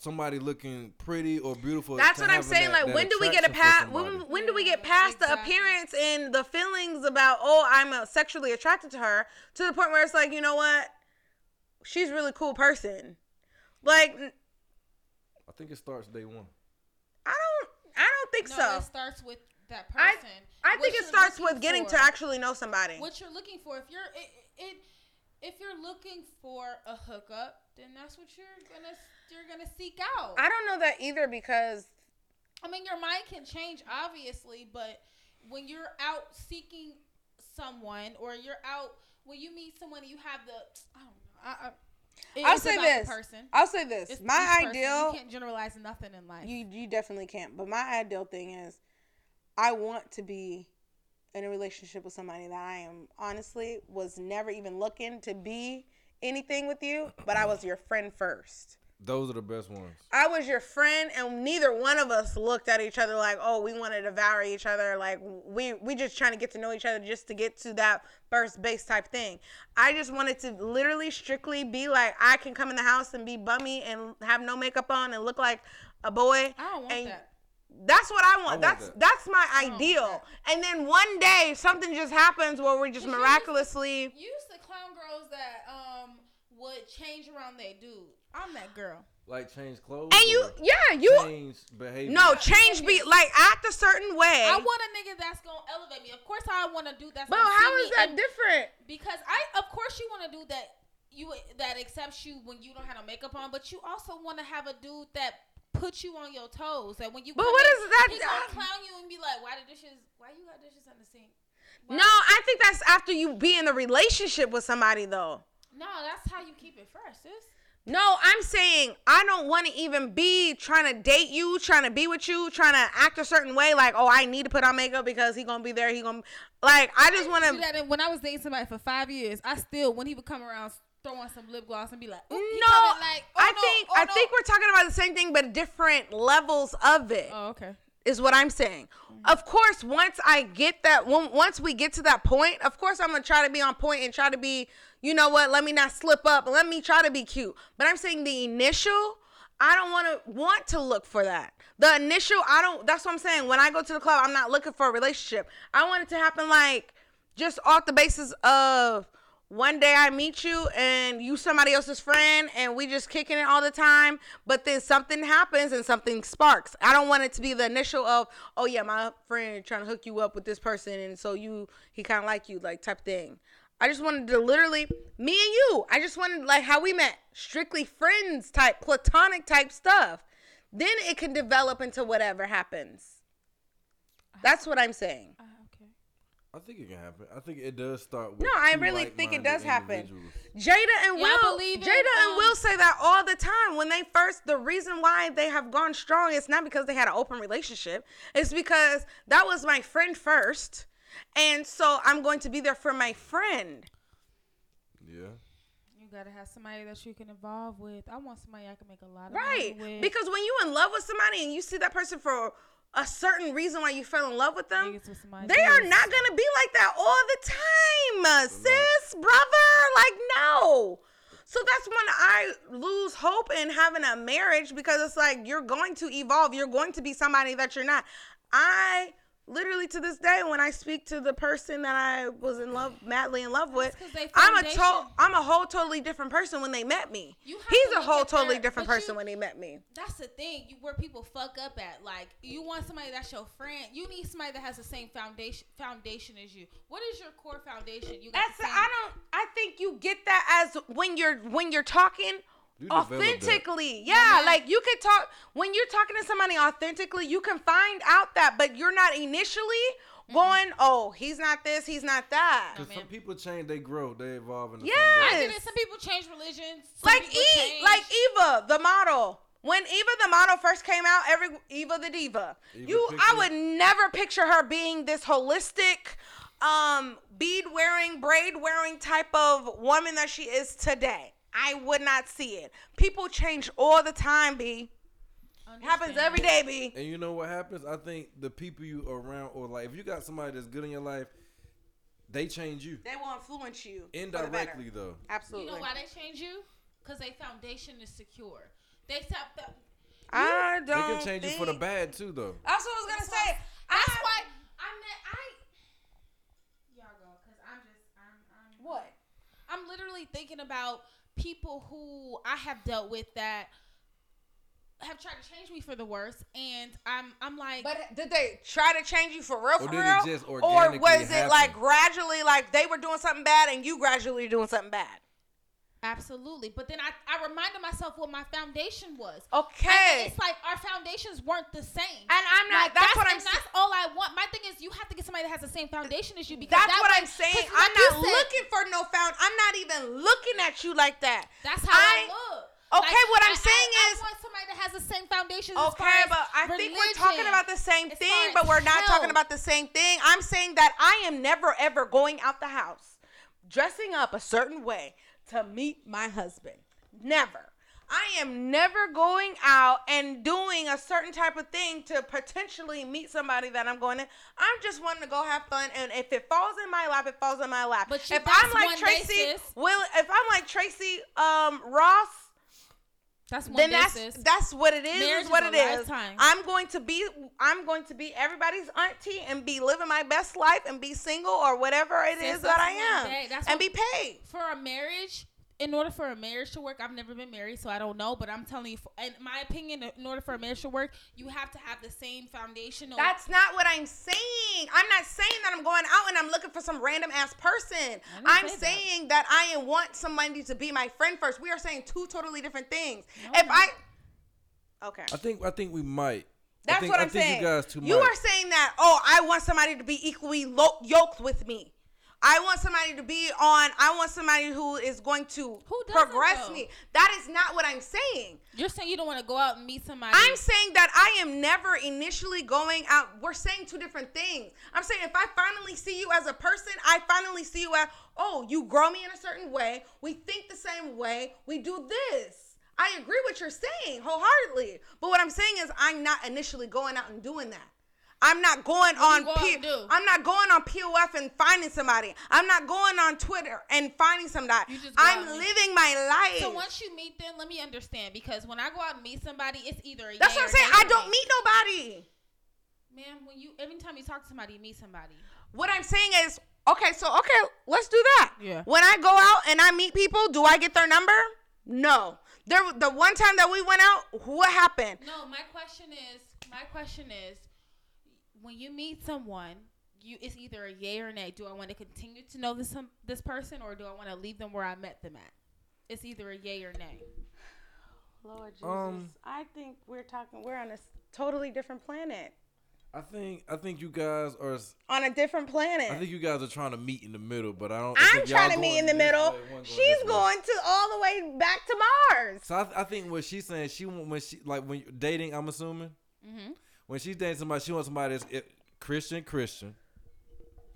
somebody looking pretty or beautiful. That's what I'm saying. that- like, that when do we get a attraction for past? When, when do we get Yeah, past the appearance and the feelings about oh I'm uh, sexually attracted to her to the point where it's like you know what, she's a really cool person. Like I think it starts day one. I don't I don't think No, so. it starts with that I person. I What think it starts with getting for. to actually know somebody. what you're looking for. If you're it, it if you're looking for a hookup, then that's what you're gonna you're gonna seek out. I don't know that either because I mean, your mind can change, obviously, but when you're out seeking someone, or you're out when you meet someone, and you have the I don't know. I, I, it I'll say this. person. I'll say this. It's my each person. ideal You can't generalize nothing in life. You you definitely can't. But my ideal thing is, I want to be in a relationship with somebody that I am honestly was never even looking to be anything with you, but I was your friend first. Those are the best ones. I was your friend, and neither one of us looked at each other like, "Oh, we want to devour each other." Like we we just trying to get to know each other just to get to that first base type thing. I just wanted to literally strictly be like, I can come in the house and be bummy and have no makeup on and look like a boy. I don't want and that. That's what I want. want that's that. that's my don't ideal. that. And then one day something just happens where we just Cause you used to- miraculously. You used to clown girls that um would change around their dude. I'm that girl. Like change clothes. And you, yeah, you. change behavior. No, change be like act a certain way. I want a nigga that's gonna elevate me. Of course, I want to do that. but gonna see how me is that different? Because I, of course, you want to do that. You that accepts you when you don't have no makeup on, but you also want to have a dude that puts you on your toes. That when you But what in, is that- He gonna clown you and be like, "Why the dishes? Why you got dishes on the sink?" Why- No, I think that's after you be in a relationship with somebody though. no, that's how you keep it fresh, sis. No, I'm saying I don't want to even be trying to date you, trying to be with you, trying to act a certain way. Like, oh, I need to put on makeup because he gonna be there. He gonna like. I just want to. when I was dating somebody for five years. I still, when he would come around, throw on some lip gloss and be like, No, like, oh, I no, think oh, I no. think we're talking about the same thing, but different levels of it. Oh, okay. is what I'm saying. Of course, once I get that, once we get to that point, of course, I'm gonna try to be on point and try to be, you know what? Let me not slip up. Let me try to be cute. But I'm saying the initial, I don't want to want to look for that. The initial, I don't. That's what I'm saying. When I go to the club, I'm not looking for a relationship. I want it to happen like just off the basis of one day I meet you and you somebody else's friend and we just kicking it all the time, but then something happens and something sparks. I don't want it to be the initial of, oh yeah, my friend trying to hook you up with this person and so you he kind of like you like type thing. I just wanted to literally me and you. I just wanted like how we met, strictly friends type, platonic type stuff. Then it can develop into whatever happens. That's what I'm saying. Uh, okay. I think it can happen. I think it does start with No, I really think it does happen. Jada and Yeah, I Will, believe in, Jada and um, Will say that all the time. When they first, the reason why they have gone strong, it's not because they had an open relationship. It's because that was my friend first, and so I'm going to be there for my friend. Yeah. You gotta have somebody that you can evolve with. I want somebody I can make a lot of Right. money with. Because when you in love with somebody and you see that person for a certain reason why you fell in love with them, Niggas with they are not gonna be like that all the time, uh, sis, brother. Like no. So that's when I lose hope in having a marriage because it's like you're going to evolve. You're going to be somebody that you're not. I literally to this day when I speak to the person that I was in love, madly in love with, I'm a to- I'm a whole totally different person when they met me. He's a whole totally their- different but you- person when he met me. That's the thing, you, where people fuck up at. Like, you want somebody that's your friend. You need somebody that has the same foundation foundation as you. What is your core foundation? You got That's the same, I don't I think you get that as when you're when you're talking You authentically. Yeah, Mhm. like you could talk when you're talking to somebody authentically, you can find out that, but you're not initially going, "Oh, he's not this, he's not that." No, Because man. some people change, they grow, they evolve in the Yeah. I way. get Yes. it. Some people change religions. Some Like people E, change. like Eva, the model. When Eva the model first came out, every Eva the diva, Eva you, I would never picture her being this holistic, um, bead wearing, braid wearing type of woman that she is today. I would not see it. People change all the time, B. It happens every day, B. And you know what happens? I think the people you around, or like if you got somebody that's good in your life, they change you They will influence you for the better. indirectly though. Absolutely. You know why they change you? Because their foundation is secure. They stop that. I They don't. They can change you for the bad too though. That's what I was gonna That's say. why- That's I- why I met I. Y'all go, cause I'm just I'm I'm. What? I'm literally thinking about people who I have dealt with that have tried to change me for the worse, and I'm I'm like, But did they try to change you for real? For real? or was it like gradually, like they were doing something bad and you gradually doing something bad? Absolutely. But then I I reminded myself what my foundation was. Okay. And it's like our foundations weren't the same. And I'm not. Like, that's, what I'm saying. That's all I want. My thing is, you have to get somebody that has the same foundation as you. Because That's that what way- I'm saying. 'cause I'm not said, looking for no found. I'm not even looking at you like that. That's how I, I- look. Okay, what I'm I- saying I, is- I want somebody that has the same foundation. as Okay, but I think we're talking about the same thing, but we're not talking about the same thing. I'm saying that I am never ever going out the house dressing up a certain way to meet my husband. Never. I am never going out and doing a certain type of thing to potentially meet somebody that I'm going to. I'm just wanting to go have fun, and if it falls in my lap, it falls in my lap. But if I'm like Tracee, basis. will if I'm like Tracee um, Ross, That's one then that's that's what it is. Marriage is what it is. lifetime. I'm going to be I'm going to be everybody's auntie and be living my best life and be single or whatever it Sis, is that I am. And what- be paid. for a marriage in order for a marriage to work i've never been married so i don't know but i'm telling you in my opinion in order for a marriage to work you have to have the same foundation That's not what I'm saying. I'm not saying that I'm going out and I'm looking for some random ass person. I'm say saying that. I want somebody to be my friend first. We are saying two totally different things. No, if we're I. Okay. I think I think we might. I That's think, what I I'm think saying. You guys too You much. are saying that, oh, I want somebody to be equally lo- yoked with me. I want somebody to be on, I want somebody who is going to Who progress though? me. That is not what I'm saying. you're saying you don't want to go out and meet somebody I'm saying that I am never initially going out. We're saying two different things. I'm saying if I finally see you as a person, I finally see you as, oh, you grow me in a certain way. We think the same way. We do this. I agree what you're saying wholeheartedly. But what I'm saying is I'm not initially going out and doing that. I'm not going on you go out P- and do? I'm not going on POF and finding somebody. I'm not going on Twitter and finding somebody. You just go out I'm living my life. So once you meet them, let me understand because when I go out and meet somebody, it's either a That's yay what I'm saying. I don't meet nobody. Man, when you every time you talk to somebody, you meet somebody. What I'm saying is, okay, so okay, let's do that. Yeah. When I go out and I meet people, do I get their number? No. There, the one time that we went out, what happened? No, my question is, my question is, when you meet someone, you it's either a yay or nay. Do I want to continue to know this some this person, or do I want to leave them where I met them at? It's either a yay or nay. Lord Jesus, Um, I think we're talking. We're on a totally different planet. I think I think you guys are. On a different planet. I think you guys are trying to meet in the middle, but I don't. I I'm think trying to meet in the middle. way, going She's this way. going to all the way back to Mars. So I, I think what she's saying, she when she like when you're dating. I'm assuming Mm-hmm. When she's dating somebody, she wants somebody that's eh, Christian, Christian.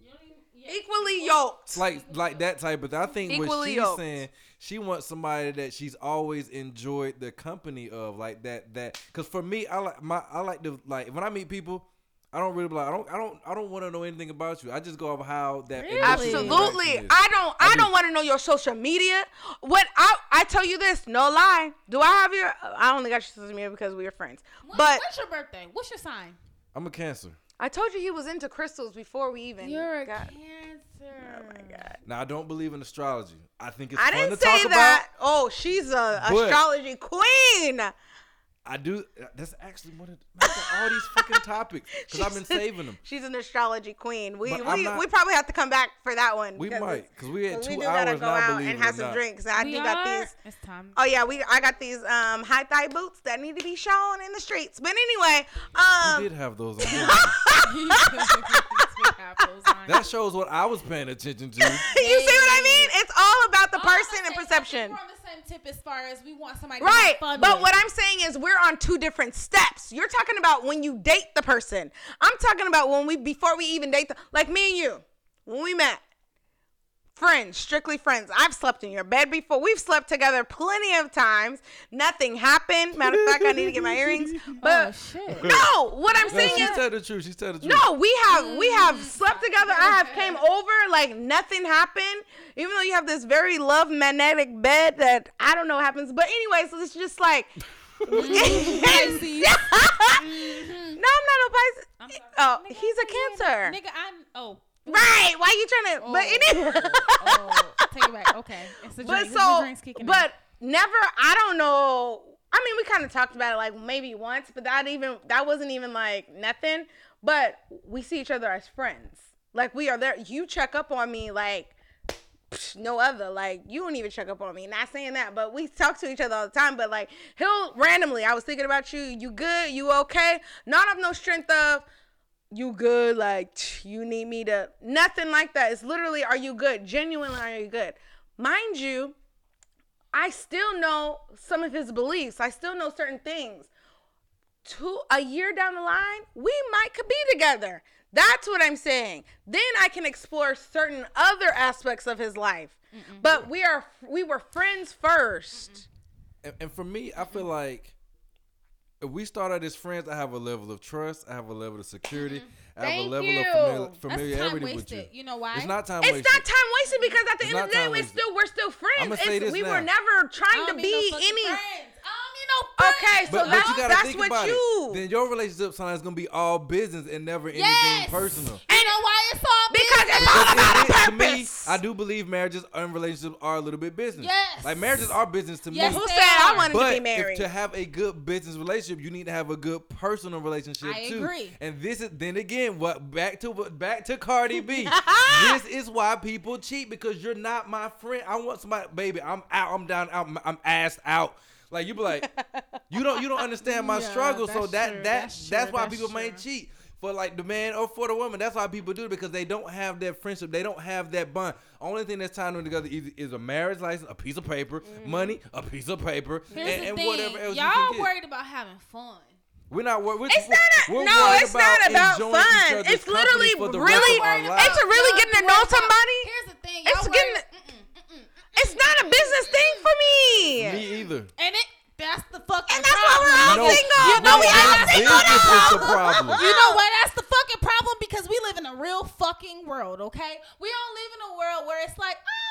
You don't even, yeah. Equally yoked. Like like that type of thing. I think what Equally she's yoked. saying, she wants somebody that she's always enjoyed the company of, like that. That because for me, I like my I like to like when I meet people. I don't really like. I don't. I don't. I don't want to know anything about you. I just go off how that. Really? Absolutely. I don't I, I do. don't want to know your social media. What I I tell you this, no lie. Do I have your I only got your social media because we were friends. When- But what's your birthday? What's your sign? I'm a cancer. I told you he was into crystals before we even You're a got cancer. Oh my god. Now I don't believe in astrology. I think it's I fun didn't to say talk that. Oh, she's a But- astrology queen. About. I do. That's actually one of matter all these fucking topics because I've been saving them. She's an astrology queen. We we, not- we probably have to come back for that one. We because might because we had 'cause two we do gotta go now. out and have some not. drinks. I We do got these. It's time. Oh yeah, we I got these um high thigh boots that need to be shown in the streets. But anyway, um You did have those on. didn't that shows what I was paying attention to. you see what I mean? It's all about the All person and saying is I think perception. We're on the same tip as far as we want somebody to Right. But with. what I'm saying is we're on two different steps. You're talking about when you date the person. I'm talking about when we before we even date the like me and you. When we met. Friends, strictly friends. I've slept in your bed before. We've slept together plenty of times. Nothing happened. Matter of fact, I need to get my earrings. Oh, but oh shit. no, what I'm No, saying she's is telling the truth. She's telling the truth. No, we have we mm. have slept together. I have came over like nothing happened. Even though you have this very love magnetic bed that I don't know what happens. But anyways, so it's just like mm-hmm. Pisces. No, I'm not a Pisces. Mm-hmm. Oh, Nigga, he's a I'm Cancer. Nigga, I'm. Oh. Right? Why are you trying to? Oh. But any, oh. Take it back. Okay. It's the but drink. The so, kicking in. but never. I don't know. I mean, we kind of talked about it like maybe once, but that even that wasn't even like nothing. But we see each other as friends. Like we are there. You check up on me like no other. Like you don't even check up on me. Not saying that, but we talk to each other all the time. But like he'll randomly, I was thinking about you. You good? You okay? Not of no strength of you good. Like you need me to nothing like that. It's literally, are you good? Genuinely, are you good? Mind you, I still know some of his beliefs. I still know certain things. Two a year down the line, we might could be together. That's what I'm saying. Then I can explore certain other aspects of his life. But we are we were friends 1st And, and for me, I feel like we start out as friends, I have a level of trust. I have a level of security. Mm-hmm. I have Thank a level you. of That's famili- That's familiarity time with wasted. you. You know why? It's not time It's wasted. not time wasted because at the It's end of the day, we wasted. still we're still friends. I'ma say It's- this we now. were never trying don't to need be no any. friends. I don't need no friends. Okay, so But, but that's you gotta that's think what about you. it. Then your relationship sometimes gonna be all business and never anything Yes. personal. You know why it's all Because business? it's all But about a to me- to me. I do believe marriages and relationships are a little bit business. Yes. Like marriages are business to me. Yes, me. Who they said I wanted But to be if, married? to have a good business relationship, you need to have a good personal relationship I too. agree. And this is then again what back to back to Cardi B. this is why people cheat because you're not my friend. I want somebody, baby. I'm out. I'm down. out. I'm, I'm assed out. Like you be like, you don't you don't understand my Yeah, struggle. So that's that true, that that's that's, why that's people may cheat. For like the man or for the woman, that's why people do it because they don't have that friendship. They don't have that bond. Only thing that's tying them together is, is a marriage license, a piece of paper, mm-hmm. money, a piece of paper. Here's and, the and thing. whatever else you Y'all can get. worried about having fun. We're not worried. It's not a, we're no, worried it's not about fun. It's literally really, rest of our Worried lives. it's a really getting to know somebody. Here's the thing. Y'all getting- worried- mm-mm. It's not a business thing for me. Me either. And it that's the fucking And that's problem. why we're all no, single. You know, we all single now. The problem. You know what? That's the fucking problem because we live in a real fucking world, okay? We all live in a world where it's like, oh,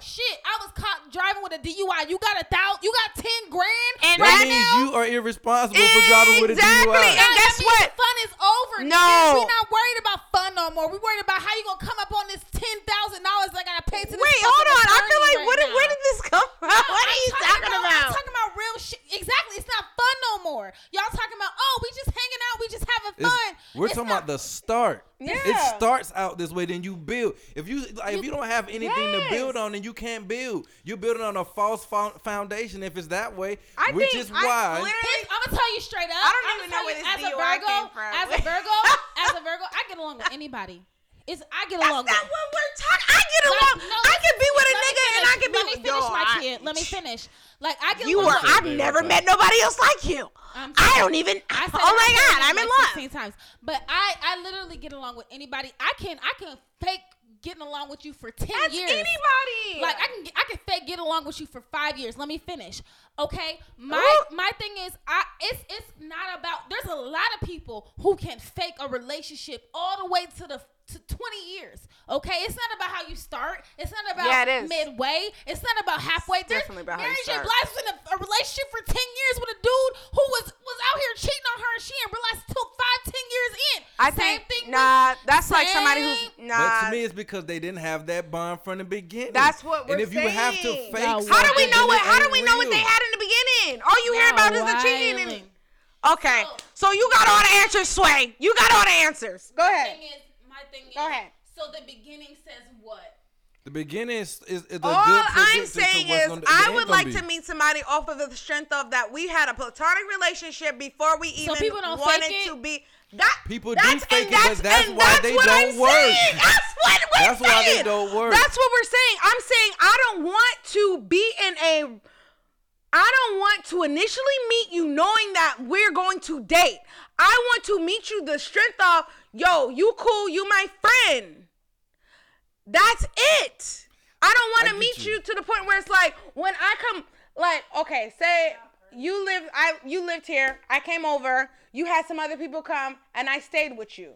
shit, I was caught driving with a DUI. You got a thousand, you got ten grand. And That right means now, you are irresponsible for driving with a DUI. Exactly. And guess what? Fun is over. No. nigga. we not worried about fun no more. We're worried about how you gonna come up on this ten thousand dollars I gotta pay to this. wait, hold on. I feel like right what? Where did this come from? What I'm are you talking I'm about? talking about real shit. Exactly. It's not fun no more. Y'all talking about, oh, we just hanging out, we just having It's- fun. we're It's talking not- about the start. Yeah. It starts out this way, then you build. If you like, if you don't have anything to build on, then you can't build. You're building on a false foundation. If it's that way, I which think is I why. literally- This- I'm gonna tell you straight up. I don't I'ma even know where you, this as a Virgo. As a Virgo, as a Virgo, I get along with anybody. It's I get That's along not with. what we're talking. I get Like, along. no, I can be with a nigga and. I can be Let me finish, yo, my I- kid. Let me finish. Like I get You along were. I've never met nobody else like you. I'm I don't even. I said oh my god, I'm in love. 16 times. But I, I literally get along with anybody. I can, I can fake getting along with you for 10 That's years. anybody. Like I can, I can fake get along with you for five years. Let me finish, okay? My, Ooh. my thing is, I, it's, it's not about. There's a lot of people who can fake a relationship all the way to the to 20 years. Okay, it's not about how you start. It's not about Yeah, it is. midway. It's not about halfway. There's definitely about how Mary you J. start. Blige was in a, a relationship for 10 years with a dude who was was out here cheating on her and she didn't realize till five, 10 years in. I Same think thing with- nah. That's like somebody who's Same. nah. But to me, it's because they didn't have that bond from the beginning. That's what we're And if you have to fake, Y'all how do we know what? How do we know what they had in the beginning? All you hear Y'all about is the cheating. And, okay, so you got all the answers, Sway. You got all the answers. Go ahead. thing is, my thing Go ahead. So the beginning says what? The beginning is, is, is a All good I'm predictor to saying is, gonna- I would like be. to meet somebody off of the strength of that we had a platonic relationship before we even people don't wanted fake it? to be. That People do that's, fake and it, but that's, that's and why that's they what don't I'm work. Saying. That's what we're That's why they don't work. That's what we're saying. I'm saying I don't want to be in a. I don't want to initially meet you knowing that we're going to date. I want to meet you the strength of, yo, you cool, you my friend. That's it. I don't want to meet you. you. to the point where it's like when I come, like, okay, say you live, I you lived here, I came over, you had some other people come, and I stayed with you.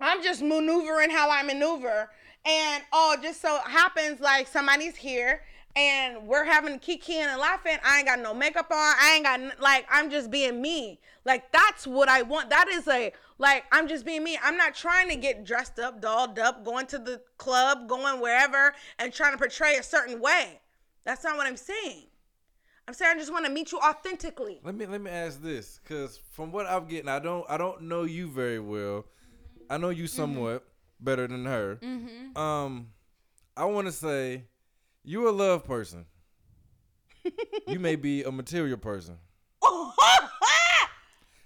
I'm just maneuvering how I maneuver, and oh, just so it happens like somebody's here. And we're having kiki and laughing. I ain't got no makeup on. I ain't got like I'm just being me. Like that's what I want. That is a like I'm just being me. I'm not trying to get dressed up, dolled up, going to the club, going wherever, and trying to portray a certain way. That's not what I'm saying. I'm saying I just want to meet you authentically. Let me let me ask this, because from what I'm getting, I don't I don't know you very well. I know you somewhat better than her. Um, I want to say you're a love person. you may be a material person.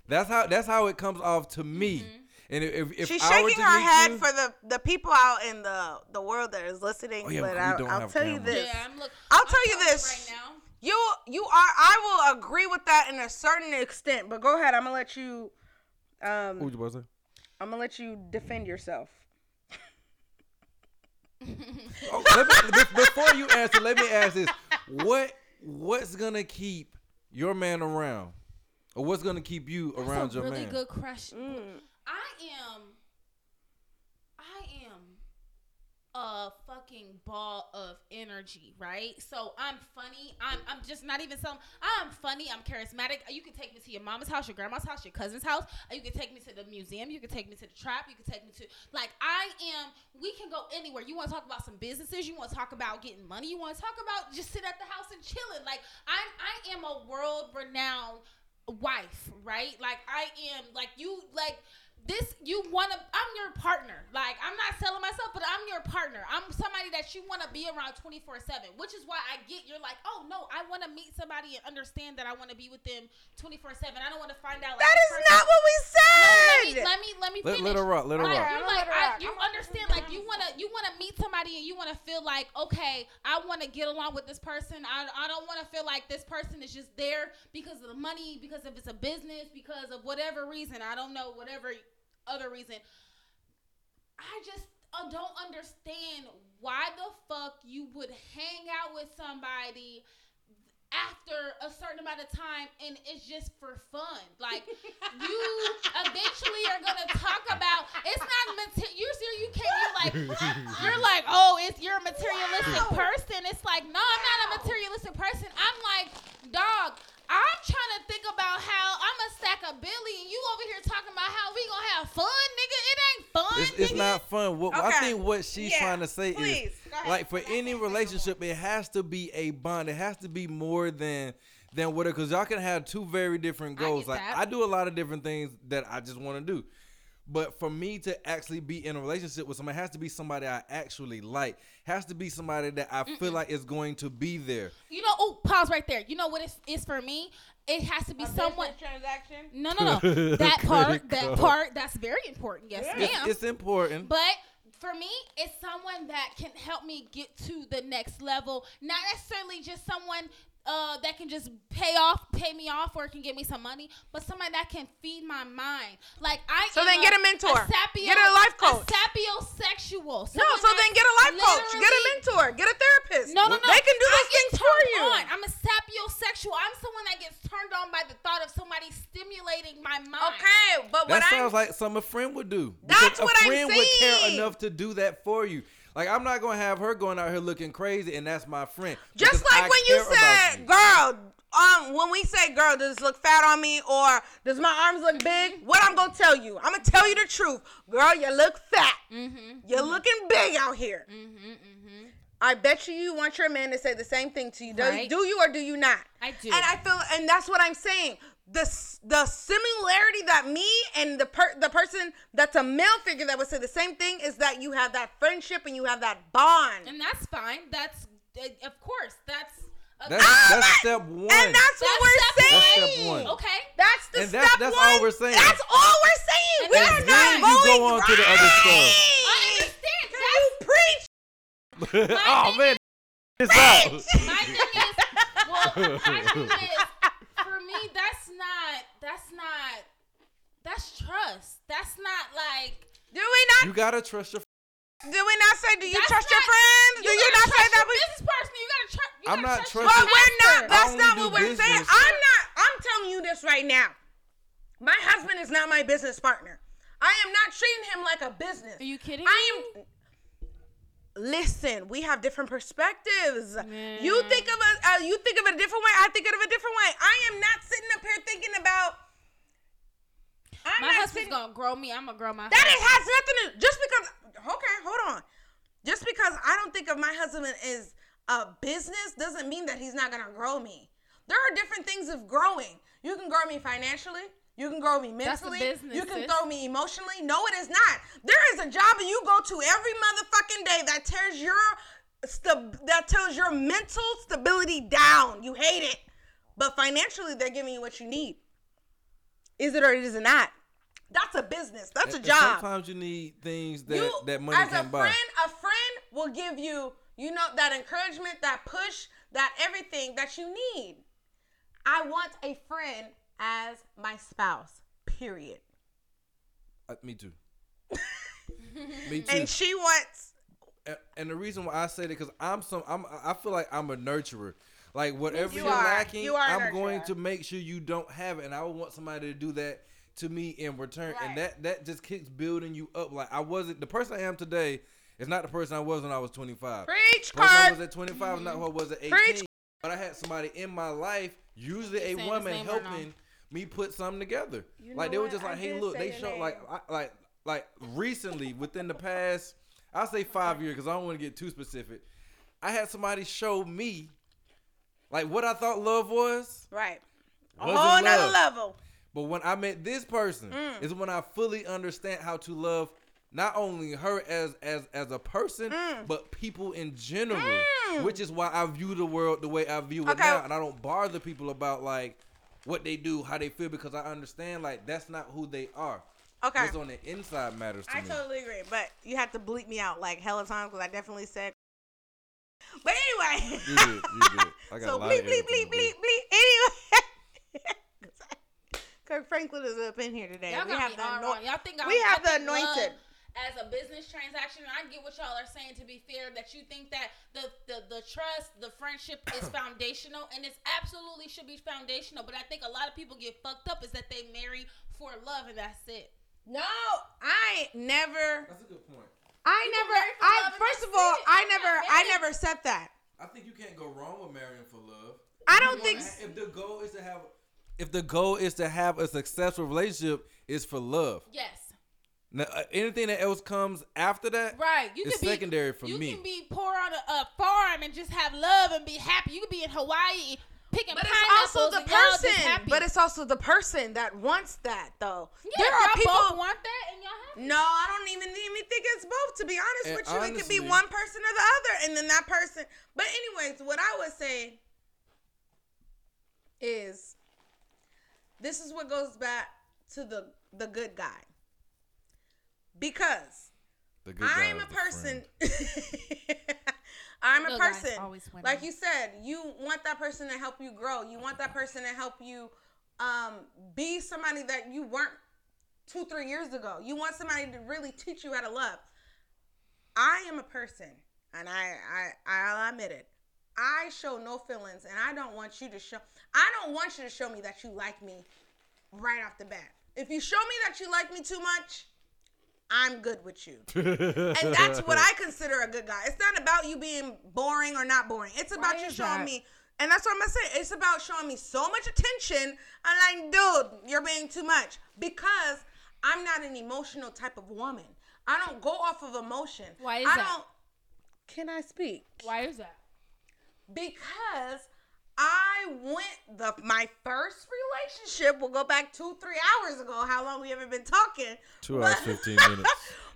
That's how that's how it comes off to me. And if if She's I were shaking to her head you- for the the people out in the the world that is listening. Oh, yeah, but we I, don't I'll have tell you this. Yeah, I'm look. I'll I'm tell you this. right now. You you are I will agree with that in a certain extent, but go ahead. I'm gonna let you. Um, What was you about to say? I'm gonna let you defend yourself. Oh, let me, before you answer, let me ask this: What what's gonna keep your man around, or what's gonna keep you That's around a your really man? good question. Mm. I am, I am a fucking ball of energy, right? So I'm funny. I'm I'm just not even some. I'm funny. I'm charismatic. You can take me to your mama's house, your grandma's house, your cousin's house. You can take me to the museum. You can take me to the trap. You can take me to like I am. We can go anywhere. You want to talk about some businesses? You want to talk about getting money? You want to talk about just sit at the house and chilling? Like I'm. I am a world renowned wife, right? Like I am. Like you. Like this you want to i'm your partner like i'm not selling myself but i'm your partner i'm somebody that you want to be around 24 7 which is why i get you're like oh no i want to meet somebody and understand that i want to be with them 24 7 i don't want to find out like, That this is person- not what we said. me let me let me Let, finish let her rock. Let her like, rock. you're like, I, you understand, like you wanna you wanna meet somebody and you wanna feel like, okay, I wanna get along with this person. I, I don't wanna feel like this person is just there because of the money, because if it's a business, because of whatever reason. I don't know, whatever other reason. I just uh, don't understand why the fuck you would hang out with somebody after a certain amount of time and it's just for fun. Like you eventually are gonna talk about it's not material. You see, you can't be like like you're like, oh, it's you're a materialistic person. It's like, no, I'm not a materialistic person. I'm like, dog. I'm trying to think about how I'm a stack of Billy, and you over here talking about how we gonna have fun, nigga. It ain't fun. It's, it's not fun. What I think what she's Yeah, trying to say please, is like for any relationship, it has to be a bond. It has to be more than than what because y'all can have two very different goals. get like that. I do a lot of different things that I just want to do. But for me to actually be in a relationship with somebody, it has to be somebody I actually like. Has to be somebody that I feel like is going to be there. You know, oh, pause right there. You know what it's, it's for me? It has to be A someone. transaction. No, no, no. that Credit part, that part, that's very important. Yes, Yeah. ma'am. It's, it's important. But for me, it's someone that can help me get to the next level. Not necessarily just someone uh, that can just pay off, pay me off, or can give me some money, but somebody that can feed my mind. Like I. So am then get a mentor. sapio- Get a life coach. A sapiosexual. No, so then get a life coach, get a mentor, get a therapist. no, no, no. They can do I those get things for turned you. On. I'm a sapiosexual. I'm someone that gets turned on by the thought of somebody stimulating my mind. Okay, but what That I'm sounds like something a friend would do. That's Because what a I'm friend would care enough to do that for you. Like I'm not gonna have her going out here looking crazy, and that's my friend. just like I when you care about said, "Girl, um, when we say, girl, does this look fat on me or does my arms look big?" What I'm gonna tell you, I'm gonna tell you the truth, girl. You look fat. Mm-hmm. You're looking big out here. Mm-hmm. Mm-hmm. I bet you you want your man to say the same thing to you. Do, Right. do you or do you not? I do. And I feel, and that's what I'm saying. The the similarity that me and the per, the person that's a male figure that would say the same thing is that you have that friendship and you have that bond. And that's fine. That's uh, of course. That's a, That's, Ah, that's but- step one. And that's, what we're step one. That's saying. step one. okay. That's the And step that's- that's one. all we're saying. That's all we're saying. And we are fine. not Then you going go on to the other stuff. I understand. Can you preach? oh thing man, it's out. My thing is, well, my thing is, for me, that's not. That's not. That's trust. That's not like. Do we not? You gotta trust your. Do we not say? Do you That's trust your not- friends? Do you gotta not say trust that? your We, business person. You gotta trust. You I'm gotta not trust your trusting- but we're not. That's not what we're saying. I'm not. I'm telling you this right now. My husband is not my business partner. I am not treating him like a business. Are you kidding I me? am. Listen, we have different perspectives. You think of a uh, you think of it a different way. I think of it a different way. I am not sitting up here thinking about. I'm My husband's sitting- gonna grow me. I'm gonna grow my. That husband. it has nothing to just because okay, hold on. Just because I don't think of my husband as a business doesn't mean that he's not gonna grow me. There are different things of growing. You can grow me financially. You can grow me mentally. business, you can sis. throw me emotionally. No, it is not. There is a job that you go to every motherfucking day that tears your st- that tells your mental stability down. You hate it. But financially, they're giving you what you need. Is it or is it not? That's a business. That's a job. Sometimes you need things that you, that money as can a buy. friend, a friend will give you, you know, that encouragement, that push, that everything that you need. I want a friend as my spouse. Period. Uh, me too. me too. And she wants. A- and the reason why I say that because I'm some I'm I feel like I'm a nurturer. Like whatever You you are are. lacking, You are a I'm going to make sure you don't have it, and I would want somebody to do that to me in return. Right. And that that just keeps building you up. Like I wasn't the person I am today is not the person I was when I was 25. Preach, The person I was at 25 is not who I was at 18. Preach. But I had somebody in my life, usually a saying his woman name or no? helping me put something together. You like know they were what? just I like, hey, look, they your showed name. like I, like like recently within the past, I'll say five years because I don't want to get too specific. I had somebody show me like what I thought love was. Right. A whole nother level. But when I met this person, Mm. is when I fully understand how to love not only her as as as a person, Mm. but people in general. Mm. Which is why I view the world the way I view it Okay. now, and I don't bother people about like what they do, how they feel, because I understand like that's not who they are. Okay. What's on the inside matters to I me. totally agree, but you have to bleep me out like hella times because I definitely said. But anyway. You did, you did. I got so a lot bleep, of bleep, editing bleep, bleep, bleep. Anyway. Kirk Franklin is up in here today. Y'all we got have me the all anoint- wrong. Y'all think I, we have I the anointed. love As a business transaction, I get what y'all are saying. To be fair, that you think that the the, the trust, the friendship is foundational, and it's absolutely should be foundational. But I think a lot of people get fucked up is that they marry for love, and that's it. No, I never. That's a good point. I You never. I first of all, it. I never, I never said that. I think you can't go wrong with marrying for love. I don't think. wanna ha- if the goal is to have, if the goal is to have a successful relationship, is for love. Yes. Now, uh, anything that else comes after that, Right. You It's could be secondary for you me. You can be poor on a, a farm and just have love and be happy. You could be in Hawaii picking But it's also the and y'all just person. But it's also the person that wants that, though. yeah, there are y'all people. both want that and y'all happy. No, I don't even even think it's both. To be honest And with you, it could be one person or the other, and then that person. But anyways, what I would say is, this is what goes back to the the good guy, because the good guy I'm a person. I'm a person. Like you said, you want that person to help you grow. You want that person to help you um, be somebody that you weren't two, three years ago. You want somebody to really teach you how to love. I am a person, and I, I, I'll admit it. I show no feelings, and I don't want you to show. I don't want you to show me that you like me right off the bat. If you show me that you like me too much, I'm good with you. And that's what I consider a good guy. It's not about you being boring or not boring. It's about Why you showing that? me, and that's what I'm gonna say. It's about showing me so much attention. I'm like, dude, you're being too much because I'm not an emotional type of woman. I don't go off of emotion. Why is I that? don't. Can I speak? Why is that? because I went the my first relationship. We'll go back two three hours ago. How long we haven't been talking? Two hours, 15 minutes.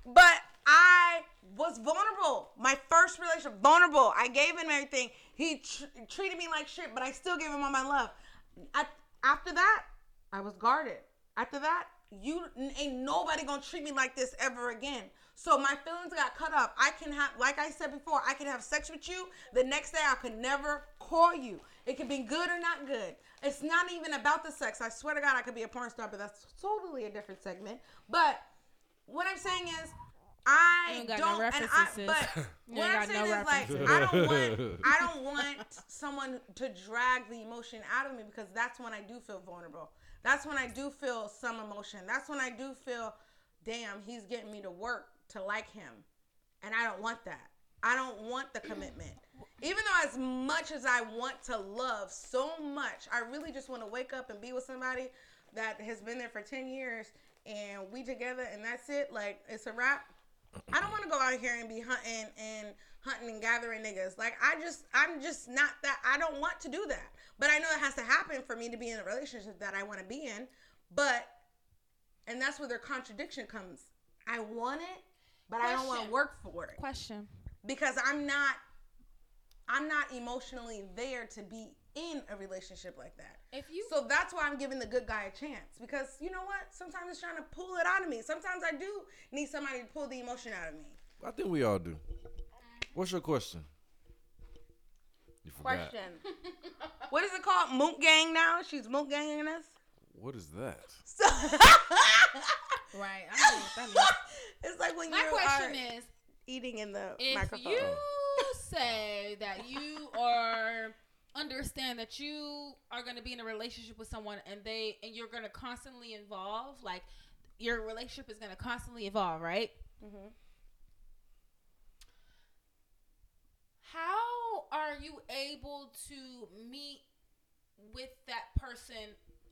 but I was vulnerable. My first relationship, vulnerable. I gave him everything. He tr- treated me like shit, but I still gave him all my love. I, after that, I was guarded. After that, you ain't nobody gonna treat me like this ever again. So my feelings got cut off. I can have, like I said before, I can have sex with you. The next day, I could never call you. It could be good or not good. It's not even about the sex. I swear to God, I could be a porn star, but that's totally a different segment. But what I'm saying is, I got don't, no and I, but what I'm saying no is like. I don't want, I don't want someone to drag the emotion out of me because that's when I do feel vulnerable. That's when I do feel some emotion. That's when I do feel, damn, he's getting me to work to like him, and I don't want that. I don't want the commitment. Even though as much as I want to love so much, I really just want to wake up and be with somebody that has been there for 10 years and we together and that's it. Like it's a wrap. I don't want to go out here and be hunting and hunting and gathering niggas. Like I just I'm just not that I don't want to do that. But I know it has to happen for me to be in a relationship that I want to be in. But and that's where their contradiction comes. I want it, but I don't want to work for it Question. because I'm not I'm not emotionally there to be in a relationship like that. If you So that's why I'm giving the good guy a chance because you know what? Sometimes it's trying to pull it out of me. Sometimes I do need somebody to pull the emotion out of me. I think we all do. What's your question? You forgot. Question. what is it called? Moot gang now? She's moot ganging us? What is that? So right, I don't know what that means. it's like when My you question are is, eating in the if microphone. you say that you are understand that you are going to be in a relationship with someone and they and you're going to constantly evolve like your relationship is going to constantly evolve right Mhm. how are you able to meet with that person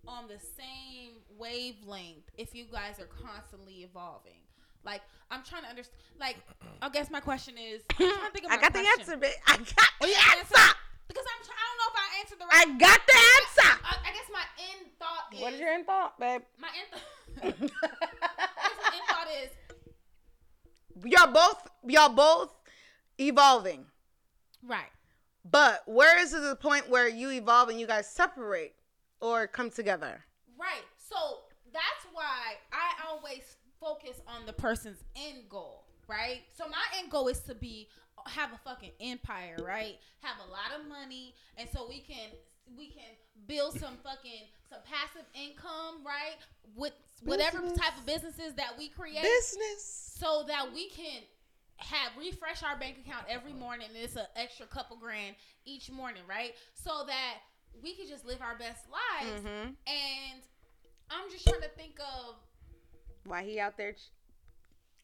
on the same wavelength if you guys are constantly evolving like i'm trying to understand like i guess my question is I'm trying to think of I my got the question. answer, bitch. I oh, got the answer. answer because I'm. Try- I don't know if I answered the right. I right. got the answer. I, I guess my end thought is. What is your end thought, babe? My end. Th- my end thought is. y'all both y'all both evolving. Right. But where is the point where you evolve and you guys separate or come together? Right. So that's why I always focus on the person's end goal. Right. So my end goal is to be have a fucking empire. Right. Have a lot of money, and so we can we can build some fucking some passive income. Right. With whatever Business. type of businesses that we create. Business. so that we can have refresh our bank account every morning and it's an extra couple grand each morning right so that we could just live our best lives Mm-hmm. and i'm just trying to think of Why he out there? ch-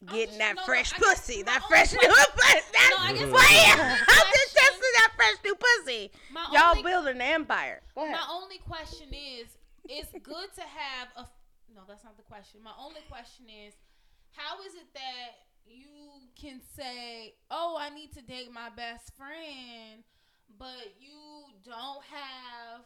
getting just- that no, no, fresh guess pussy, that fresh new pussy. That's No, I guess why my you- only I'm just question- testing that fresh new pussy. My Y'all only- building an empire. My only question is, it's good to have a. No, that's not the question. My only question is, how is it that you can say, "Oh, I need to date my best friend," but you don't have.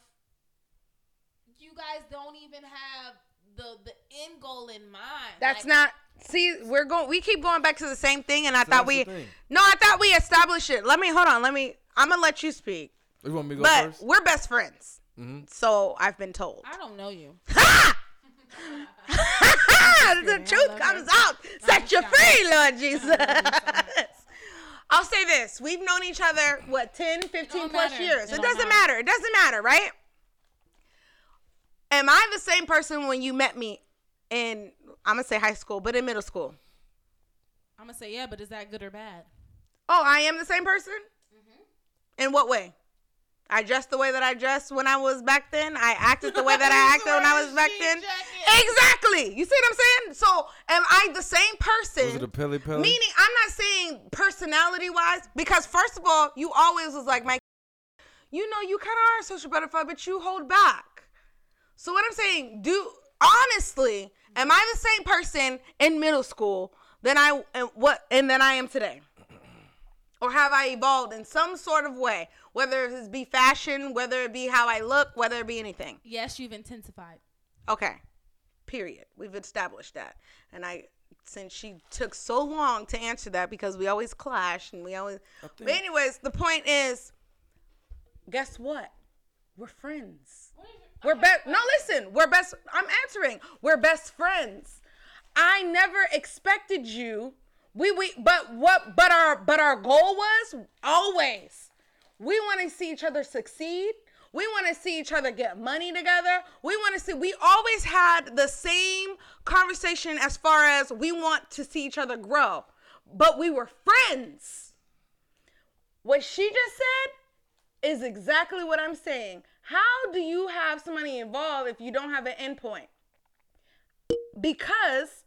You guys don't even have the the end goal in mind. That's Like, not. See, we're going. We keep going back to the same thing, and I So thought we. No, I thought we established it. Let me hold on. Let me. I'm gonna let you speak. You want me to go But first? we're best friends, Mhm. so I've been told. I don't know you. Ha! the kidding. I truth comes her. out. Set just you kidding. free, Lord Jesus. I'll say this. We've known each other, what, 10, 15 plus matter. years. It It, doesn't matter. matter. It doesn't matter, right? Am I the same person when you met me in, I'm going to say high school, but in middle school? I'm gonna say yeah, but is that good or bad? Oh, I am the same person? Mm-hmm. In what way? I dressed the way that I dressed when I was back then. I acted the way that I acted when I was back then. Exactly. You see what I'm saying? So, am I the same person? Was it a Pelly Pelly? Meaning, I'm not saying personality wise, because first of all, you always was like, Mike, you know, you kind of are a social butterfly, but you hold back. So, what I'm saying, do honestly, am I the same person in middle school than I and what and than I am today? Or have I evolved in some sort of way, whether it be fashion, whether it be how I look, whether it be anything? Yes, you've intensified. Okay. Period. We've established that. And I since she took so long to answer that because we always clash and we always But anyways, the point is guess what? We're friends. We're best No, listen. We're best I'm answering. We're best friends. I never expected you we we but what but our but our goal was always we want to see each other succeed. We want to see each other get money together. We want to see, we always had the same conversation as far as we want to see each other grow, but we were friends. What she just said is exactly what I'm saying. How do you have somebody involved if you don't have an endpoint? because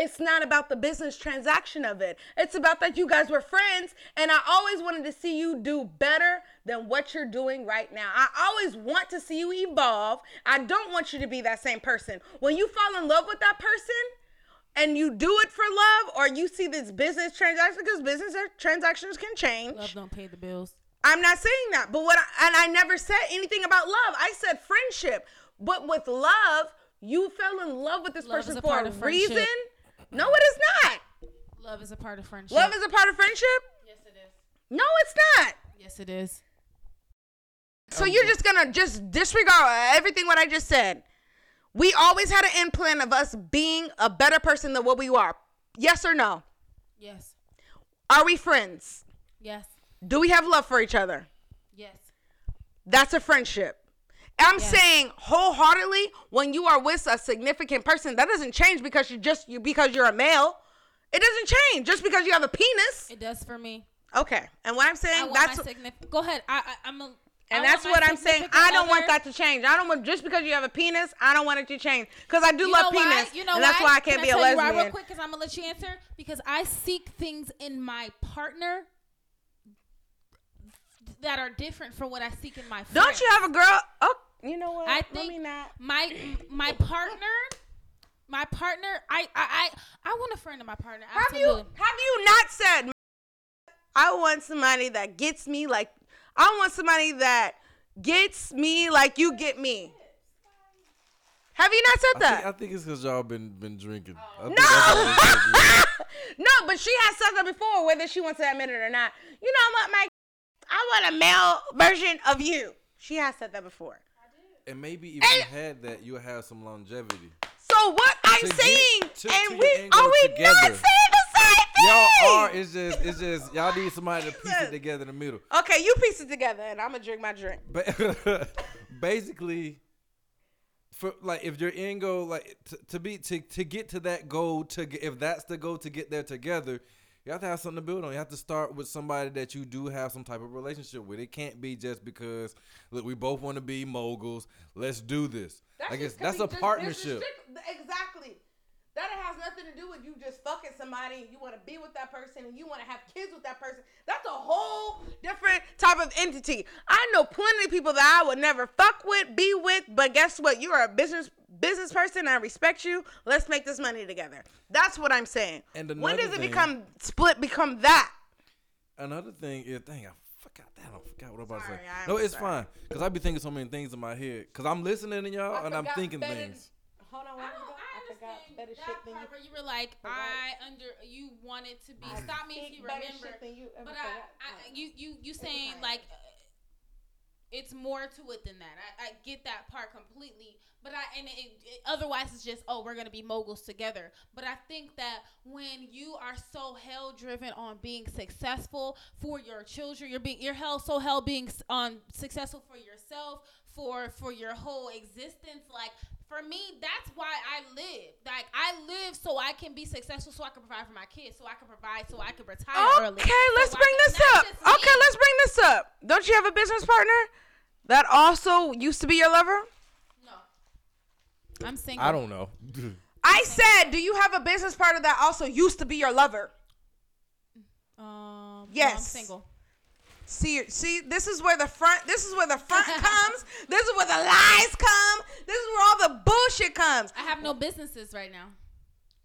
it's not about the business transaction of it. It's about that you guys were friends, and I always wanted to see you do better than what you're doing right now. I always want to see you evolve. I don't want you to be that same person. When you fall in love with that person, and you do it for love, or you see this business transaction, because business transactions can change. Love don't pay the bills. I'm not saying that, but what I, and I never said anything about love. I said friendship. But with love, you fell in love with this Love person for a friendship. reason. No, it is not. Love is a part of friendship. Love is a part of friendship. yes, it is. No, it's not. Yes, it is. So you're just gonna just disregard everything what I just said. We always had an end plan of us being a better person than what we are. Yes or no? Yes. Are we friends? Yes. Do we have love for each other? Yes. That's a friendship. I'm Yes. saying wholeheartedly when you are with a significant person, that doesn't change because you just you because you're a male. It doesn't change just because you have a penis. It does for me. Okay. And what I'm saying that's significant. Go ahead. I, I I'm a. I and want that's what I'm saying. I don't want that to change. I don't want just because you have a penis, I don't want it to change. Because I do You love know why? penis. You know and that's why I can't Can be a tell you why lesbian. real quick, because I'm gonna let you answer. Because I seek things in my partner that are different from what I seek in my. Don't you have a girl? Oh, you know what? I Let think me not. my my partner, my partner. I I I, I want a friend of my partner. Have you have you not said I want somebody that gets me like I want somebody that gets me like you get me. Have you not said I think, I think it's because y'all been been drinking. I think No. that's what it is. no, but she has said that before, whether she wants to admit it or not. You know what, Mike? I want a male version of you. She has said that before. And maybe if you had that, you'll have some longevity. So what I'm To saying, to and we are we together. not saying the same thing? Y'all are. It's just. It's just. Y'all need somebody to piece it together in the middle. Okay, you piece it together, and I'm gonna drink my drink. But basically, for like if your end goal like to, to be to, to get to that goal to if that's the goal to get there together, you have to have something to build on. You have to start with somebody that you do have some type of relationship with. It can't be just because look we both want to be moguls. Let's do this. I guess that's a partnership. Exactly. That has nothing to do with you just fucking somebody and you want to be with that person and you want to have kids with that person. That's a whole different type of entity. I know plenty of people that I would never fuck with, be with, but guess what? You are a business business person. I respect you. Let's make this money together. That's what I'm saying. And when does it thing- become split? Become that? Another thing is, dang, I forgot that. I forgot what I'm about Sorry, to say. I'm no, it's sorry. fine because I be thinking so many things in my head because I'm listening to y'all I and I'm thinking better- things. Hold on, that? I forgot understand better that shit than you. part where you were like. I under you wanted to be. Stop me if you remember. shit than you ever But. I, I, you, you, you saying fine. like, uh, it's more to it than that. I, I get that part completely. But I and it, it, otherwise it's just oh we're gonna be moguls together. But I think that when you are so hell driven on being successful for your children, you're being you're hell so hell being s- on successful for yourself, for for your whole existence. Like for me, that's why I live. Like I live so I can be successful, so I can provide for my kids, so I can provide, so I can retire early. Okay, let's So bring can- this up. Okay, let's bring this up. Don't you have a business partner that also used to be your lover? No, I'm single. I don't know. I said, do you have a business partner that also used to be your lover? Um, no, I'm Yes. single. See, see, this is where the front. This is where the front comes. This is where the lies come. This is where all the bullshit comes. I have no businesses right now.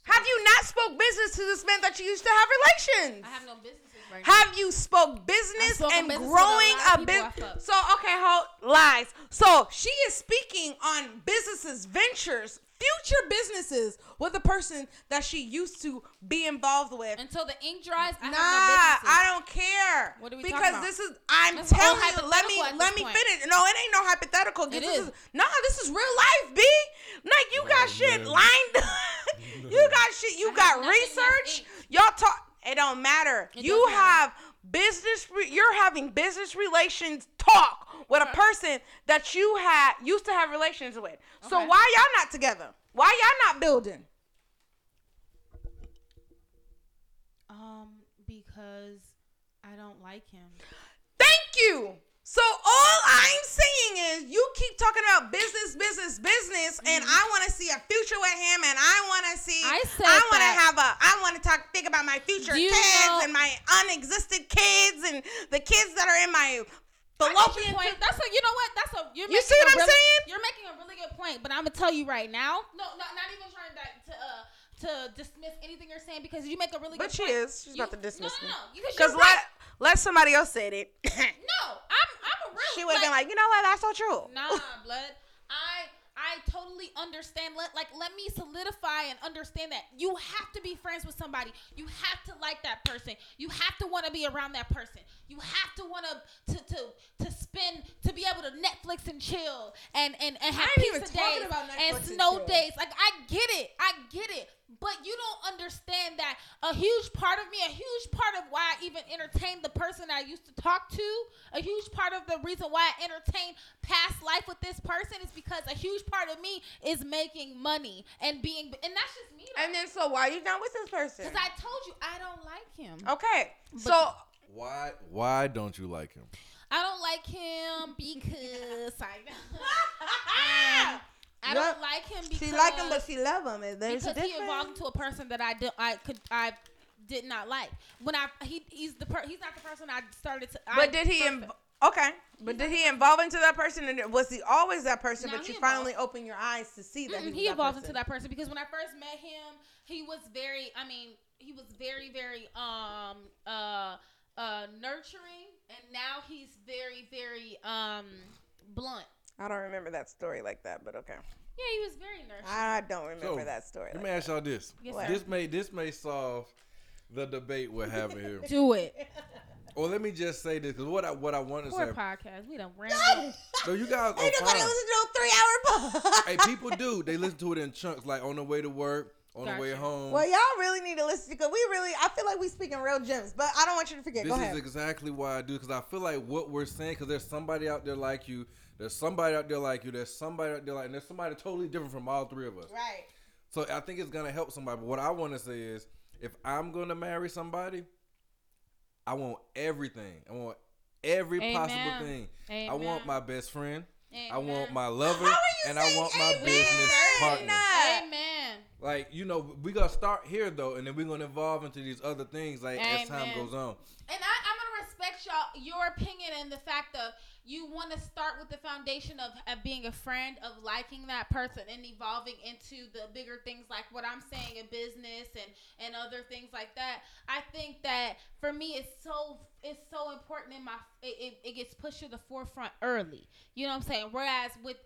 Have you not spoke business to this man that you used to have relations? I have no businesses right now. Have you spoke business and business with a growing a business? So okay, hold lies. So she is speaking on businesses, ventures, future businesses with a person that she used to be involved with. Until the ink dries, I nah, have no. I don't care. What are we because talking about? this is I'm That's telling you. Let me let me point. finish. No, it ain't no hypothetical. It this is. Nah, this is real life, B. Like you got Oh, shit man. lined. you got shit. You I got research. Y'all talk. It don't matter. It you does matter. have business. Re- you're having business relations talk with a person that you had used to have relations with. So Okay. why y'all not together? Why y'all not building? Um, because I don't like him. Thank you. So all I'm saying is you keep talking about business, business, business, and I want to see a future with him, and I want to see. Mm-hmm. I I want to have a. I want to talk. Think about my future kids know- and my unexisted kids and the kids that are in my Get fallopian. point. That's a you know what? That's a you're You see what I'm really- saying? You're making a really good point, but I'm gonna tell you right now. No, not not even trying to to uh to dismiss anything you're saying because you make a really But good point. But she is. She's You- about to dismiss no, me. no, no, because right. let let somebody else said it. No, I'm I'm a real. she would have been like, you know what? That's so true. Nah, blood. I I totally understand. Let like let me solidify and understand that you have to be friends with somebody. You have to like that person. You have to want to be around that person. You have to want to to to spend to be able to Netflix and chill and and and have I ain't even pizza talking days and Netflix and snow days. Like I get it. I get it. But you don't understand that a huge part of me, a huge part of why I even entertained the person I used to talk to, a huge part of the reason why I entertain past life with this person is because a huge part of me is making money and being, and that's just me. And then so why are you not with this person? Because I told you I don't like him. Okay, so Why? Why don't you like him? I don't like him because I. Um, I Yep. don't like him because she like him, but she love him. There's a because he evolved into a person that I did I could I did not like when I he he's the per, he's not the person I started to. I But did he? Inv- okay. But did he evolve into that person, and was he always that person? No, but you evolved. finally opened your eyes to see that Mm-mm, he, he was evolved that into that person because when I first met him, he was very. I mean, he was very, very um uh uh nurturing, and now he's very, very um blunt. I don't remember that story like that, but okay. Yeah, he was very nervous. I don't remember So, that story. Let Like me ask y'all this. Yes, this may this may solve the debate we're having here. Do it. or let me just say this because what I what I want to Poor say. podcast. We done ran. No, you guys are Ain't nobody fine. listen to a three hour podcast. hey, people do. They listen to it in chunks, like on the way to work, on the way Gotcha. home. Well, y'all really need to listen because we really, I feel like we speaking real gems, but I don't want you to forget. This Go is ahead. exactly why I do because I feel like what we're saying because there's somebody out there like you, there's somebody out there like you, there's somebody out there like, and there's somebody totally different from all three of us. right. So I think it's gonna help somebody. But what I want to say is, if I'm gonna marry somebody, I want everything. I want every possible Amen. thing. I want my best friend. I want my lover, How are you and I saying want my business partner. Nah. Amen. Like you know, we gotta start here though, and then we're gonna evolve into these other things like as time goes on. And I, I'm gonna respect y'all your opinion and the fact of you want to start with the foundation of, of being a friend, of liking that person, and evolving into the bigger things like what I'm saying in business and and other things like that. I think that for me, it's so it's so important in my it, it, it gets pushed to the forefront early. You know what I'm saying? Whereas with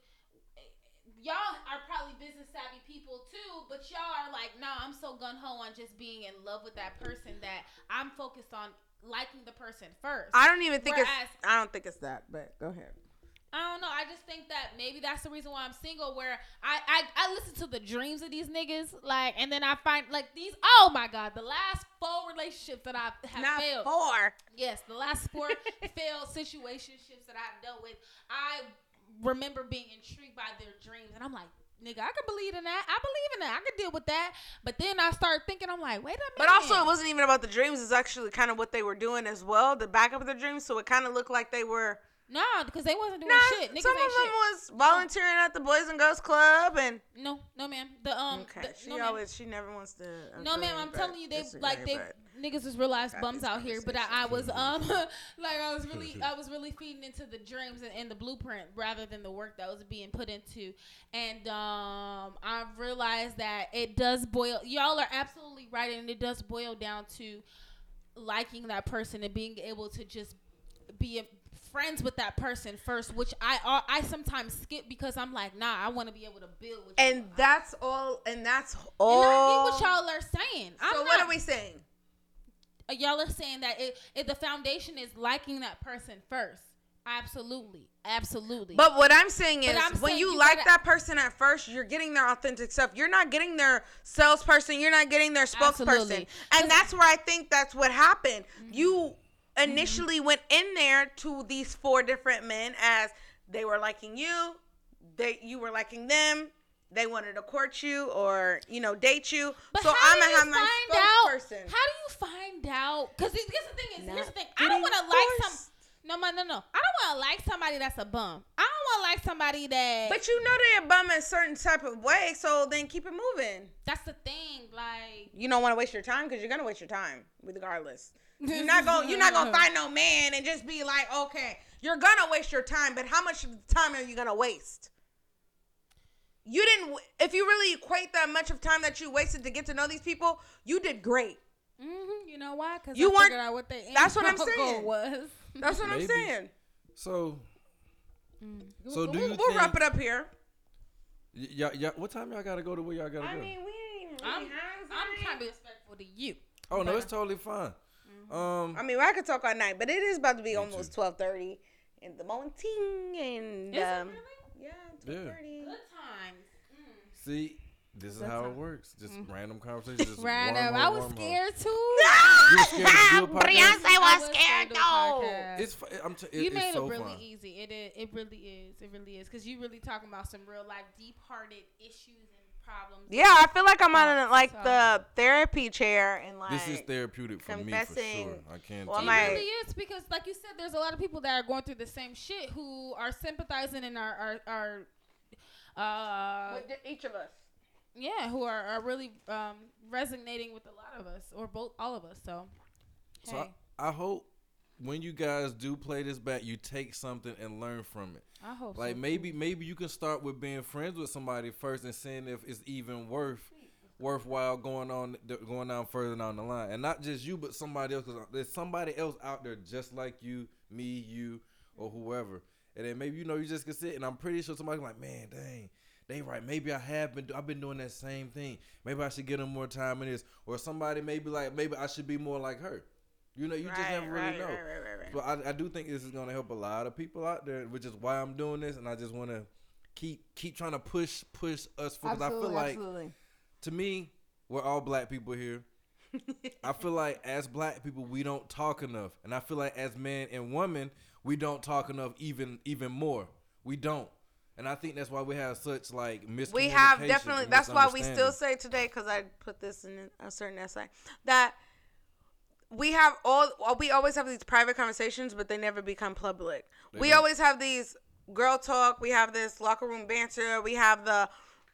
y'all are probably business savvy people too, but y'all are like, nah, I'm so gun ho on just being in love with that person that I'm focused on liking the person first. I don't even think Whereas- it's. I don't think it's that. But go ahead. I don't know. I just think that maybe that's the reason why I'm single. Where I, I I listen to the dreams of these niggas, like, and then I find like these. Oh my god, the last four relationships that I have Not failed. four. Yes, the last four failed situationships that I've dealt with, I remember being intrigued by their dreams, and I'm like, nigga, I can believe in that. I believe in that. I can deal with that. But then I start thinking, I'm like, wait a minute. But also, it wasn't even about the dreams. It's actually kind of what they were doing as well, the backup of the dreams. So it kind of looked like they were. no, because they wasn't doing Nah, shit. Niggas some of them shit. was volunteering at the Boys and Girls Club, and No, no, ma'am. The um, okay, the- she no, ma'am. always she never wants to. No, ma'am. I'm telling you, they like they niggas is real life Got bums out here. But I, I was um like I was really I was really feeding into the dreams and, and the blueprint rather than the work that was being put into. And um I've realized that it does boil. Y'all are absolutely right, and it does boil down to liking that person and being able to just be friends with that person first, which I I sometimes skip because I'm like, nah, I want to be able to build with you. And that's all. And that's all. And all. I get what y'all are saying. I'm so what not- are we saying? Uh, y'all are saying that it, it the foundation is liking that person first. Absolutely, absolutely. But what I'm saying is, I'm when saying you, you like gotta- that person at first, you're getting their authentic self. You're not getting their salesperson. You're not getting their spokesperson. Absolutely. And that's where I think that's what happened. Mm-hmm. You initially went in there to these four different men as they were liking you, they you were liking them. They wanted to court you or you know date you. But so I'm gonna have my find out? How do you find out? Because here's the thing is, here's Not the thing. I don't want to like some. No, no, no, no. I don't want to like somebody that's a bum. I don't want to like somebody that. But you know they're a bum in a certain type of way, so then keep it moving. that's the thing. Like, you don't want to waste your time because you're gonna waste your time regardless. You're not gonna you're not gonna find no man and just be like, okay, you're gonna waste your time, but how much time are you gonna waste? You didn't. If you really equate that much of time that you wasted to get to know these people, you did great. hmm you know why? Because You I weren't- out what they. that's what I'm saying. Was. That's what Maybe. I'm saying. So, so do we'll you we'll think? wrap it up here. y- y'all, y'all, what time y'all gotta go to where y'all gotta I go? mean, we ain't I'm, I'm trying to be respectful to you. oh no, it's totally fine. Um, I mean, I could talk all night, but it is about to be almost too. twelve thirty in the morning, and Is it um, really? yeah, Yeah. twelve thirty. Good times. Mm. See, this is That's how it works. Just mm-hmm. random conversations. Just Random. wormhole, I was wormhole. scared too. You were scared to do a? Beyonce was was scared to though. It's I'm t- it, you it's made so it really fun. easy. It is. It really is. It really is. Because you really talking about some real life, deep hearted issues and problems. Yeah, I feel like I'm on like so- the therapy chair and like This is therapeutic for me for confessing. sure. I can't. Well, It tell really is because, like you said, there's a lot of people that are going through the same shit who are sympathizing and are are, are uh, with each of us. yeah, who are, are really um, resonating with a lot of us or both all of us. So, So hey, I, I hope when you guys do play this back, you take something and learn from it. I, hope Like so. maybe maybe you can start with being friends with somebody first and seeing if it's even worth worthwhile going on going down further down the line, and not just you, but somebody else. Because there's somebody else out there just like you, me, you, or whoever. And then maybe you know you just can sit, and I'm pretty sure somebody's like, man, dang. They right. Maybe I have been. I've been doing that same thing. Maybe I should get them more time in this. Or somebody maybe like maybe I should be more like her. You know, you just Right, never really know. right, right, right, right. But I, I do think this is gonna help a lot of people out there, which is why I'm doing this, and I just want to keep keep trying to push push us because I feel like to me we're all black people here. I feel like as black people we don't talk enough, and I feel like as men and women we don't talk enough even even more. We don't, and I think that's why we have such like miscommunication. we have definitely. That's why we still say today because I put this in a certain essay that we have all. Uh, we always have these private conversations, but they never become public. They we don't. always have these girl talk. We have this locker room banter. We have the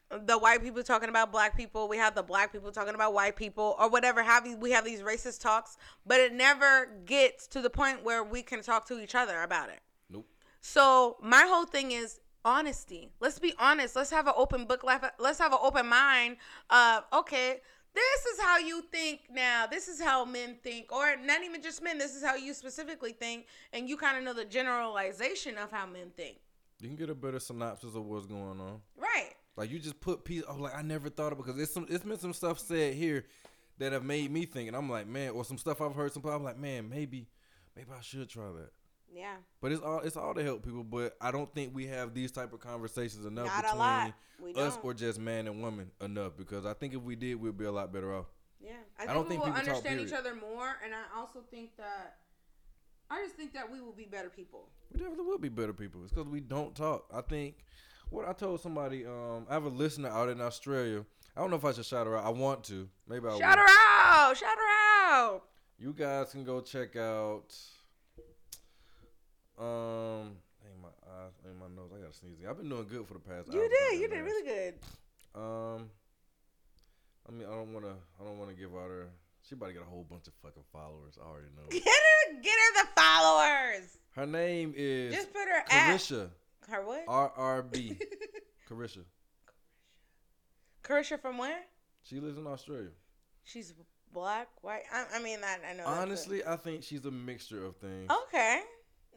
the white people talking about black people. We have the black people talking about white people, or whatever. Have you? We have these racist talks, but it never gets to the point where we can talk to each other about it. Nope. So my whole thing is honesty. Let's be honest. Let's have an open book. Life. Let's have an open mind. Of okay, this is how you think now. This is how men think, or not even just men. This is how you specifically think, and you kind of know the generalization of how men think. You can get a better synopsis of what's going on. Right. Like you just put piece. Oh, like I never thought of because it's some. It's been some stuff said here that have made me think, and I'm like, man, or some stuff I've heard. Some people, I'm like, man, maybe, maybe I should try that. Yeah. But it's all it's all to help people. But I don't think we have these type of conversations enough Not between us or just man and woman enough. Because I think if we did, we'd be a lot better off. Yeah, I, I think don't we think will understand each other more, and I also think that I just think that we will be better people. We definitely will be better people. It's because we don't talk. I think what I told somebody. Um, I have a listener out in Australia. I don't know if I should shout her out. I want to. Maybe I will. Shout will. her out! Shout her out! You guys can go check out. Um, my eyes, my nose. I got sneeze. I've been doing good for the past. You did. You did really good. Um, I mean, I don't want to. I don't want to give out her. She about to get a whole bunch of fucking followers. I already know. Get her, get her the followers. Her name is Just put her at Carisha. Her what? R R B. Carisha. Carisha from where? She lives in Australia. She's black, white. I, I mean, I, I know. Honestly, I think she's a mixture of things. okay,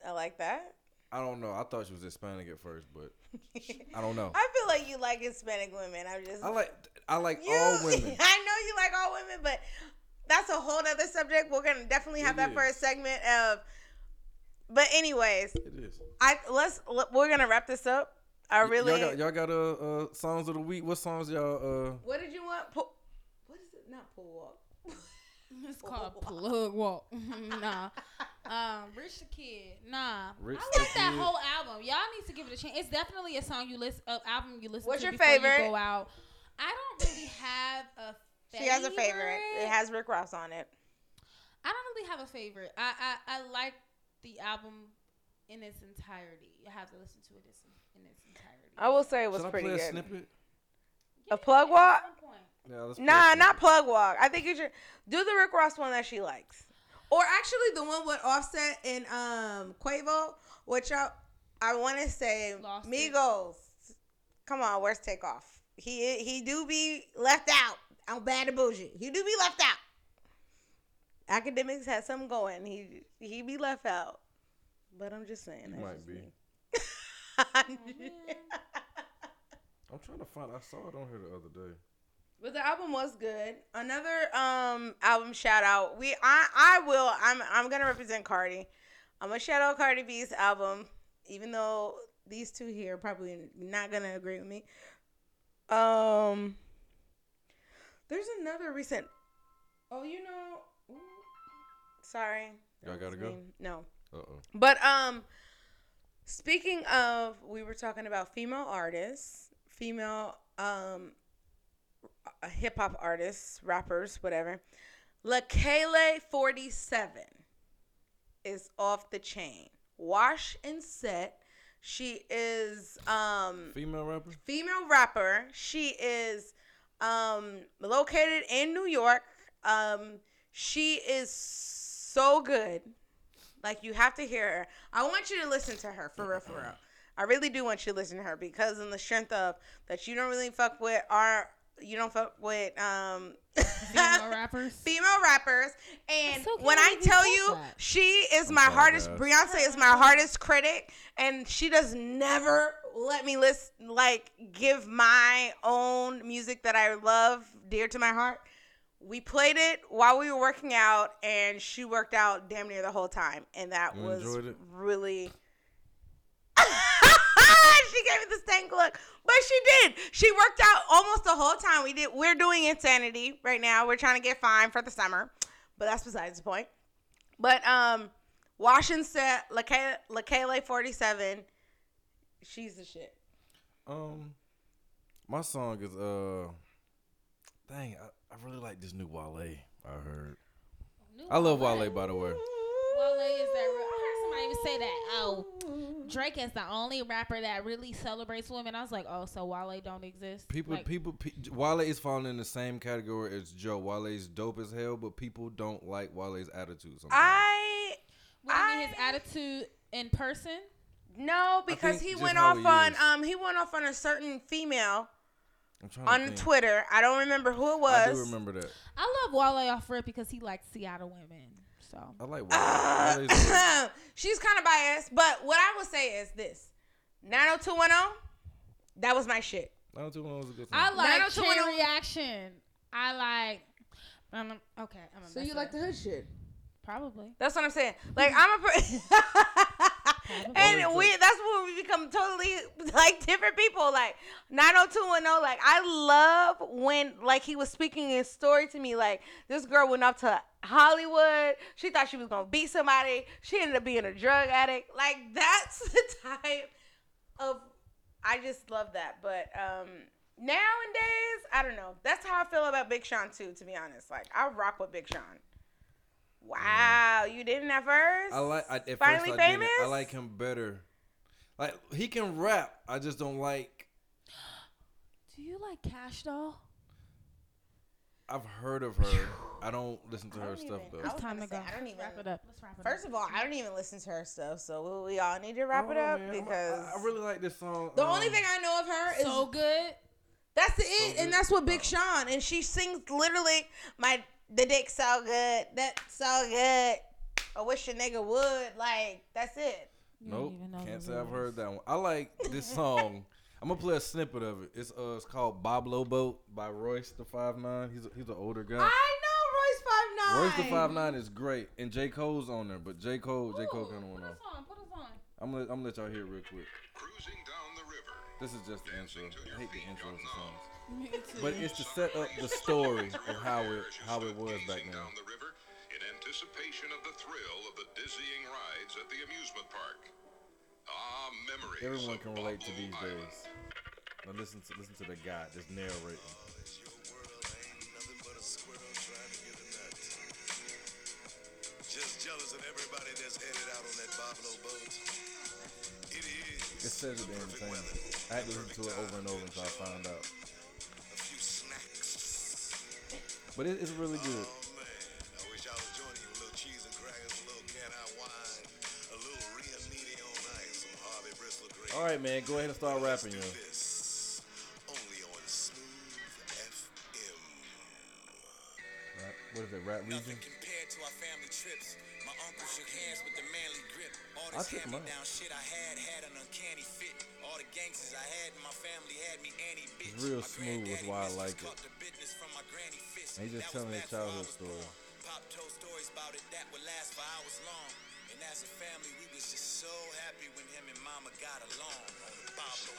I like that. I don't know. I thought she was Hispanic at first, but I don't know. I feel like you like Hispanic women. I'm just. I like I like You- all women. I know you like all women, but that's a whole other subject. We're gonna definitely have It that is. for a segment of. But anyways, It is. I let's let- we're gonna wrap this up. I really. Y'all got, y'all got uh, uh songs of the week. What songs y'all uh? what did you want? Pull, what is it? Not pull walk. It's called plug walk. nah. Um, Rich the Kid. Nah. Rich I the like that Kid. whole album. Y'all need to give it a chance. It's definitely a song you listen, uh, album you listen What's to your favorite? you go out. I don't really have a. Favorite. She has a favorite. It has Rick Ross on it. I don't really have a favorite. I I, I like the album in its entirety. You have to listen to it in its entirety. I will say it was Should I pretty play a good. snippet? A plug walk? At. Yeah, let's play Nah, not plug walk. I think you should do the Rick Ross one that she likes. Or actually the one with Offset and um Quavo, which I I want to say Lost it. Migos. Come on, where's takeoff? He he do be left out. I'm bad and bougie. He do be left out. Academics had something going. He he be left out. But I'm just saying. that's might just be. me. I'm trying to find. I saw it on here the other day. But the album was good. Another um album shout out. We I I will I'm I'm gonna represent Cardi. I'm gonna shout out Cardi B's album, even though these two here are probably not gonna agree with me. Um there's another recent Oh, you know sorry. Y'all gotta go? me. No. Uh oh. But um speaking of we were talking about female artists, female um hip hop artists, rappers, whatever. LaKayla 47 is off the chain. Wash and set. She is um Female rapper. female rapper. She is um located in New York. Um she is so good. Like you have to hear her. I want you to listen to her for real, for real. I really do want you to listen to her because in the strength of that you don't really fuck with our you don't fuck with um Female rappers. female rappers and so when I that you tell you that. she is I'm my hardest guys. Beyonce is my hardest critic and she does never let me listen like give my own music that I love dear to my heart. We played it while we were working out and she worked out damn near the whole time and that You was really she gave me the stank look. But she did. She worked out almost the whole time. We did we're doing insanity right now. We're trying to get fine for the summer. But that's besides the point. But um Wash and set Leikeli47. She's the shit. Um, my song is uh, dang, I, I really like this new Wale. I heard. New I love Wale. Wale, by the way. Wale is that real? I heard somebody even say that. Oh, Drake is the only rapper that really celebrates women. I was like, oh, so Wale don't exist. People, Like, people, pe- Wale is falling in the same category as Joe. Wale's dope as hell, but people don't like Wale's attitude. Sometimes. I What do you mean his attitude in person? no because he went off he on is. um he went off on a certain female I'm trying to on think. Twitter. I don't remember who it was. I do remember that. I love Wale off rip because he likes Seattle women. So I like Wale. Uh, she's kind of biased, but what I would say is this: 90210, that was my shit. I don't think it was a good song. I like 90210 chain reaction. I like. Um, okay, I'm a So you like the hood shit? probably. That's what I'm saying. Like I'm a, per- and we that's when we become totally like different people. Like 90210. Like I love when like he was speaking his story to me. Like this girl went off to Hollywood. She thought she was gonna beat somebody. She ended up being a drug addict. Like that's the type of. I just love that. But um nowadays, I don't know. That's how I feel about Big Sean too. To be honest, like I rock with Big Sean. Wow, you didn't at first. I like. I, at Finally first I famous. didn't. I like him better. Like he can rap. I just don't like. Do you like Kash Doll? I've heard of her. I don't listen to I her don't stuff even- though. It's time gonna to say, go. I don't even- wrap it up. Let's wrap it First up. of all, I don't even listen to her stuff, so we all need to wrap it Oh, up man, I'm- because I, I really like this song. the um, only thing I know of her is so good. that's the it, good. and that's what Big Sean, and she sings literally my the dick so good, that so good. I wish a nigga would like that's it. You don't Nope, can't say I've heard that one. I like this song. I'm gonna play a snippet of it. It's uh, it's called Boblo Boat by Royce the Five Nine. He's a, he's an older guy. I know Royce Five Nine. Royce the Five Nine is great, and J Cole's on there, but J Cole J Cole Ooh, kind of went put off. us on. Put us on. I'm gonna I'm gonna let y'all hear it real quick. Cruising down the river. This is just the intro. I hate the intros to songs, Me too. But it's to set up the story of how it how it was back then. down the river in anticipation of the thrill of the dizzying rides at the amusement park. Ah, memories. Everyone can relate to these days. Now listen to listen to the guy just narrating. Just jealous of everybody that's headed out on that Boblo boat. It is. It says it in perfect entertainment. weather, I had to listen to it over and over until I enjoy found out. But it, it's really good. Oh man, I wish I was joining you a little cheese and crackers, a little wine, a little Riunite on ice, some Harvey Bristol. All right, man, go ahead and start rapping, yo. This only on Smooth FM. Right. What is it, Rap Nothing Region? compared to our family trips. My uncle shook hands with the manly grip. All this hand me down shit I had had an uncanny fit. All the gangsters I had in my family had me anti bitch. It's real smooth granddaddy why I like it. And he just telling his back before I childhood story. Pop told stories about it that would last for hours long. And as a family, we was just so happy when him and mama got along on the Boblo.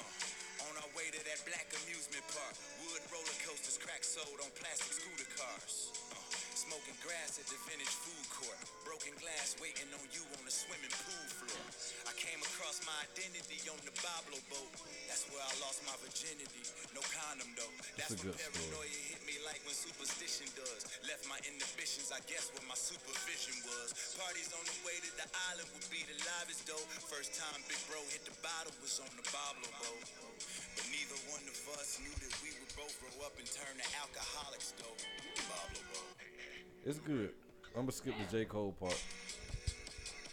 Uh, on our way to that black amusement park, wood roller coasters, crack sold on plastic scooter cars. Uh, smoking grass at the vintage food court, broken glass waiting on you on the swimming pool floor. Came across my identity on the Boblo boat. That's where I lost my virginity. No condom though. That's a when good story. hit me like when superstition does. Left my inhibitions, I guess, where my supervision was. Parties on the way to the island would be the livest though. First time Big Bro hit the bottle was on the Boblo boat. But neither one of us knew that we would both grow up and turn to alcoholics though. Boblo boat. It's good. I'm gonna skip the J Cole part.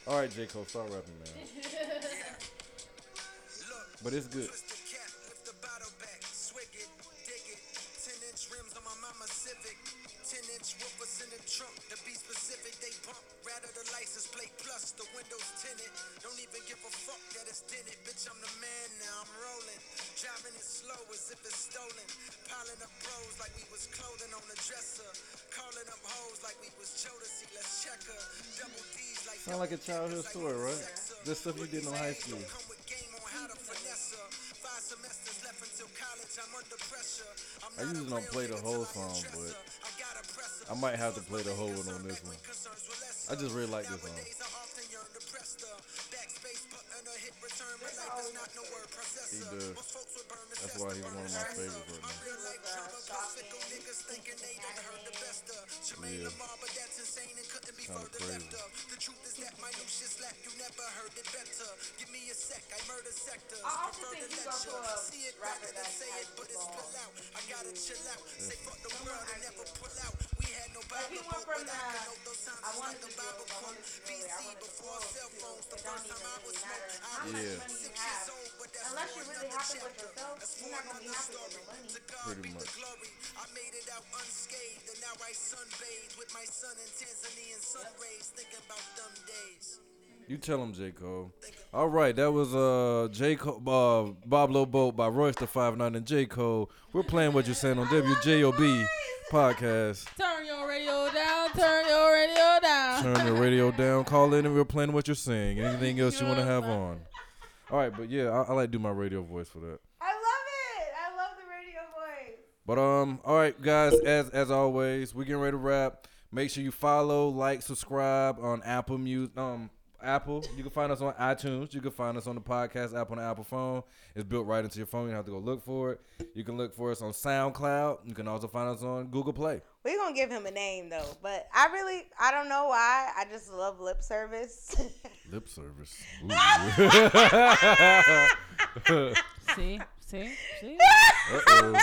All right, J Cole, start rapping, man. But it's good. They bump. Rather the license plate plus the windows tinted. Don't even give a fuck that it's. Bitch, I'm the man now, I'm rolling. Driving it slow as if it's stolen. Piling up bros like we was clothing on the dresser. Calling up hoes like we was Jodeci, let's check her. Double D's like Sound like a childhood story, right? Just stuff you did in high school. Come with game on how to finesse her. Five semesters left until college, I'm under pressure. I'm I usually don't play the whole song, but. I might have to play the whole one on this one. I just really like this song. He does. Most folks would burn the That's why he's one of my favorites right now. real life drama, plus niggas thinking they done heard the best of. Yeah. Lamar, but that's insane and couldn't be Kinda crazy. The truth is that my my new shit slap, you never heard it better. Give me a sec, I murder sectors. I also think to you let go you to see it rather than say it, but it's spill out. I gotta chill out. Say fuck the world and never pull out. We had no Bible book, from uh, but I the- can know those sounds I like the to do Bible but quote. wanted to do it. I BC before cell phones. The first time I was really smoked, I how was much Yeah. six years old, but that's Unless for you're really another happy with chapter. That's for not gonna be another story. To God Pretty be the much. glory. I made it out unscathed, and now I sunbathe with my son in Tanzanian sun rays, thinking about them days. You tell him, J. Cole. All right, that was uh J. Cole, uh, Boblo Boat by Royce the Five Nine and J. Cole. We're playing what you're saying on WJOB podcast. Turn your radio down. Turn your radio down. Turn your radio down. Call in and we're playing what you're saying. Anything else you want to have on? All right, but yeah, I, I like to do my radio voice for that. I love it. I love the radio voice. But um, all right, guys. As as always, we getting ready to wrap. Make sure you follow, like, subscribe on Apple Music. Um, Apple. You can find us on iTunes. You can find us on the podcast app on the Apple phone. It's built right into your phone. You don't have to go look for it. You can look for us on SoundCloud. You can also find us on Google Play. We're gonna give him a name though, but I really I don't know why. I just love lip service. Lip service. See, see, see. Uh-oh.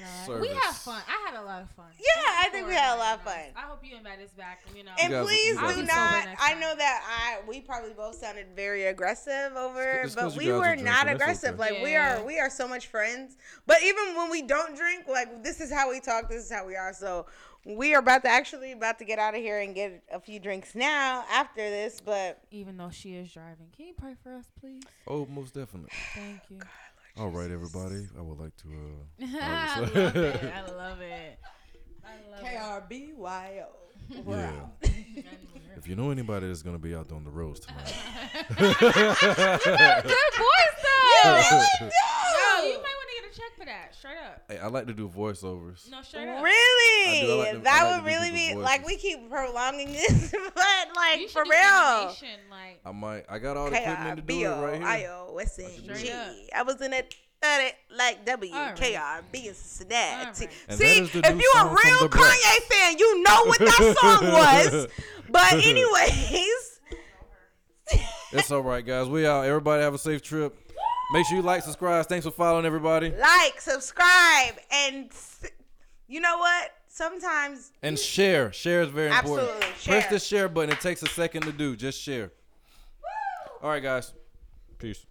Lips. We Service. have fun. I had a lot of fun. Yeah, I think we had a lot of fun. I hope you invite us back. You know. and guys- please guys do not. I'll be sober next I time. know that I we probably both sounded very aggressive over, It's 'cause but we were not drinking. Aggressive. okay. Like we are, we are so much friends. But even when we don't drink, like this is how we talk. This is how we are. So we are about to actually about to get out of here and get a few drinks now after this. But Even though she is driving, can you pray for us, please? Oh, most definitely. Thank you. All right, everybody. I would like to. Uh, I love it. I love it. K R B Y O. yeah. If you know anybody that's gonna be out on the roads tonight, Good voice though. hey, Yo, you might want to get a check for that. Straight up. Hey, I like to do voiceovers. No, straight up. Really? I do. Like to- that I like would really be people's like we keep prolonging this, but like You for do real. Like, I might. I got all the K equipment R to do it right here. O S N Straight G. up. I was in it. at it Like W All right. K R B in Cincinnati. All right. And See, that is if new you a real The Black. Kanye fan, you know what that song was. But anyways, It's all right, guys. We out. Everybody have a safe trip. Make sure you like, subscribe. Thanks for following everybody. like, subscribe, and you know what? Sometimes And share. Share is very important. Absolutely, Share. Press the share button. It takes a second to do. Just share. All right, guys. Peace.